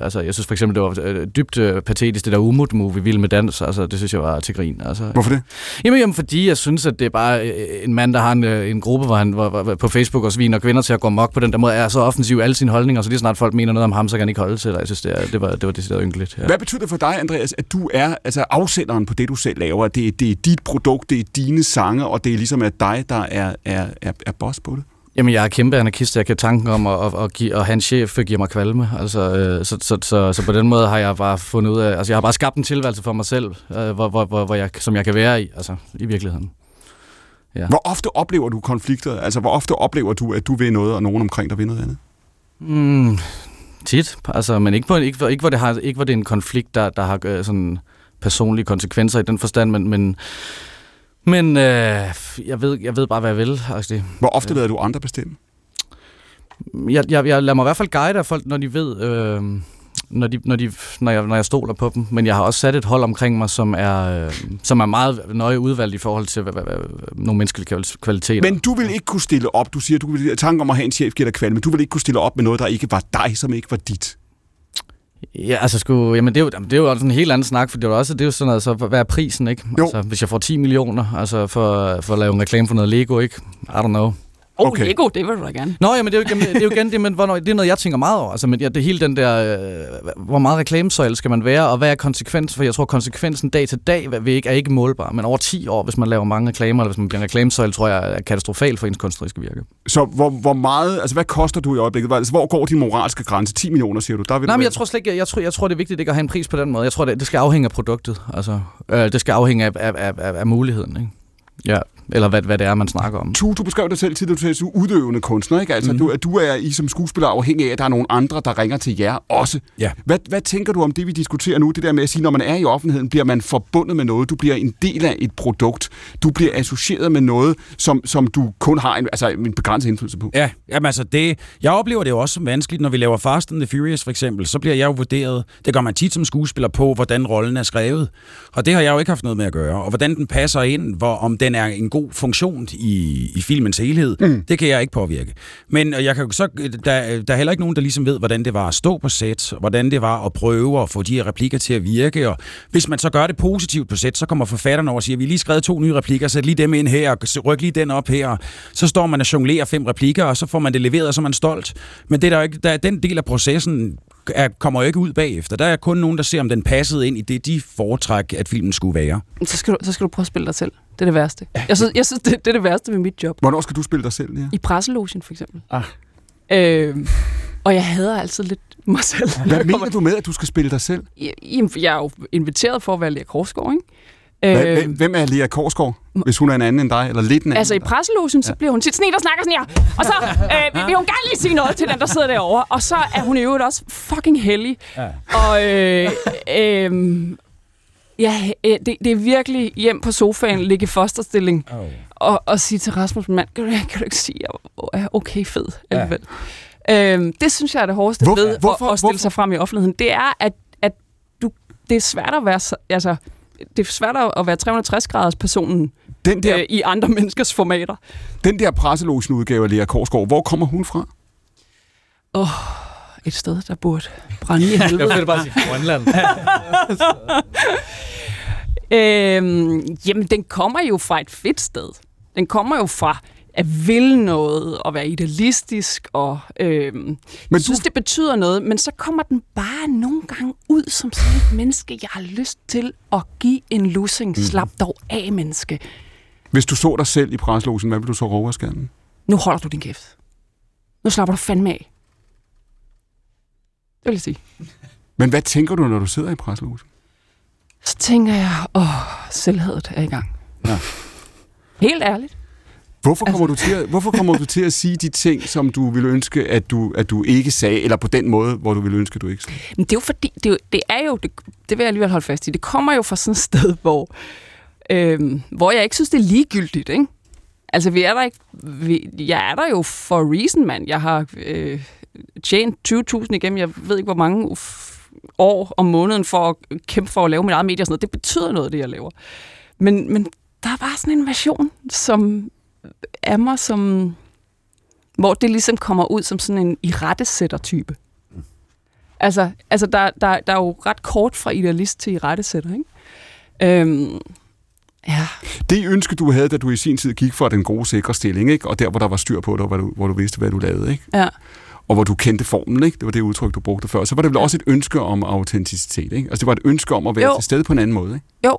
altså, jeg synes for eksempel, det var øh, dybt øh, patetisk, det der Umut-movie, Vild med Dans. Altså, det synes jeg var til grin. Altså, Hvorfor det? Jamen, jamen, fordi jeg synes, at det er bare øh, en mand, der har en, en gruppe hvor han, hvor, hvor, på Facebook og sviner kvinder til at gå mok på den der måde, er så offensiv i alle sine holdninger, så lige snart folk mener noget om ham, så kan han ikke holde til det. Jeg synes, det, er, det var, det var decideret ynkeligt. Ja. Hvad betyder det for dig, Andreas, at du er altså afsenderen på det, du selv laver? Det, det er dit produkt, det er dine sange, og det er ligesom at dig, der er, er, er, er boss på det? Jamen, jeg er kæmpe anarkist. Jeg kan tanken om at, at, at, give, at have en chef giver mig kvalme. Altså, øh, så, så, så, så, på den måde har jeg bare fundet ud af... Altså, jeg har bare skabt en tilværelse for mig selv, øh, hvor, hvor, hvor, hvor jeg, som jeg kan være i, altså, i virkeligheden. Ja. Hvor ofte oplever du konflikter? Altså, hvor ofte oplever du, at du vil noget, og nogen omkring dig vil noget andet? Mm, tit, altså, men ikke, på, ikke, hvor- ikke, hvor det har, ikke hvor det er en konflikt, der, der har øh, sådan personlige konsekvenser i den forstand, men, men, men øh, jeg, ved, jeg ved bare, hvad jeg vil. Altså, Hvor ofte lader du andre bestemme? jeg, jeg, jeg lader mig i hvert fald guide af folk, når de ved, øh, når, de, når, de, når, jeg, når jeg stoler på dem. Men jeg har også sat et hold omkring mig, som er, øh, som er meget nøje udvalgt i forhold til hvad, hvad, hvad, nogle menneskelige kval- kvaliteter. Men du vil ikke kunne stille op. Du siger, du vil tanken om at have en chef giver dig kvalme, men du vil ikke kunne stille op med noget, der ikke var dig, som ikke var dit. Ja, altså sgu, jamen det er jo, jamen, det er jo også en helt anden snak, for det er jo også, det er jo sådan noget, så hvad er prisen, ikke? Jo. Altså, hvis jeg får 10 millioner, altså for, for at lave en reklame for noget Lego, ikke? I don't know. Oh, Okay. Lego, det vil du da gerne. Nå, jamen det er jo, igen- det er jo igen det, men hvornår, det er noget, jeg tænker meget over. Altså, men ja, det hele den der, øh, hvor meget reklamesøjle skal man være, og hvad er konsekvensen? For jeg tror, konsekvensen dag til dag vil ikke, er ikke målbar. Men over 10 år, hvis man laver mange reklamer, eller hvis man bliver en reklamesøjle, tror jeg er katastrofalt for ens kunstneriske virke. Så hvor, hvor meget, altså hvad koster du i øjeblikket? Altså, hvor går din moralske grænse? 10 millioner, siger du? Der vil Nej, du men jeg tror slet ikke, jeg, jeg, tror, jeg tror, det er vigtigt ikke at have en pris på den måde. Jeg tror, det, det skal afhænge af produktet. Altså, øh, det skal afhænge af, af, af, af, af muligheden, ikke? Ja, eller hvad, hvad det er, man snakker om. Tu, du beskrev dig selv tidligere, du sagde, du udøvende kunstner, ikke? Altså, mm. du, at du er I som skuespiller afhængig af, at der er nogle andre, der ringer til jer også. Ja. Hvad, hvad tænker du om det, vi diskuterer nu? Det der med at sige, når man er i offentligheden, bliver man forbundet med noget. Du bliver en del af et produkt. Du bliver associeret med noget, som, som du kun har en, altså, en begrænset indflydelse på. Ja, jamen altså det, jeg oplever det jo også som vanskeligt, når vi laver Fast and the Furious for eksempel, så bliver jeg jo vurderet, det gør man tit som skuespiller på, hvordan rollen er skrevet. Og det har jeg jo ikke haft noget med at gøre. Og hvordan den passer ind, hvor, om den er en god funktion i, i filmens helhed, mm. det kan jeg ikke påvirke. Men jeg kan så, der, der er heller ikke nogen, der ligesom ved, hvordan det var at stå på sæt, hvordan det var at prøve at få de her replikker til at virke. Og hvis man så gør det positivt på sæt, så kommer forfatteren over og siger, vi har lige skrevet to nye replikker, sæt lige dem ind her, og ryk lige den op her. Så står man og jonglerer fem replikker, og så får man det leveret, og så er man stolt. Men det er der ikke, der, er den del af processen er, kommer jo ikke ud bagefter. Der er kun nogen, der ser, om den passede ind i det, de foretræk, at filmen skulle være. Så skal, du, så skal du prøve at spille dig selv. Det er det værste. Jeg synes, jeg synes det, det er det værste ved mit job. Hvornår skal du spille dig selv? Ja? I presselogen, for eksempel. Ah. Øh, og jeg hader altid lidt mig selv. Hvad mener du med, at du skal spille dig selv? Jamen, jeg er jo inviteret for at være Lea Korsgaard, ikke? Øh, hvem- hvem er Lea Korsgaard, hvis hun er en anden end dig, eller lidt en anden? Altså i presselogen, så bliver hun tit sådan en, der snakker sådan her. Og så øh, vil- vil hun gerne lige sige noget til den, der sidder derovre. Og så er hun i øvrigt også fucking heldig. Ja. Og øh, øh, ja, øh, det, det er virkelig hjem på sofaen, ligge i fosterstilling. Oh. Og, og sige til Rasmus, mand, kan du, kan du ikke sige, at jeg er okay fed alligevel? Ja. Øhm, det synes jeg er det hårdeste Hvor- ved hvorfor- at, at stille hvorfor? sig frem i offentligheden. Det er, at, at du, det er svært at være... så- Altså, det er svært at være 360-graders personen Den der, øh, i andre menneskers formater. den der presselogen udgave af Lea Korsgaard, hvor kommer hun fra? Et sted, der burde brænde i helvede. Jeg vil bare sige Grønland. øhm, jamen, den kommer jo fra et fedt sted. Den kommer jo fra at ville noget, og være idealistisk, og øhm, Men jeg synes, det betyder noget, men så kommer den bare nogle gange ud som sådan et menneske, jeg har lyst til at give en lussing. Slap dog af, menneske. Hvis du så dig selv i presselogen, hvad vil du så råbe af? Nu holder du din kæft. Nu slapper du fandme af. Det vil jeg sige. Men hvad tænker du, når du sidder i presselogen? Så tænker jeg, åh, selvhadet er i gang. Ja. Helt ærligt. Hvorfor kommer, du til at, hvorfor kommer du til at sige de ting, som du ville ønske, at du, at du ikke sagde, eller på den måde, hvor du ville ønske, at du ikke sagde? Men det er jo fordi, det er jo, det, er jo, det, det vil jeg alligevel holde fast i, det kommer jo fra sådan et sted, hvor, øhm, hvor jeg ikke synes, det er ligegyldigt, ikke? Altså, vi er der ikke... Vi, jeg er der jo for a reason, mand. Jeg har øh, tjent 20.000 igennem, jeg ved ikke, hvor mange uf- år om måneden for at kæmpe for at lave mit eget medie og sådan noget. Det betyder noget, det jeg laver. Men, men der er bare sådan en version, som er mig, som, hvor det ligesom kommer ud som sådan en irettesætter-type. Altså, altså der, der, der er jo ret kort fra idealist til irettesætter, ikke? Øhm, ja, Det ønske, du havde, da du i sin tid gik for den gode, sikre stilling, ikke? og der, hvor der var styr på det, og hvor du, hvor du vidste, hvad du lavede, ikke? ja. og hvor du kendte formen, ikke? det var det udtryk, du brugte før, så var det vel også et ønske om autenticitet. Ikke? Altså det var et ønske om at være Jo. til stede på en anden måde. Ikke? Jo,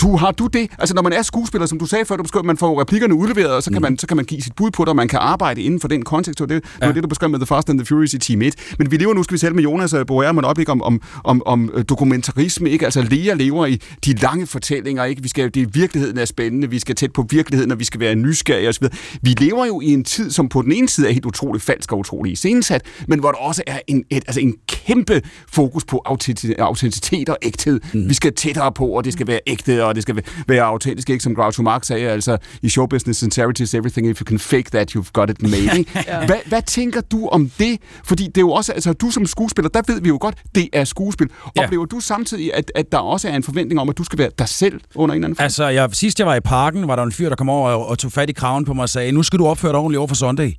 Du, har du det? Altså når man er skuespiller, som du sagde før, du beskrev, man får replikkerne udleveret, og så kan, mm. man, så kan man give sit bud på det, og man kan arbejde inden for den kontekst. Og det, ja. det var det, du beskrev med The Fast and the Furious i Team 1. Men vi lever nu, skal vi tale med Jonas og Boer, man op ikke om, om, om, om øh, dokumentarisme. Ikke? Altså Lea lever i de lange fortællinger. Ikke? Vi skal, det, virkeligheden er spændende, vi skal tæt på virkeligheden, og vi skal være nysgerrige osv. Vi lever jo i en tid, som på den ene side er helt utrolig falsk og utrolig iscenesat, men hvor der også er en, et, altså en kæmpe fokus på autenti- autenticitet og ægthed. Mm. Vi skal tættere på, og det skal være ægte, og det skal være autentisk, ikke som Groucho Marx sagde, altså i show business, sincerity is everything, if you can fake that, you've got it made. Ja. hvad, hvad tænker du om det? Fordi det er jo også, altså du som skuespiller, der ved vi jo godt, det er skuespil. Ja. Oplever du samtidig, at, at der også er en forventning om, at du skal være dig selv under en eller anden form? Altså, jeg, sidst jeg var i parken, var der en fyr, der kom over og, og tog fat i kraven på mig og sagde, nu skal du opføre dig ordentligt over for Sunday.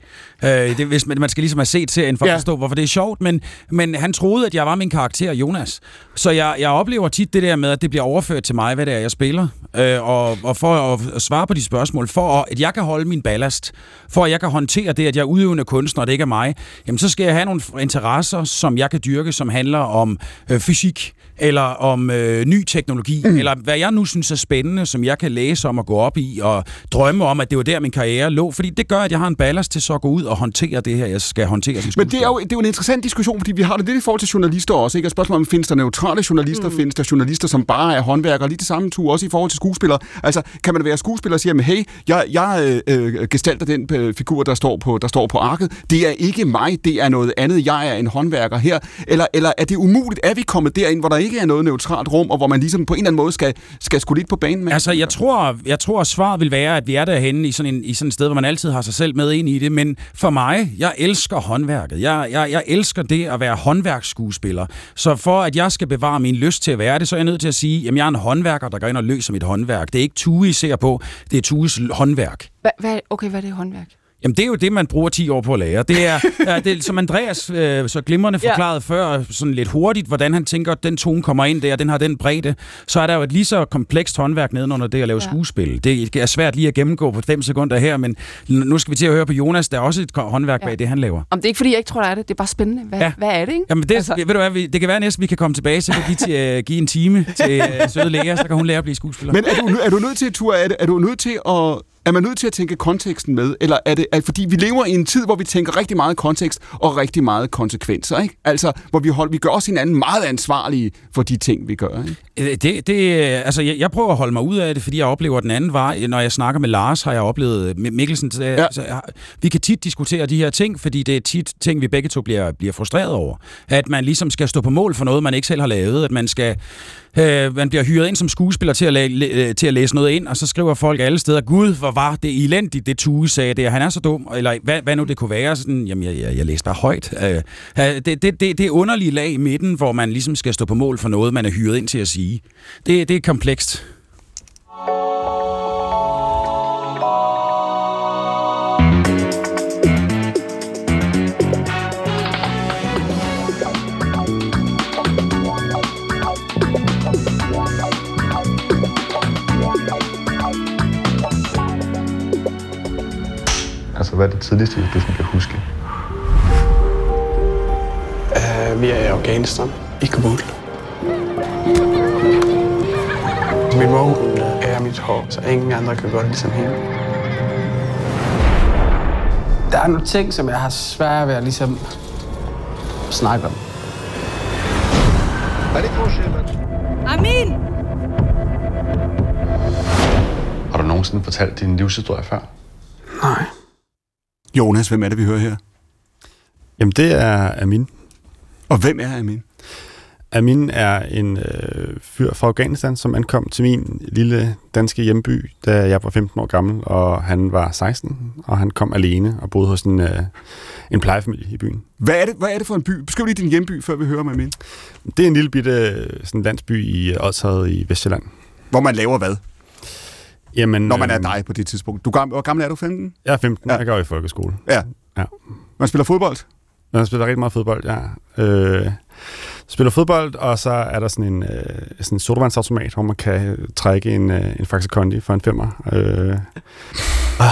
Øh, det, hvis man, man skal ligesom have set serien for Ja. at forstå, hvorfor det er sjovt, men, men han troede, at jeg var min karakter, Jonas. Så jeg, jeg oplever tit det der med, at det bliver overført til mig, hvad det er, jeg spiller. Øh, og, og for at svare på de spørgsmål, for at jeg kan holde min ballast, for at jeg kan håndtere det, at jeg er udøvende kunstner, og det ikke er mig, jamen så skal jeg have nogle interesser, som jeg kan dyrke, som handler om øh, fysik, eller om øh, ny teknologi, mm. eller hvad jeg nu synes er spændende, som jeg kan læse om og gå op i, og drømme om, at det var der, min karriere lå. Fordi det gør, at jeg har en ballast til så at gå ud og håndtere det her, jeg skal håndtere som Men det er, jo, det er jo en interessant diskussion, fordi vi har det lidt i forhold til journalister også. Ikke? Og spørgsmålet om, findes der neutrale journalister, mm. findes der journalister, som bare er håndværkere, lige det samme tur også i forhold til skuespillere. Altså, kan man være skuespiller og sige, at hey, jeg, jeg øh, gestalter den øh, figur, der står, på, der står på arket. Det er ikke mig, det er noget andet. Jeg er en håndværker her. Eller, eller er det umuligt, at vi kommet derind, hvor der ikke er noget neutralt rum, og hvor man ligesom på en eller anden måde skal, skal skulle lidt på banen med? Altså, jeg tror, jeg tror, at svaret vil være, at vi er derhenne i sådan, en, i sådan et sted, hvor man altid har sig selv med ind i det. Men for mig, jeg elsker håndværket. Jeg, jeg, jeg elsker det at være håndværksskuespiller. Så for at jeg skal bevare min lyst til at være det, så er jeg nødt til at sige, at jeg er en håndværker, der går ind og løser mit håndværk. Det er ikke Tue, I ser på. Det er Tues håndværk. Hva, hva, okay, hvad er det håndværk? Jamen, det er jo det, man bruger 10 år på at lære. Det er, ja, det er som Andreas øh, så glimrende forklarede ja. før, sådan lidt hurtigt, hvordan han tænker, at den tone kommer ind der, den har den bredde. Så er der jo et lige så komplekst håndværk nedenunder det at lave Ja. skuespil. Det er svært lige at gennemgå på 5 sekunder her, men nu skal vi til at høre på Jonas, der er også et håndværk Ja. bag det, han laver. Om det er ikke, fordi jeg ikke tror, der er det. Det er bare spændende. Hvad, ja. Hvad er det, ikke? Jamen det, Altså- ved du hvad, vi, det kan være næsten, vi kan komme tilbage til at give, til, øh, give en time til øh, søde Lea, så kan hun lære at blive skuespiller. Men er du, er du nødt til, Tur, er, er du nødt til at er man nødt til at tænke konteksten med, eller er det, er, fordi vi lever i en tid, hvor vi tænker rigtig meget kontekst og rigtig meget konsekvenser, ikke? Altså, hvor vi, hold, vi gør også hinanden meget ansvarlige for de ting, vi gør, ikke? Øh, Det, det, altså, jeg, jeg prøver at holde mig ud af det, fordi jeg oplever den anden vej. Når jeg snakker med Lars, har jeg oplevet Mi- Mikkelsen. Ja. ja. så, jeg- vi kan tit diskutere de her ting, fordi det er tit ting, vi begge to bliver, bliver frustreret over. At man ligesom skal stå på mål for noget, man ikke selv har lavet. At man skal øh, man bliver hyret ind som skuespiller til at, la- læ- øh, til at læse noget ind, og så skriver folk alle steder, Gud, hvor var det elendigt, det Tue sagde det, han er så dum, eller hvad, hvad nu det kunne være. Sådan, jamen, jeg, jeg, jeg læste bare højt. Øh, øh, det, det, det, det underlige lag i midten, hvor man ligesom skal stå på mål for noget, man er hyret ind til at sige. Det, det er komplekst. Altså, hvad er det tidligste, du sådan kan huske? Uh, vi er i Afghanistan, i Kabul. Min våben er mit hår, så ingen andre kan gøre det ligesom hende. Der er nogle ting, som jeg har svært ved at ligesom snakke om. Amin! Har du nogensinde fortalt din livshistorie før? Nej. Jonas, hvem er det, vi hører her? Jamen, det er Amin. Og hvem er Amin? Amin er en øh, fyr fra Afghanistan, som ankom til min lille danske hjemby, da jeg var 15 år gammel, og han var 16, og han kom alene og boede hos en, øh, en plejefamilie i byen. Hvad er, det, hvad er det for en by? Beskriv lige din hjemby, før vi hører med min. Det er en lille bitte sådan landsby i Odshavet i Vestjylland. Hvor man laver hvad? Jamen, Når man er øhm, dig på det tidspunkt. Du gammel, hvor gammel er du? 15? Jeg er 15, Ja. jeg går i folkeskole. Ja. Ja. Man spiller fodbold? Man spiller rigtig meget fodbold, ja. Øh, spiller fodbold, og så er der sådan en, øh, sådan en sodavandsautomat, hvor man kan øh, trække en, øh, en Faxe Kondi for en femmer. Øh, og,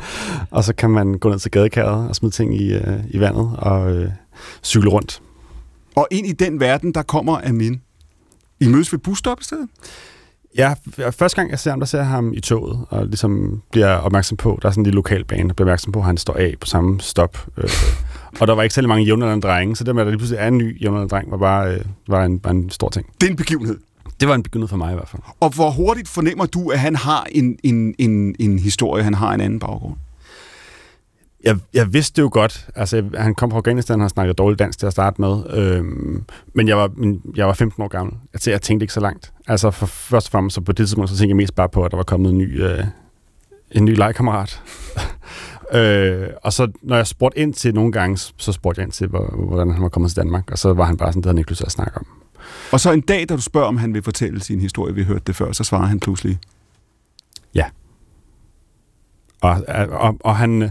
og så kan man gå ned til gadekæret og smide ting i, øh, i vandet og øh, cykle rundt. Og ind i den verden, der kommer Amin. I mødes ved busstop i stedet? Ja, første gang jeg ser ham, der ser jeg ham i toget, og ligesom bliver opmærksom på, der er sådan en lille lokalbane, der bliver opmærksom på, at han står af på samme stop. Øh, og der var ikke særlig mange jævnaldrende drenge, så det med, at der lige pludselig er en ny jævnaldrende dreng, var bare, øh, var en, bare en stor ting. Det er en begivenhed. Det var en begivenhed for mig i hvert fald. Og hvor hurtigt fornemmer du, at han har en, en, en, en historie, han har en anden baggrund? Jeg, jeg vidste det jo godt. Altså, han kom fra Afghanistan og har snakket dårligt dansk til at starte med. Øhm, men jeg var, jeg var 15 år gammel. Altså, jeg tænkte ikke så langt. Altså, for først og fremmest, så på det tidspunkt, så tænkte jeg mest bare på, at der var kommet en ny, øh, en ny legekammerat. øh, og så, når jeg spurgte ind til nogle gange, så spurgte jeg ind til, hvor, hvordan han var kommet til Danmark. Og så var han bare sådan, det havde han ikke lyst til at snakke om. Og så en dag, da du spørger, om han vil fortælle sin historie, vi hørte det før, så svarer han pludselig. Og, og, og han,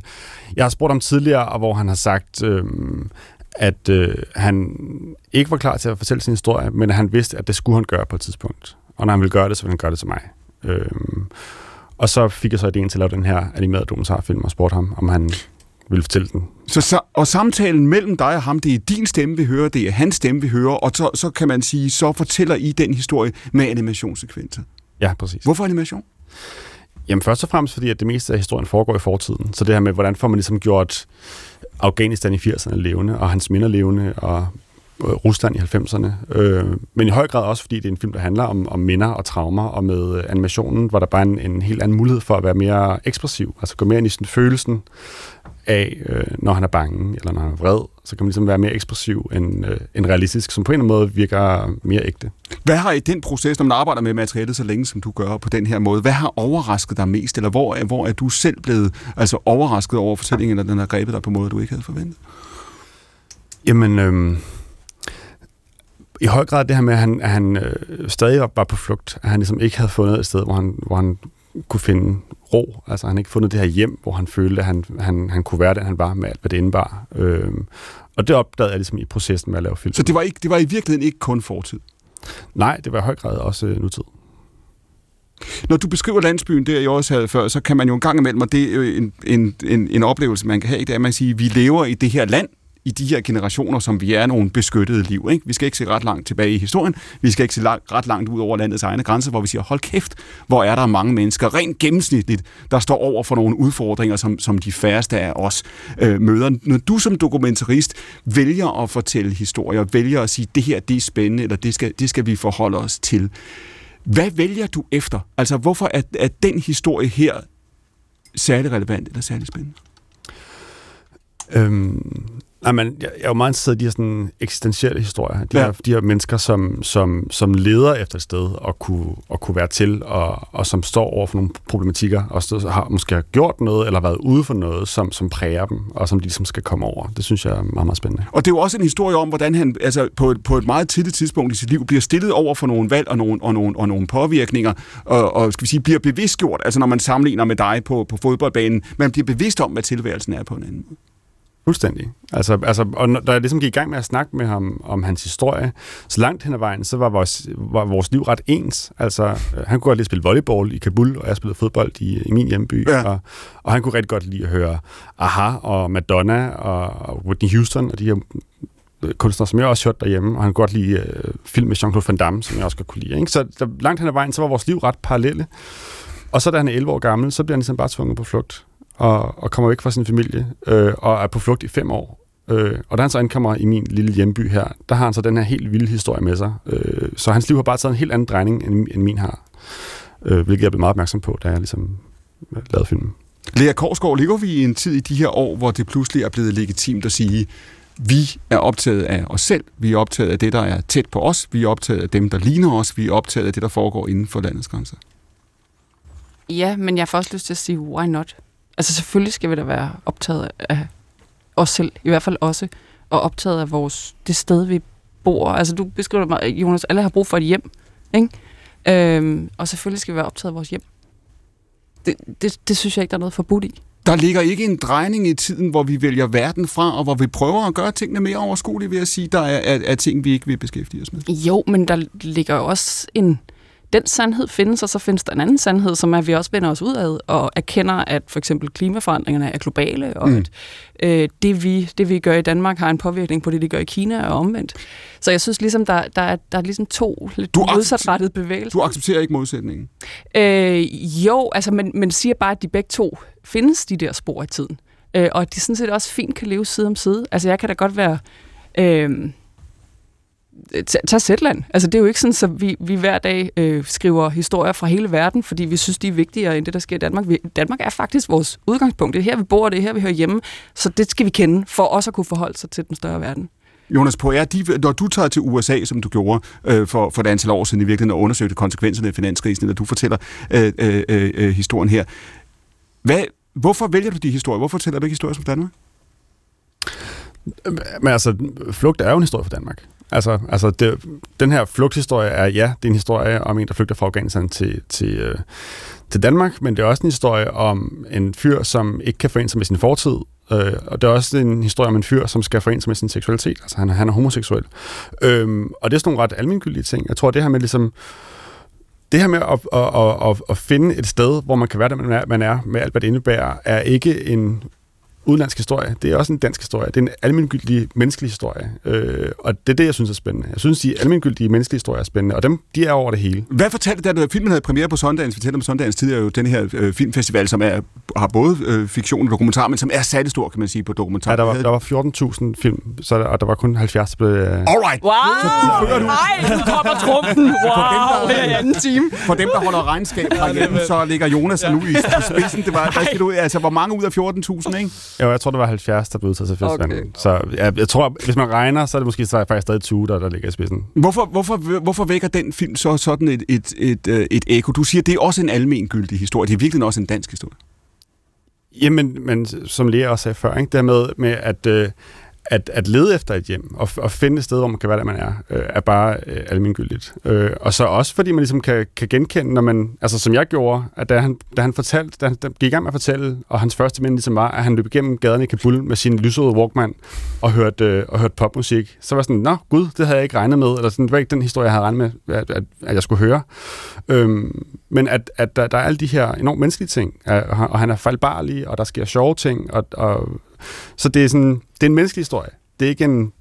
jeg har spurgt ham tidligere, hvor han har sagt, øh, at øh, han ikke var klar til at fortælle sin historie, men at han vidste, at det skulle han gøre på et tidspunkt. Og når han ville gøre det, så ville han gøre det til mig. Øh, og så fik jeg så ideen til at lave den her animerede dokumentarfilm og spurgte ham, om han ville fortælle den. Så, så, og samtalen mellem dig og ham, det er din stemme, vi hører, det er hans stemme, vi hører, og så, så kan man sige, så fortæller I den historie med animationssekvenser. Ja, præcis. Hvorfor animation? Jamen først og fremmest, fordi at det meste af historien foregår i fortiden. Så det her med, hvordan får man ligesom gjort Afghanistan i 80'erne levende, og hans minder levende, og øh, Rusland i 90'erne. Øh, men i høj grad også, fordi det er en film, der handler om, om minder og traumer, og med øh, animationen var der bare en, en helt anden mulighed for at være mere ekspressiv. Altså gå mere ind i sådan følelsen af, øh, når han er bange, eller når han er vred, så kan man ligesom være mere ekspressiv end, øh, end realistisk, som på en eller anden måde virker mere ægte. Hvad har i den proces, når man arbejder med materialet så længe, som du gør på den her måde, hvad har overrasket dig mest, eller hvor, er- hvor er du selv blevet altså, overrasket over fortællingen, eller den har grebet dig på en måde, du ikke havde forventet? Jamen, øhm, i høj grad det her med, at han, at han øh, stadig var bare på flugt, at han ligesom ikke havde fundet et sted, hvor han, hvor han kunne finde ro. Altså han ikke fundet det her hjem, hvor han følte, at han, han, han kunne være den, han var med alt, hvad det indebar. Øhm, og det opdagede jeg ligesom i processen med at lave film. Så det var, ikke, det var i virkeligheden ikke kun fortid? Nej, det var i høj grad også øh, nutid. Når du beskriver landsbyen der, jeg også havde før, så kan man jo en gang imellem, og det er jo en, en, en, en oplevelse, man kan have, det er, at man kan sige, at vi lever i det her land, i de her generationer, som vi er nogle beskyttede liv. Ikke? Vi skal ikke se ret langt tilbage i historien. Vi skal ikke se langt, ret langt ud over landets egne grænser, hvor vi siger, hold kæft, hvor er der mange mennesker, rent gennemsnitligt, der står over for nogle udfordringer, som, som de færreste af os øh, møder. Når du som dokumentarist vælger at fortælle historier, vælger at sige, det her det er spændende, eller det skal, det skal vi forholde os til, hvad vælger du efter? Altså, hvorfor er, er den historie her særlig relevant eller særlig spændende? Øhm, nej, men jeg, jeg er jo meget interesseret i de her sådan eksistentielle historier. De, Ja. her, de her mennesker, som, som, som leder efter et sted og kunne, og kunne være til, og, og som står over for nogle problematikker, og så har måske har gjort noget, eller været ude for noget, som, som præger dem, og som de ligesom skal komme over. Det synes jeg er meget, meget spændende. Og det er jo også en historie om, hvordan han altså, på, et, på et meget tidligt tidspunkt i sit liv bliver stillet over for nogle valg og nogle, og nogle, og nogle påvirkninger, og, og skal vi sige, bliver bevidstgjort, altså når man sammenligner med dig på, på fodboldbanen, man bliver bevidst om, hvad tilværelsen er på en anden måde. Fuldstændig. Altså, altså, og når- da jeg ligesom gik i gang med at snakke med ham om hans historie, så langt hen ad vejen, så var vores, var vores liv ret ens. Altså, øh, han kunne godt lide spille volleyball i Kabul, og jeg spillede fodbold i, i min hjemby. Ja. Og, og han kunne rigtig godt lide at høre Aha og Madonna og, og Whitney Houston og de her øh, kunstnere, som jeg også hørte derhjemme, og han kunne godt lide øh, film med Jean-Claude Van Damme, som jeg også godt kunne lide. Ikke? Så der, langt hen ad vejen, så var vores liv ret parallelle. Og så da han er 11 år gammel, så bliver han ligesom bare tvunget på flugt, og, og kommer væk fra sin familie, øh, og er på flugt i fem år. Øh, og da han så ankommer i min lille hjemby her, der har han så den her helt vilde historie med sig. Øh, så hans liv har bare taget en helt anden drejning, end, end min har. Øh, hvilket jeg blev meget opmærksom på, da jeg ligesom øh, lavede filmen. Lea Korsgaard, ligger vi i en tid i de her år, hvor det pludselig er blevet legitimt at sige, vi er optaget af os selv, vi er optaget af det, der er tæt på os, vi er optaget af dem, der ligner os, vi er optaget af det, der foregår inden for landets grænser. Ja, men jeg får også lyst til at sige, why not? Altså selvfølgelig skal vi da være optaget af os selv, i hvert fald også, og optaget af vores, det sted, vi bor. Altså du beskriver mig, Jonas, alle har brug for et hjem, ikke? Øhm, og selvfølgelig skal vi være optaget af vores hjem. Det, det, det synes jeg ikke, der er noget forbudt i. Der ligger ikke en drejning i tiden, hvor vi vælger verden fra, og hvor vi prøver at gøre tingene mere overskuelige, ved at sige, der er, er, er ting, vi ikke vil beskæftige os med. Jo, men der ligger også en... Den sandhed findes, og så findes der en anden sandhed, som er, at vi også vender os udad og erkender, at for eksempel klimaforandringerne er globale, og Mm. at øh, det, vi, det, vi gør i Danmark, har en påvirkning på det, de gør i Kina og omvendt. Så jeg synes ligesom, der, der, er, der er ligesom to lidt Du modsatrettede bevægelser. Du accepterer ikke modsætningen. Øh, jo, altså, men, men siger bare, at de begge to findes, de der spor i tiden. Øh, og at de sådan set også fint kan leve side om side. Altså, jeg kan da godt være... Øh, tag, tag Zetland. Altså, det er jo ikke sådan, at så vi, vi hver dag øh, skriver historier fra hele verden, fordi vi synes, de er vigtigere end det, der sker i Danmark. Vi, Danmark er faktisk vores udgangspunkt. Det er her, vi bor, det er her, vi hører hjemme. Så det skal vi kende, for også at kunne forholde sig til den større verden. Jonas Poirier, de, når du tager til USA, som du gjorde øh, for, for et antal år siden i virkeligheden, og undersøgte konsekvenserne af finanskrisen, når du fortæller øh, øh, øh, historien her. Hvad, hvorfor vælger du de historier? Hvorfor fortæller du ikke historier som Danmark? Men altså, flugt er jo en historie for Danmark. Altså, altså det, den her flugthistorie er, ja, det er en historie om en, der flygter fra Afghanistan til, til, øh, til Danmark, men det er også en historie om en fyr, som ikke kan forene sig med sin fortid, øh, og det er også en historie om en fyr, som skal forene sig med sin seksualitet, altså han, han er homoseksuel. Øh, og det er sådan nogle ret almindelige ting. Jeg tror, det her med ligesom, det her med at, at, at, at, at finde et sted, hvor man kan være der, man er, man er med alt, hvad det indebærer, er ikke en udenlandsk historie. Det er også en dansk historie. Det er en almengyldig menneskelig historie. Øh, og det er det, jeg synes er spændende. Jeg synes, de almengyldige menneskelige historier er spændende, og dem, de er over det hele. Hvad fortalte da filmen havde premiere på Sundance? Fortæller om Sundance tidligere jo den her øh, filmfestival, som er, har både øh, fiktion og dokumentar, men som er særlig stor, kan man sige, på dokumentar. Ja, der var, der var 14.000 film, så der, og der var kun 70, der blev... Øh, Alright! Wow! Så du- Nej, nu kommer trumpen! Wow! Her i anden time. For dem, der holder regnskab herhjemme, så ligger Jonas ja. nu i spidsen. Det var, hvad skal du, altså, hvor mange ud af 14.000, ikke? Jo, jeg tror, der var 70, der blev udtaget til festivalen. Okay. Så jeg, jeg tror, hvis man regner, så er det måske så faktisk stadig 20, der, der ligger i spidsen. Hvorfor, hvorfor, hvorfor vækker den film så sådan et, et, et, øh, et ekko? Du siger, det er også en almengyldig historie. Det er virkelig også en dansk historie. Jamen, men som Lea også sagde før, ikke? det med, med at, øh, at, at lede efter et hjem og, og finde et sted, hvor man kan være der, man er, øh, er bare øh, almindeligt. Øh, og så også, fordi man ligesom kan, kan genkende, når man, altså som jeg gjorde, at da han, da han fortalte, da han da gik i gang med at fortælle, og hans første minde ligesom var, at han løb igennem gaderne i Kabul med sin lysrøde Walkman og hørte, øh, og hørte popmusik, så var jeg sådan, nå gud, det havde jeg ikke regnet med, eller sådan, det var ikke den historie, jeg havde regnet med, at, at, at jeg skulle høre. Øhm, men at, at der, der er alle de her enormt menneskelige ting, og han er fejlbarlig, og der sker sjove ting, og, og så det er sådan, det er en menneskelig historie. Det er ikke en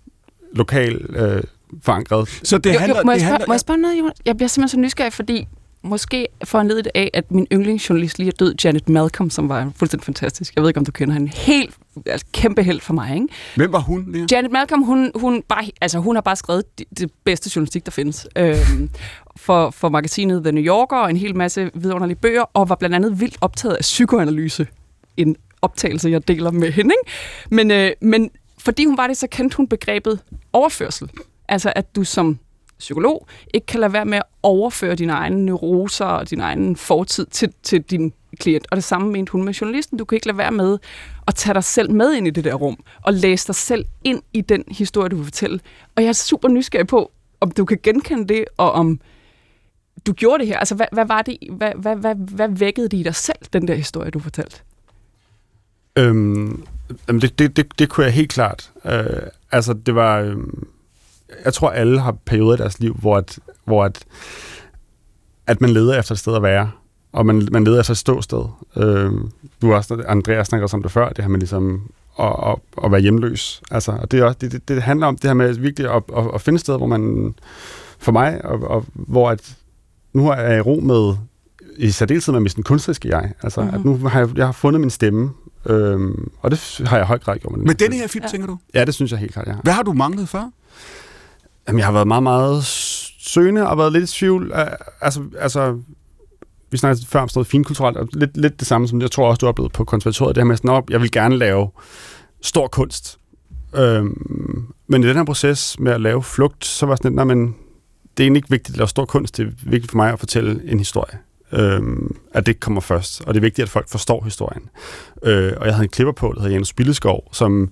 lokal øh, forankret. Så det jo, jo, må, jeg spørge, må jeg spørge noget, Jonas? Jeg bliver simpelthen så nysgerrig, fordi måske foranledet af, at min yndlingsjournalist lige er død, Janet Malcolm, som var fuldstændig fantastisk. Jeg ved ikke, om du kender hende. Helt, altså kæmpe held for mig, ikke? Hvem var hun, Lea? Janet Malcolm, hun, hun, bare, altså, hun har bare skrevet det, det bedste journalistik, der findes. Øhm, for, for magasinet The New Yorker og en hel masse vidunderlige bøger, og var blandt andet vildt optaget af psykoanalyse. En optagelse, jeg deler med hende. Ikke? Men, øh, men fordi hun var det, så kendte hun begrebet overførsel. Altså, at du som psykolog ikke kan lade være med at overføre dine egne neuroser og din egen fortid til, til din klient. Og det samme mente hun med journalisten. Du kan ikke lade være med at tage dig selv med ind i det der rum, og læse dig selv ind i den historie, du vil fortælle. Og jeg er super nysgerrig på, om du kan genkende det, og om du gjorde det her. Altså, hvad, hvad var det, hvad, hvad, hvad, hvad vækkede det i dig selv, den der historie, du fortalte? Øhm, jamen det, det, det, det kunne jeg helt klart. Øh, altså, det var... Øh, jeg tror, alle har perioder i deres liv, hvor, at, hvor at, at man leder efter et sted at være, og man, man leder efter et ståsted. Øh, du har også, Andreas snakker også om det før, det her med ligesom at, at, at være hjemløs. Altså, og det, er også, det, det, det handler om det her med virkelig at, at, at finde et sted, hvor man, for mig, og, og hvor at, nu er jeg i ro med, i særdeleshed med min kunstneriske jeg. Altså, Mhm. mm-hmm. at nu har jeg, jeg har fundet min stemme, øhm, og det har jeg i høj grad gjort med den. Med denne her film, tænker du? Ja, det synes jeg helt klart, jeg har. Hvad har du manglet før? Jamen, jeg har været meget, meget søgende og været lidt i tvivl. Altså, altså vi snakkede før om sådan noget finkulturelt, og lidt, lidt det samme, som jeg tror også, du har oplevet på konservatoriet, det her med sådan, at jeg vil gerne lave stor kunst. Øhm, men i den her proces med at lave flugt, så var det sådan lidt, nej, men det er egentlig ikke vigtigt at lave stor kunst. Det er vigtigt for mig at fortælle en historie. Øhm, at det kommer først. Og det er vigtigt, at folk forstår historien. Øh, og jeg havde en klipper på, der hedder Janus Billeskov, som,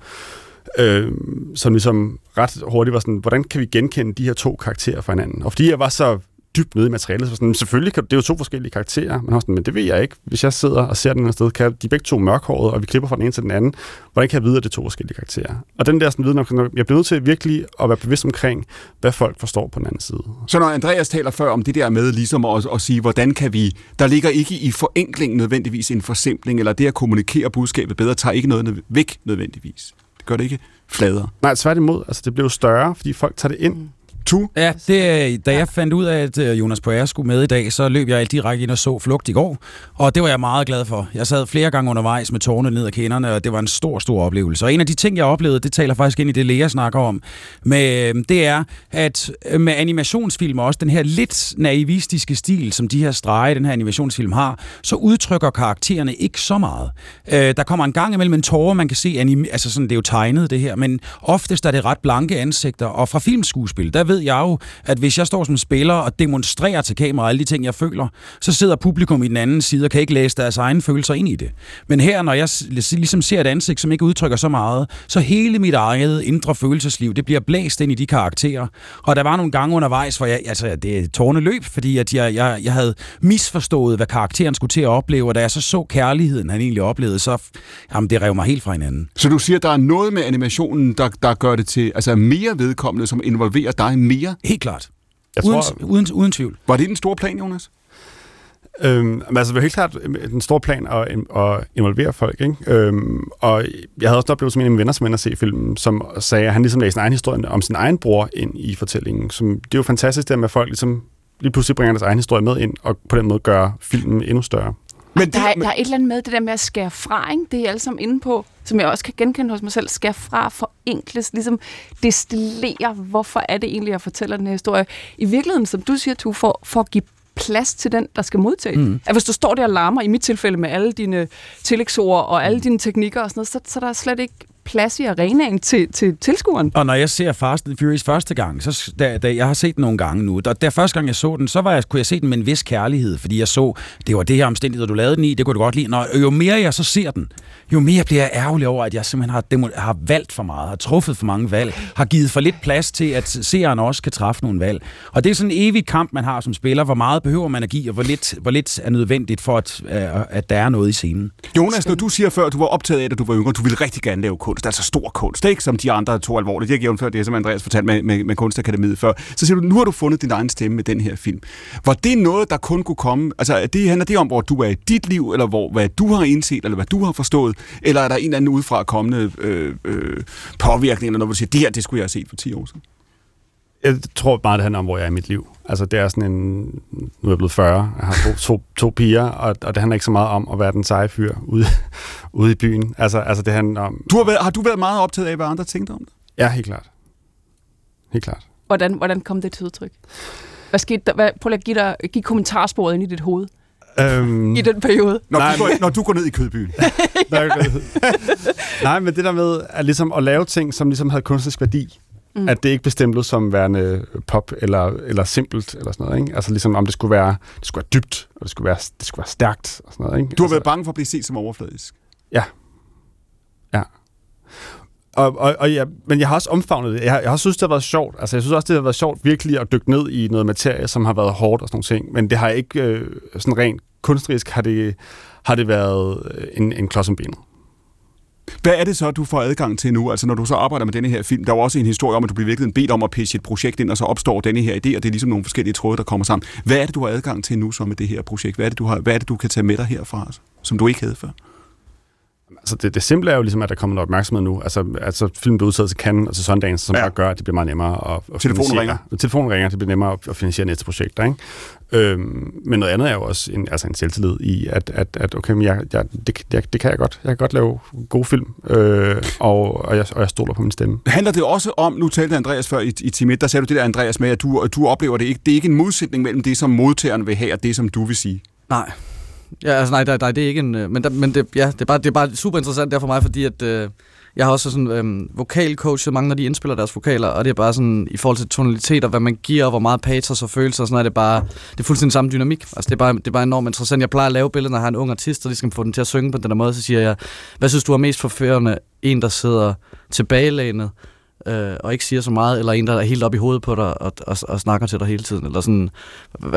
øh, som ligesom ret hurtigt var sådan, hvordan kan vi genkende de her to karakterer fra hinanden? Og fordi jeg var så dybt nede i materialet, så sådan, selvfølgelig kan det er jo to forskellige karakterer, men, sådan, men det ved jeg ikke. Hvis jeg sidder og ser den her sted, kan de begge to mørkhårede, og vi klipper fra den ene til den anden. Hvordan kan jeg vide, at det er to forskellige karakterer? Og den der sådan viden, om- jeg bliver nødt til virkelig at være bevidst omkring, hvad folk forstår på den anden side. Så når Andreas taler før om det der med ligesom at, at sige, hvordan kan vi... Der ligger ikke i forenkling nødvendigvis en forsimpling, eller det at kommunikere budskabet bedre, tager ikke noget væk nødvendigvis. Det gør det ikke fladere. Nej, tværtimod. Altså, det blev større, fordi folk tager det ind. Tu? Ja, det, da jeg fandt ud af, at øh, Jonas Poirier skulle med i dag, så løb jeg direkte ind og så Flugt i går, og det var jeg meget glad for. Jeg sad flere gange undervejs med tårne ned ad kinderne, og det var en stor, stor oplevelse. Og en af de ting, jeg oplevede, det taler faktisk ind i det, Lea snakker om, med, øh, det er, at øh, med animationsfilm også den her lidt naivistiske stil, som de her strege, den her animationsfilm har, så udtrykker karaktererne ikke så meget. Øh, der kommer en gang imellem en tårer, man kan se, anim- altså sådan, det er jo tegnet det her, men oftest er det ret blanke ansigter, og fra filmskuespil, der ved jeg jo, at hvis jeg står som spiller og demonstrerer til kameraet alle de ting, jeg føler, så sidder publikum i den anden side og kan ikke læse deres egne følelser ind i det. Men her, når jeg ligesom ser et ansigt, som ikke udtrykker så meget, så hele mit eget indre følelsesliv, det bliver blæst ind i de karakterer. Og der var nogle gange undervejs, hvor jeg, altså det er tårne løb, fordi at jeg, jeg, jeg havde misforstået, hvad karakteren skulle til at opleve, og da jeg så så kærligheden, han egentlig oplevede, så jamen, det rev mig helt fra hinanden. Så du siger, der er noget med animationen, der, der gør det til altså mere vedkommende, som involverer dig mere? Helt klart. Jeg uden, tror- uden, uden tvivl. Var det den store plan, Jonas? Øhm, altså, det var helt klart øh, den store plan at, at involvere folk, ikke? Øhm, og jeg havde også en oplevelse med en af mine venner, som ender at se filmen, som sagde, at han ligesom lagde sin egen historie om sin egen bror ind i fortællingen. Som, det er jo fantastisk, det med, at folk ligesom lige pludselig bringer deres egen historie med ind, og på den måde gør filmen endnu større. Men Der er, der er et eller andet med det der med at skære fra, ikke? det er I alle sammen inde på, som jeg også kan genkende hos mig selv. Skære fra, forenkles, ligesom destillere, hvorfor er det egentlig, jeg fortæller den her historie. I virkeligheden, som du siger, tu, for, for at give plads til den, der skal modtage. Mm. At hvis du står der og larmer, i mit tilfælde med alle dine tillægsord og alle dine teknikker og sådan noget, så, så der er slet ikke plads i arenaen til, til tilskueren. Og når jeg ser Fast and Furious første gang, så da, da jeg har set den nogle gange nu, da, da første gang jeg så den, så var jeg, kunne jeg se den med en vis kærlighed, fordi jeg så, det var det her omstændighed, du lavede den i, det kunne du godt lide. Når, jo mere jeg så ser den, jo mere bliver jeg ærgerlig over, at jeg simpelthen har, demo, har valgt for meget, har truffet for mange valg, har givet for lidt plads til, at seeren også kan træffe nogle valg. Og det er sådan en evig kamp, man har som spiller. Hvor meget behøver man at give, og hvor lidt, hvor lidt er nødvendigt for, at, at der er noget i scenen. Jonas, når du siger før, at du var optaget af, at du var yngre, du ville rigtig gerne lave kunst, altså stor kunst, ikke som de andre to alvorligt. Jeg giver før det, som Andreas fortalte med, med, med Kunstakademiet før. Så siger du, nu har du fundet din egen stemme med den her film. Var det noget, der kun kunne komme? Altså, er det, handler det om, hvor du er i dit liv, eller hvor, hvad du har indset, eller hvad du har forstået? Eller er der en eller anden udefra kommende øh, øh, påvirkning, eller noget, hvor du siger, det her, det skulle jeg have set for 10 år siden? Jeg tror meget, det handler om, hvor jeg er i mit liv. Altså, det er sådan en... Nu er jeg blevet 40, jeg har to, to, to piger, og, og det handler ikke så meget om at være den seje fyr ude, ude i byen. Altså, altså, det handler om... Du har, været, har du været meget optaget af, hvad andre tænkte om det? Ja, helt klart. Helt klart. Hvordan, hvordan kom det til udtryk? Hvad skete der? Hvad, prøv lige at give, dig, give kommentarsporet ind i dit hoved Øhm, i den periode. Når, Nej, du, går, når du går ned i kødbyen. Nej, men det der med at, ligesom at lave ting, som ligesom havde kunstnerisk værdi, mm. at det ikke bestemplet som værende pop eller, eller simpelt eller sådan noget. Ikke? Altså ligesom om det skulle være, det skulle være dybt, og det skulle være, det skulle være stærkt og sådan noget. Ikke? Du har altså, været bange for at blive set som overfladisk. Ja. Ja. Og, og, og ja, men jeg har også omfavnet det. Jeg har, jeg har synes, det har været sjovt. Altså, jeg synes også, det har været sjovt virkelig at dykke ned i noget materie, som har været hårdt og sådan nogle ting. Men det har ikke øh, sådan rent kunstnerisk har det, har det været øh, en, en klods om benet. Hvad er det så, du får adgang til nu? Altså når du så arbejder med denne her film, der er jo også en historie om, at du bliver virkelig bedt om at pitche et projekt ind, og så opstår denne her idé, og det er ligesom nogle forskellige tråde, der kommer sammen. Hvad er det, du har adgang til nu så med det her projekt? Hvad er det, du, har, hvad er det, du kan tage med dig herfra, altså, som du ikke havde før? Altså det, det simple er jo ligesom, at der kommer noget opmærksomhed nu. Altså, altså filmen bliver udtaget til Cannes og til Sundance, som ja. bare gør, at det bliver meget nemmere at, at Telefonen finansiere. ringer. Telefonen ringer, det bliver nemmere at, at finansiere næste projekt. Ikke? Øhm, men noget andet er jo også en, altså en selvtillid i, at, at, at okay, men jeg, jeg, det, jeg, det kan jeg godt. Jeg kan godt lave gode film, øh, og, og, jeg, og jeg stoler på min stemme. Handler det også om, nu talte Andreas før i, i time 1, der sagde du det der, Andreas, med, at du, du oplever det ikke. Det er ikke en modsætning mellem det, som modtageren vil have, og det, som du vil sige. Nej. Ja, altså nej, nej, nej det er ikke en... Øh, men, der, men det, ja, det, er bare, det er bare super interessant der for mig, fordi at, øh, Jeg har også sådan øhm, vokalcoachet mange, når de indspiller deres vokaler, og det er bare sådan, i forhold til tonalitet og hvad man giver, og hvor meget patos og følelser og sådan noget, er det bare, det er fuldstændig samme dynamik. Altså det er, bare, det er bare enormt interessant. Jeg plejer at lave billeder, når jeg har en ung artist, og de skal få den til at synge på den der måde, så siger jeg, hvad synes du er mest forførende? En, der sidder tilbagelænet, øh, og ikke siger så meget, eller en, der er helt op i hovedet på dig og, og, og snakker til dig hele tiden, eller sådan,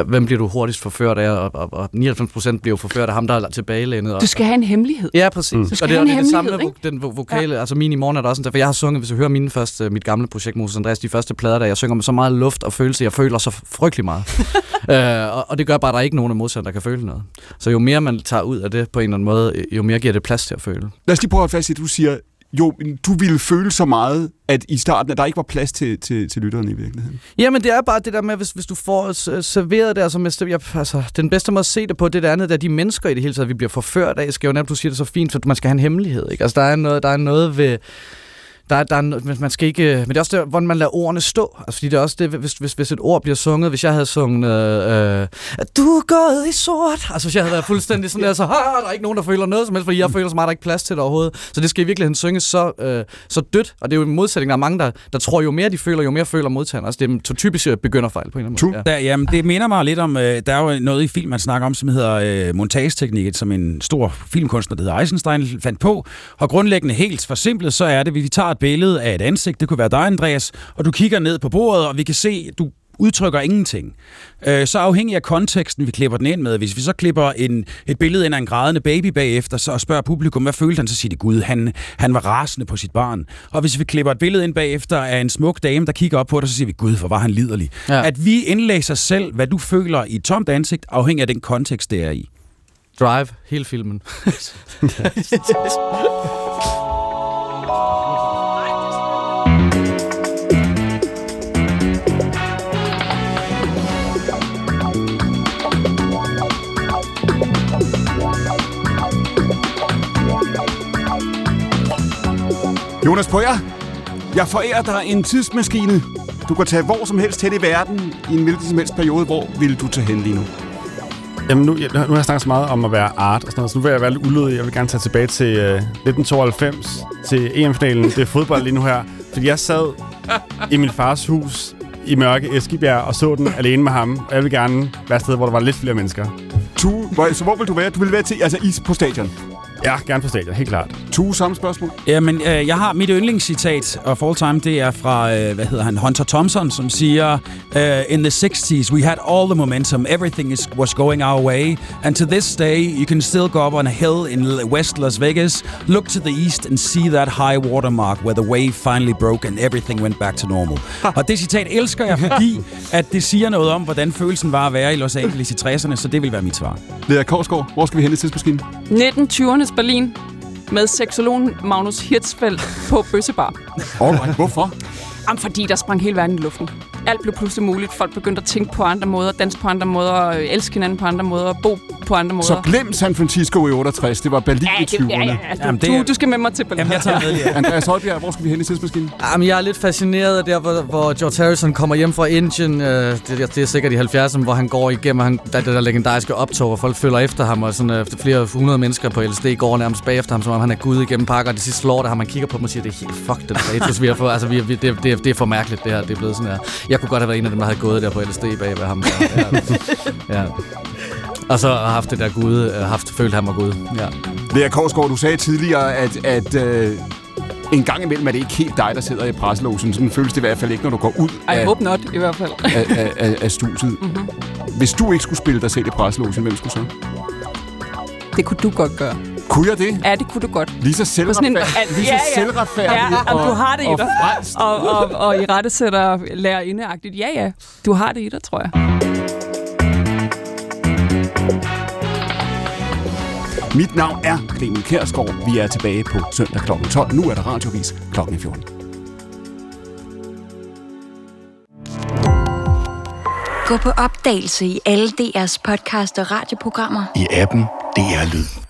hvem bliver du hurtigst forført af, og, og, og 99% bliver jo forført af ham, der er tilbagelænet. Og, Du skal have en hemmelighed. Ja, præcis. Du Mm. skal Og det, have og en det er det samme vo- den vo- vokale, ja. altså min i morgen er der også sådan, for jeg har sunget, hvis du hører mine første, mit gamle projekt, Moses Andreas, de første plader, der jeg synger med så meget luft og følelse, jeg føler så frygtelig meget. øh, og, og, det gør bare, at der er ikke nogen af modstanderne, der kan føle noget. Så jo mere man tager ud af det på en eller anden måde, jo mere giver det plads til at føle. Lad os lige prøve at holde fast i, at du siger, jo, du ville føle så meget, at i starten, at der ikke var plads til, til, til lytteren i virkeligheden. Jamen, det er bare det der med, hvis, hvis du får serveret det, altså, jeg, altså, den bedste måde at se det på, det der andet, der de mennesker i det hele taget, vi bliver forført af, skal jo netop, du siger det så fint, for man skal have en hemmelighed, ikke? Altså, der er noget, der er noget ved, der, er- der er, man skal ikke, men det er også det, hvordan man lader ordene stå. Altså, fordi det er også det, hvis, hvis, hvis et ord bliver sunget, hvis jeg havde sunget, øh, øh, du er gået i sort. Altså, hvis jeg havde været fuldstændig sådan der, så har der er ikke nogen, der føler noget som helst, fordi jeg føler så meget, der er ikke plads til det overhovedet. Så det skal i virkeligheden synges så, øh, så dødt, og det er jo en modsætning, der er mange, der, der tror, jo mere de føler, jo mere føler modtageren. Altså, det er typisk øh, begynderfejl på en eller anden måde. Der, jamen, det minder mig lidt om, øh, der er jo noget i film, man snakker om, som hedder øh, montageteknik, som en stor filmkunstner, der hedder Eisenstein, fandt på. Og grundlæggende helt forsimplet, så er det, at vi tager et billede af et ansigt, det kunne være dig, Andreas, og du kigger ned på bordet, og vi kan se, du udtrykker ingenting. Øh, så afhængig af konteksten, vi klipper den ind med. Hvis vi så klipper en, et billede ind af en grædende baby bagefter, så og spørger publikum, hvad følte han, så siger de, gud, han, han var rasende på sit barn. Og hvis vi klipper et billede ind bagefter af en smuk dame, der kigger op på dig, så siger vi, gud, hvor var han liderlig. Ja. Ja. At vi indlæser selv, hvad du føler i et tomt ansigt, afhængig af den kontekst, det er i. Drive, hele filmen. Jonas Brøger, jeg forærer dig en tidsmaskine. Du kan tage hvor som helst hen i verden, i en hvilken som helst periode. Hvor vil du tage hen lige nu? Jamen, nu, nu har jeg snakket så meget om at være art og sådan noget, så nu vil jeg være lidt ulydig. Jeg vil gerne tage tilbage til øh, 1992, til EM-finalen. Det er fodbold lige nu her. Fordi jeg sad i min fars hus i mørke Eskibjerg og så den alene med ham. Og jeg vil gerne være et sted, hvor der var lidt flere mennesker. Hvor, så hvor vil du være? Du vil være til, altså is på stadion? Ja, gerne på stadion, helt klart. Tu, samme spørgsmål? Jamen, øh, jeg har mit yndlingscitat of all time, det er fra, øh, hvad hedder han, Hunter Thompson, som siger, øh, In the 60s, we had all the momentum, everything is, was going our way, and to this day, you can still go up on a hill in West Las Vegas, look to the east and see that high watermark where the wave finally broke and everything went back to normal. Og det citat elsker jeg, fordi at det siger noget om, hvordan følelsen var at være i Los Angeles i 60'erne, så det vil være mit svar. Lea Korsgaard, hvor skal vi hen i tidsmaskinen? 1920'ernes Berlin med seksologen Magnus Hirtsfeldt på Bøssebar. Alright, hvorfor? Jamen, fordi der sprang hele verden i luften. Alt blev pludselig muligt. Folk begyndte at tænke på andre måder, danse på andre måder, øh, elske hinanden på andre måder, bo på andre måder. Så glem San Francisco i 68. Det var Berlin i ja, det, 20'erne. ja, ja, ja. Du, er- du skal med mig til Berlin. Jamen, jeg tager med jer. Andreas Højbjerg, hvor skal vi hen i tidsmaskinen? Jamen, jeg er lidt fascineret af der, hvor, hvor George Harrison kommer hjem fra Indien. Øh, det, det er sikkert i 70'erne, hvor han går igennem han, der, det der legendariske optog, og folk følger efter ham, og sådan, øh, flere hundrede mennesker på LSD går nærmest bagefter ham, som om han er gud igennem parker, og det sidste slår der ham, man kigger på dem og siger, det er helt fuck den status, vi har fået. Altså, vi, vi, det, det, det, er for mærkeligt, det her. Det er blevet sådan her. Jeg kunne godt have været en af dem, der havde gået der på LSD bag ved ham. Ja, ja. ja. Og så har haft det der gud, øh, haft følt ham var gud. Ja. Lea Korsgaard, du sagde tidligere, at, at øh, en gang imellem er det ikke helt dig, der sidder i presselåsen. Sådan føles det i hvert fald ikke, når du går ud I af, hope not, i hvert fald. af, af, af, af studiet. Mhm. Hvis du ikke skulle spille dig selv i presselåsen, hvem skulle så? Det kunne du godt gøre. Kunne jeg det? Ja, det kunne du godt. Lige så en- selvretfærdig, lige så ja, ja. selvretfærdig Ja, og, og, du har det i og dig. frelst. Og, og, og i rette sætter lærer indeagtigt. Ja, ja. Du har det i dig, tror jeg. Mit navn er Clemen Kærsgaard. Vi er tilbage på søndag kl. 12. Nu er der radiovis kl. 14. Gå på opdagelse i alle DR's podcast og radioprogrammer. I appen DR Lyd.